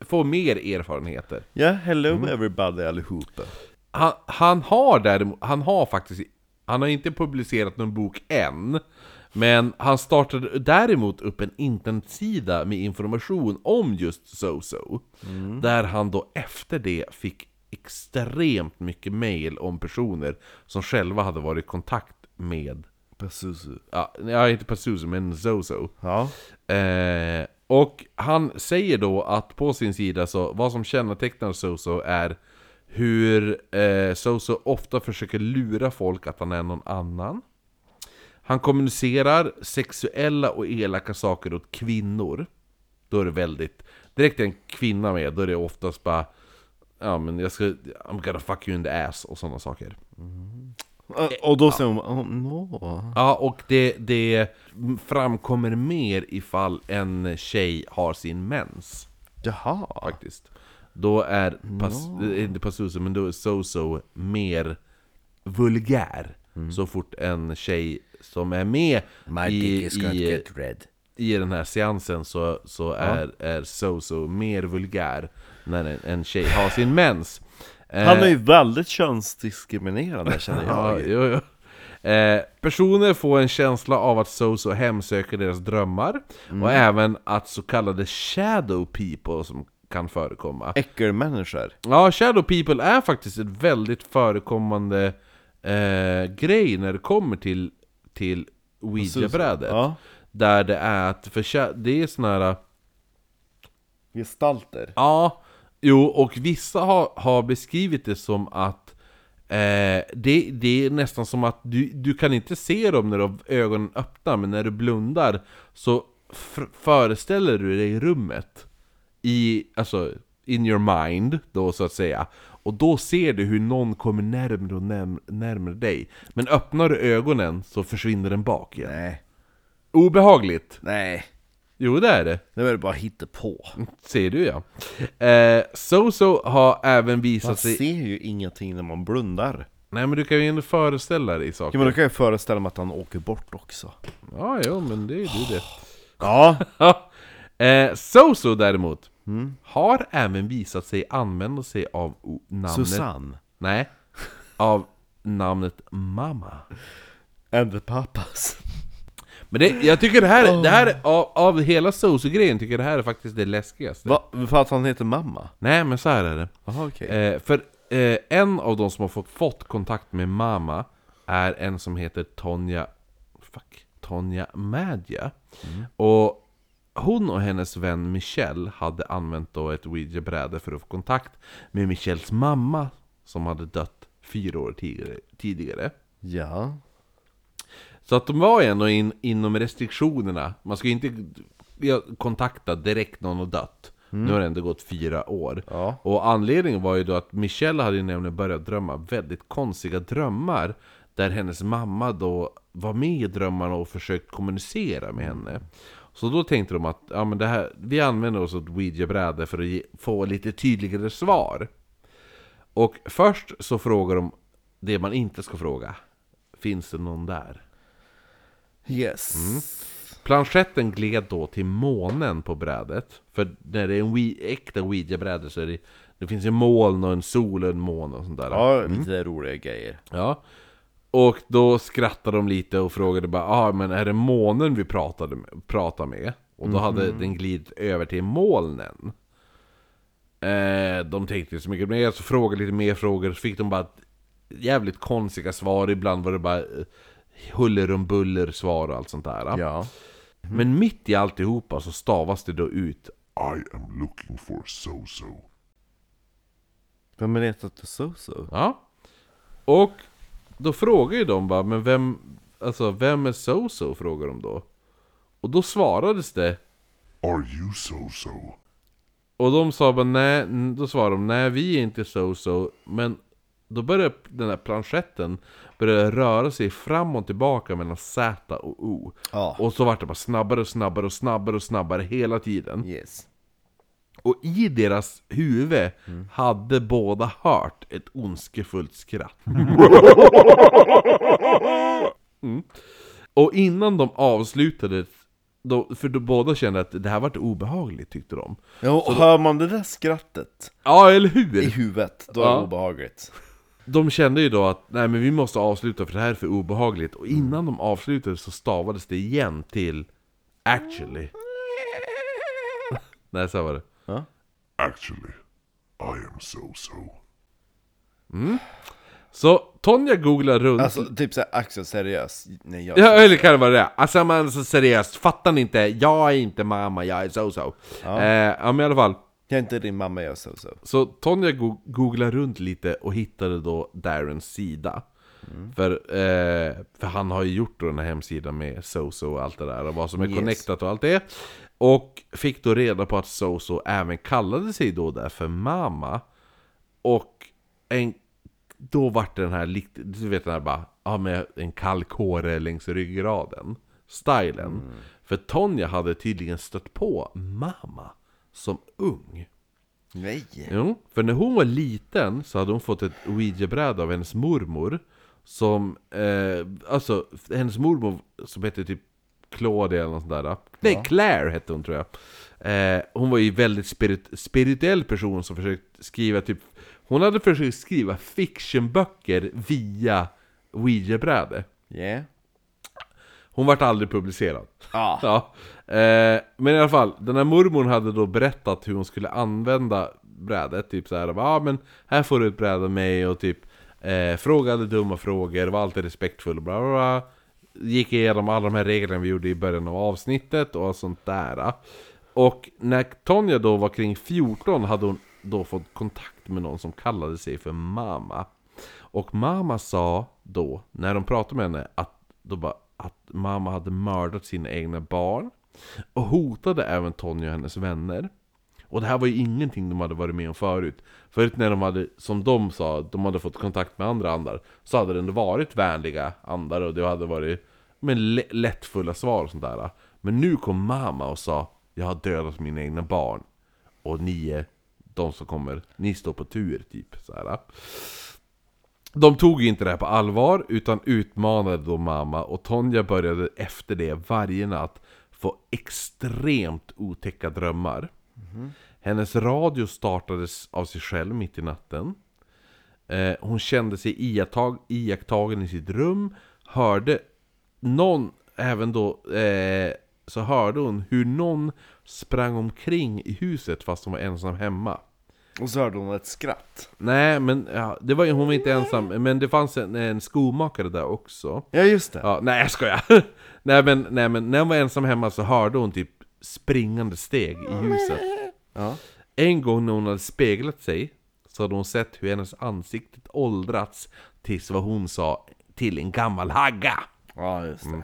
få mer erfarenheter. Ja, hello everybody allihopa. Han, han har däremot, han har faktiskt, han har inte publicerat någon bok än, men han startade däremot upp en internetsida med information om just SoSo. Där han då efter det fick extremt mycket mail om personer som själva hade varit i kontakt med, Pazuzu. ja, inte Pazuzu men SoSo. Ja. Eh, och han säger då att på sin sida så, vad som kännetecknar Soso är hur eh, Soso ofta försöker lura folk att han är någon annan. Han kommunicerar sexuella och elaka saker åt kvinnor. Då är det väldigt, direkt är en kvinna med, då är det oftast bara Ja men jag ska, I'm gonna fuck you in the ass och sådana saker. Och då säger hon, oh, no. Ja, och det, det framkommer mer ifall en tjej har sin mens. Jaha. faktiskt. Då är, pas, eh, inte Pazuzu, men då är Soso mer vulgär. Så fort en tjej som är med i, i, red. i den här seansen så, så är, är Soso mer vulgär när en, en tjej har sin mens. Han är Eh, ju väldigt könsdiskriminerande känner Ja, jag. jo, jo. Eh, personer får en känsla av att Soso hemsöker deras drömmar och även att så kallade shadow people som kan förekomma. Äckelmänniskor. Ja, shadow people är faktiskt ett väldigt förekommande eh, grej när det kommer till, till Ouija-brädet. Ja. Där det är att, för det är såna här... Gestalter. Ja, jo, och vissa har, har beskrivit det som att eh, det, det är nästan som att du, du kan inte se dem när du har ögonen öppna, men när du blundar så föreställer du dig rummet i, alltså, in your mind då så att säga. Och då ser du hur någon kommer närmare och närmare dig. Men öppnar du ögonen så försvinner den bak igen. Nej. Obehagligt! Nej. Jo, det är det. Det var det bara hitta på. Ser du ja. Eh, Soso har även visat Man sig... ser ju ingenting när man blundar. Nej men du kan ju ändå föreställa dig saker. Ja, men då kan jag föreställa mig att han åker bort också. Ja, jo men det är du det. Ja. eh, Soso däremot, Mm. har även visat sig använda sig av namnet... Susanne. Nej. Av namnet Mama. And the papas. Men det, jag tycker det här, det här är- av, av hela Soso-grejen tycker jag det här är faktiskt det läskigaste. Va? För att han heter mamma? Nej men så här är det. Jaha okej. Eh, för eh, en av de som har fått, fått kontakt med mamma är en som heter Tonja... Fuck. Tonja Madja. Och hon och hennes vän Michelle hade använt då ett Ouija-bräde för att få kontakt med Michelles mamma som hade dött fyra år tidigare. tidigare. Ja. Så att de var ändå in, inom restriktionerna. Man ska ju inte kontakta direkt någon har dött. Nu har det ändå gått fyra år. Ja. Och anledningen var ju då att Michelle hade ju nämligen börjat drömma väldigt konstiga drömmar. Där hennes mamma då var med i drömmarna och försökt kommunicera med henne. Så då tänkte de att ja, men det här, vi använder oss av ett ouija-bräde för att ge, få lite tydligare svar. Och först så frågar de det man inte ska fråga. Finns det någon där? Yes. Planchetten gled då till månen på brädet. För när det är en äkta ouija-bräde så är det, det finns ju moln och en sol och en måne och sånt där. Ja, lite roliga grejer. Ja. Och då skrattade de lite och frågade bara ah, men är det månen vi pratade med, pratar med? Och då hade den glidit över till molnen. Eh, de tänkte inte så mycket mer, så frågade lite mer frågor, så fick de bara jävligt konstiga svar. Ibland var det bara eh, huller om buller svar och allt sånt där. Ja. Men mitt i alltihopa så stavas det då ut I am looking for so-so. Vem är det till so-so? Ja. Och då frågar ju de bara, men vem, alltså vem är so-so? Frågar de då. Och då svarades det, Are you so-so? och de sa bara nej, då svarade de nej vi är inte so-so, men då började den här planchetten börja röra sig fram och tillbaka mellan Z och O. Ja. Och så vart det bara snabbare och snabbare och snabbare och snabbare hela tiden. Yes. Och i deras huvud hade båda hört ett ondskefullt skratt. mm. Och innan de avslutade, då, för då båda kände att det här vart obehagligt tyckte de. Ja, och hör man det där skrattet Ja, eller i hur? huvudet, då är Ja. det obehagligt. De kände ju då att nej men vi måste avsluta för det här är för obehagligt. Och innan de avslutade så stavades det igen till actually. nej, så var det. Actually, I am so-so. Så Tonja googlar runt. Alltså, typ såhär, Axel seriös. Nej, jag... Ja, eller kan det vara det? Alltså men så seriöst, fattar ni inte? Jag är inte mamma, jag är so-so. Ja. Eh, ja men i alla fall. Är inte din mamma, är so-so. Så Tonja go googlade runt lite och hittade då Darrens sida. För, eh, för han har ju gjort den här hemsidan med Soso och allt det där och vad som är Yes. connectat och allt det. Och fick då reda på att Soso även kallade sig då där för mamma. Och en, då vart det den här, du vet den här bara, ja med en kall kåre längs ryggraden. Stylen. För Tonja hade tydligen stött på mamma som ung. Nej. Jo, för när hon var liten så hade hon fått ett ouija-bräde av hennes mormor Som, eh, alltså hennes mormor som hette typ Claudia eller något sånt där Nej, Claire hette hon tror jag eh, Hon var ju väldigt spirit spirituell person som försökt skriva typ Hon hade försökt skriva fictionböcker via ouija-bräde Yeah. Hon vart aldrig publicerad Ah. Ja, eh, men i alla fall, den här mormorn hade då berättat hur hon skulle använda brädet, typ såhär, ja ah, men här får du ett bräde av mig och typ eh, frågade dumma frågor, var alltid respektfull och bla bla bla. Gick igenom alla de här reglerna vi gjorde i början av avsnittet och sånt där. Och när Tonja då var kring 14 hade hon då fått kontakt med någon som kallade sig för mamma Och mamma sa då, när de pratade med henne, att, då bara, att mamma hade mördat sina egna barn. Och hotade även Tonja och hennes vänner. Och det här var ju ingenting de hade varit med om förut. Förut när de hade, som de sa, de hade fått kontakt med andra andar Så hade det ändå varit vänliga andar och det hade varit men lättfulla svar och sånt där. Men nu kom mamma och sa Jag har dödat mina egna barn. Och ni är de som kommer, ni står på tur typ så här. De tog ju inte det här på allvar utan utmanade då mamma. Och Tonja började efter det varje natt få extremt otäcka drömmar. Hennes radio startades av sig själv mitt i natten. Eh, hon kände sig iakttag, iakttagen i sitt rum, hörde någon, även då, eh, så hörde hon hur någon sprang omkring i huset fast hon var ensam hemma. Och så hörde hon ett skratt. Nej, men ja, det var, hon var inte ensam, men det fanns en, en skomakare där också. Ja, just det. Ja, nej jag skojar! nej, men, nej men när hon var ensam hemma så hörde hon typ springande steg i huset. Ja. En gång när hon hade speglat sig så hade hon sett hur hennes ansikte åldrats tills vad hon sa till en gammal hagga. Ja, just det. Mm.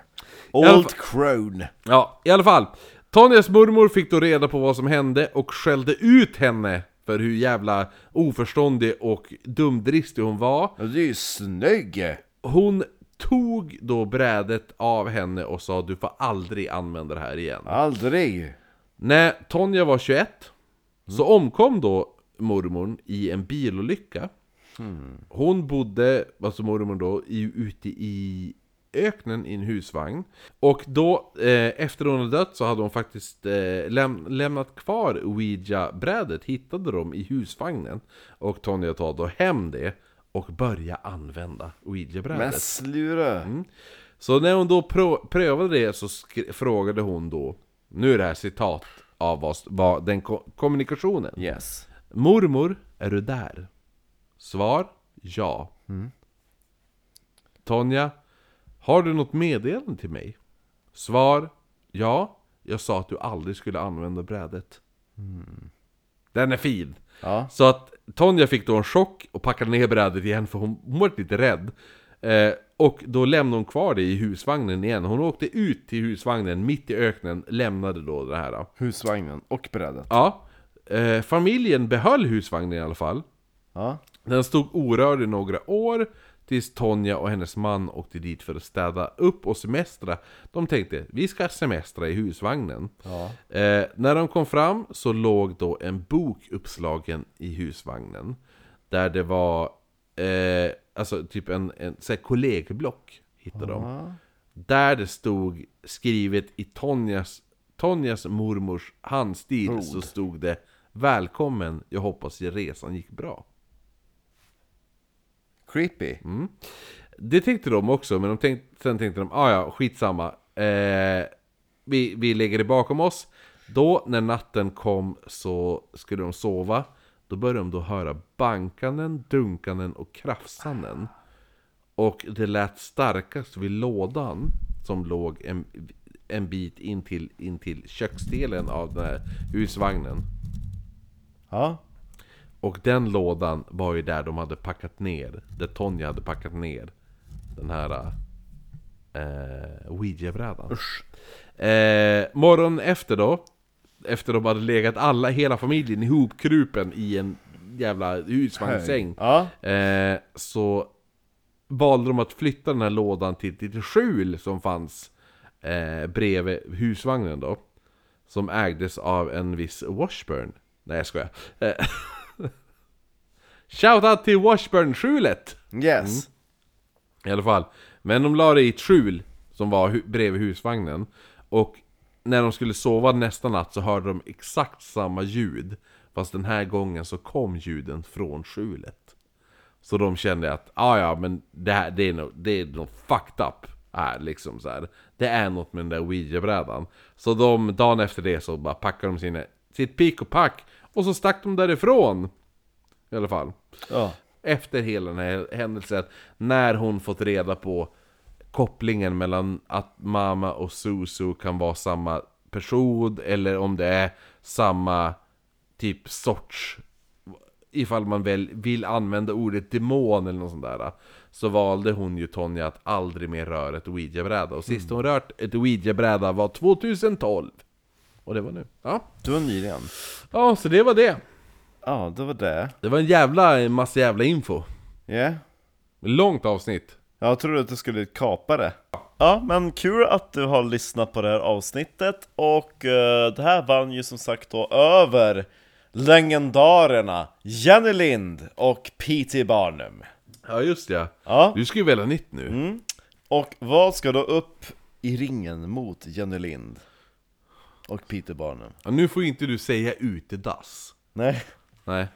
Old crone. Ja, i alla fall. Tonjas mormor fick då reda på vad som hände och skällde ut henne för hur jävla oförståndig och dumdristig hon var. Ja, Det är ju snygg! Hon tog då brädet av henne och sa du får aldrig använda det här igen. Aldrig! När Tonja var 21 så omkom då mormorn i en bilolycka. Hon bodde, alltså mormor då, i, ute i öknen i en husvagn. Och då, eh, efter hon hade dött så hade hon faktiskt eh, läm lämnat kvar Ouija-brädet, hittade de i husvagnen. Och Tonja tar då hem det och börjar använda Men Ouija-brädet. slura! Mm. Så när hon då prö- prövade det så frågade hon då, nu är det här citat av vad, vad den ko- kommunikationen. Yes. Mormor, är du där? Svar, ja. Tonja, har du något meddelande till mig? Svar, ja. Jag sa att du aldrig skulle använda brädet. Den är fin! Ja. Så att Tonja fick då en chock och packade ner brädet igen för hon, hon var lite rädd. Eh, och då lämnade hon kvar det i husvagnen igen. Hon åkte ut till husvagnen mitt i öknen, lämnade då det här. Då. Husvagnen och brädet. Ja, eh, familjen behöll husvagnen i alla fall. Ja. Den stod orörd i några år tills Tonja och hennes man åkte dit för att städa upp och semestra. De tänkte, vi ska semestra i husvagnen. Ja. Eh, när de kom fram så låg då en bok uppslagen i husvagnen. Där det var, eh, alltså typ en, en så här, kollegieblock hittade de. Ja. Där det stod skrivet i Tonjas, Tonjas mormors handstil Ord. så stod det Välkommen, jag hoppas resan gick bra. Creepy. Mm. Det tänkte de också, men de tänkte, sen tänkte de ah, ja, skitsamma. Eh, vi, vi lägger det bakom oss. Då, när natten kom, så skulle de sova. Då började de då höra bankanden, dunkanden och krafsanden. Och det lät starkast vid lådan som låg en, en bit in till, in till köksdelen av den här husvagnen. Ja. Och den lådan var ju där de hade packat ner, där Tonja hade packat ner den här eh, Ouija-brädan. Eh, morgon efter då, efter de hade legat alla, hela familjen ihopkrupen i en jävla husvagnssäng. Ja. Eh, så valde de att flytta den här lådan till ett litet skjul som fanns eh, bredvid husvagnen då. Som ägdes av en viss Washburn. Nej jag skojar. Eh, Shoutout till Washburn-skjulet! Yes. I alla fall. Men de la det i ett skjul som var hu- bredvid husvagnen. Och när de skulle sova nästa natt så hörde de exakt samma ljud. Fast den här gången så kom ljuden från skjulet. Så de kände att, ah, ja men det, här, det är nog det är nog fucked up här liksom så här. Det är något med den där ouija-brädan. Så de, dagen efter det så bara packade de sina, sitt pick och pack. Och så stack de därifrån. I alla fall. Ja. Efter hela den här händelsen, när hon fått reda på kopplingen mellan att mamma och Susu kan vara samma person, eller om det är samma typ sorts ifall man väl vill använda ordet demon eller något sånt där Så valde hon ju Tonja att aldrig mer röra ett ouija-bräda Och sist hon rört ett ouija-bräda var 2012 Och det var nu Ja, Du var nyligen. ja så det var det Ja, det var det. Det var en jävla, massa jävla info Ja. Långt avsnitt Jag trodde att du skulle kapa det. Ja, men kul att du har lyssnat på det här avsnittet och eh, det här vann ju som sagt då över legendarerna Jenny Lind och P.T. Barnum. Ja just ja, Ja, du ska ju välja nytt nu mm. och vad ska då upp i ringen mot Jenny Lind och Peter Barnum? ja, Nu får ju inte du säga utedass Nej, Nej.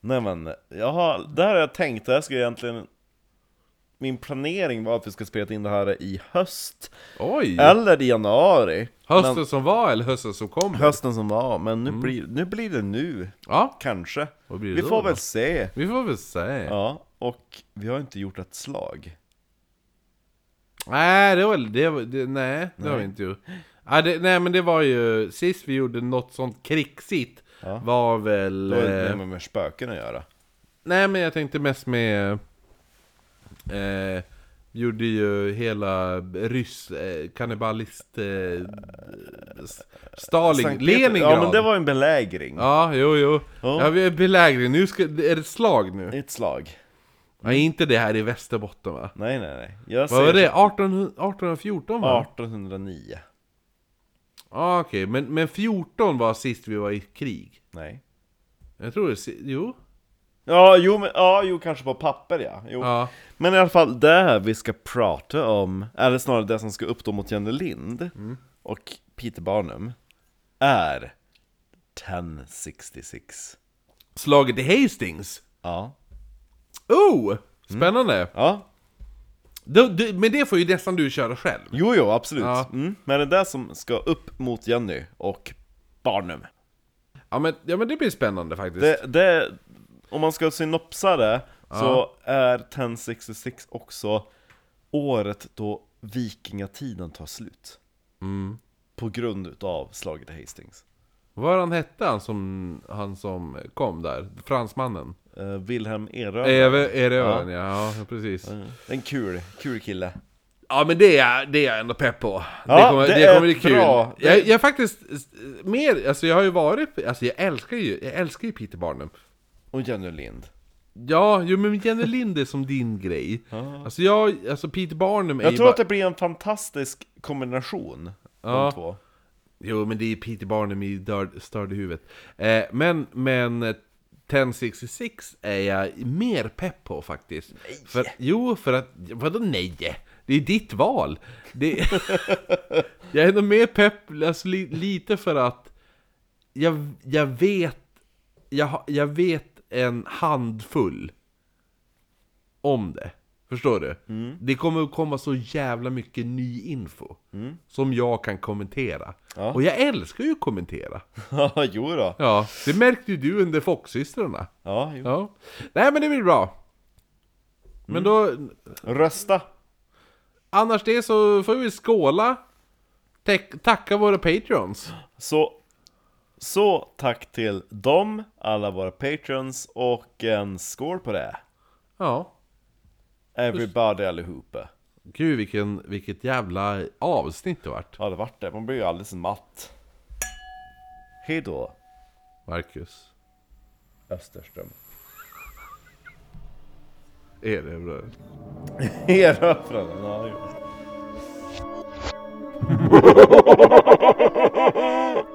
Nej men, jag har, det här har jag tänkt, det här ska egentligen Min planering var att vi ska spela in det här i höst, Oj! eller i januari. Hösten men- som var eller hösten som kommer? Hösten som var, men nu, blir, nu blir det nu, Ja, kanske. Vi då får då? väl se. Vi får väl se. Ja, och vi har inte gjort ett slag. Nej, det var det, det nej, det har vi Nej. inte gjort. Nej, det, nej men det var ju, sist vi gjorde något sånt krigsigt Ja. Var väl... Det har eh, ju med, spöken att göra Nej men jag tänkte mest med... Eh, gjorde ju hela ryss... Eh, kannibalist... Eh, Stalin... Leningrad! Ja men det var en belägring. Ja, jo, jo. Ja. Ja, vi är belägring. Nu ska, är det ett slag nu? Ett slag. Ja, inte det här i Västerbotten va? Nej nej nej. Jag Vad var det? 18, 1814 va? 1809. Ja, okej. Men, men 14 var sist vi var i krig. Nej. Jag tror det... Jo? Ja, jo, men, ja, jo kanske på papper ja. Jo. Ja. Men i alla fall, det här vi ska prata om, eller snarare det som ska uppstå mot Jenny Lind och Peter Barnum, är 1066. Slaget i Hastings? Ja. Oh! Spännande! Ja, Då- du- men det får ju nästan du köra själv. jo jo, absolut. Ja. Mm. Men det är det som ska upp mot Jenny och Barnum. Ja men, ja, men det blir spännande faktiskt. Det, det, om man ska synopsa det, så är 1066 också året då vikingatiden tar slut. Mm. På grund utav slaget i Hastings. Vad han hette han som, han som kom där? Fransmannen? Uh, Wilhelm Erövaren ja. ja, precis. En kul, kul kille. Ja men det är, det är jag ändå pepp på. Ja, det kommer, det det kommer bli kul. bra. Jag, jag är faktiskt mer, alltså jag har ju varit, alltså jag älskar ju, jag älskar ju Peter Barnum. Och Jenny Lind. Ja, jo men Jenny Lind är som din grej. Alltså jag, alltså Peter Barnum är Jag ju tror bara... att det blir en fantastisk kombination, Ja. de två. Jo men det är Peter Barnum i dörd- störd i huvudet. Eh, men, men 1066 är jag mer pepp på faktiskt. Nej. För, jo, för att, vadå nej? Det är ditt val. Det, jag är nog mer pepp, alltså li, lite för att jag, jag vet, jag, jag vet en handfull om det. Förstår du? Det kommer att komma så jävla mycket ny info som jag kan kommentera. Ja. Och jag älskar ju att kommentera. Jo då. Ja, det märkte ju du under Fox-systrarna. Ja, jo. Ja. Nej men det blir bra. Men då, Rösta! annars det så får vi skåla. Tack- tacka våra patreons. Så, så tack till dem, alla våra patrons, och en skål på det! Ja. Everybody allihopa. Gud vilken, vilket jävla avsnitt det vart. Ja, det vart det. Man blir ju alldeles matt. Hejdå, Marcus. Österström. Bra? Erövraren, ja.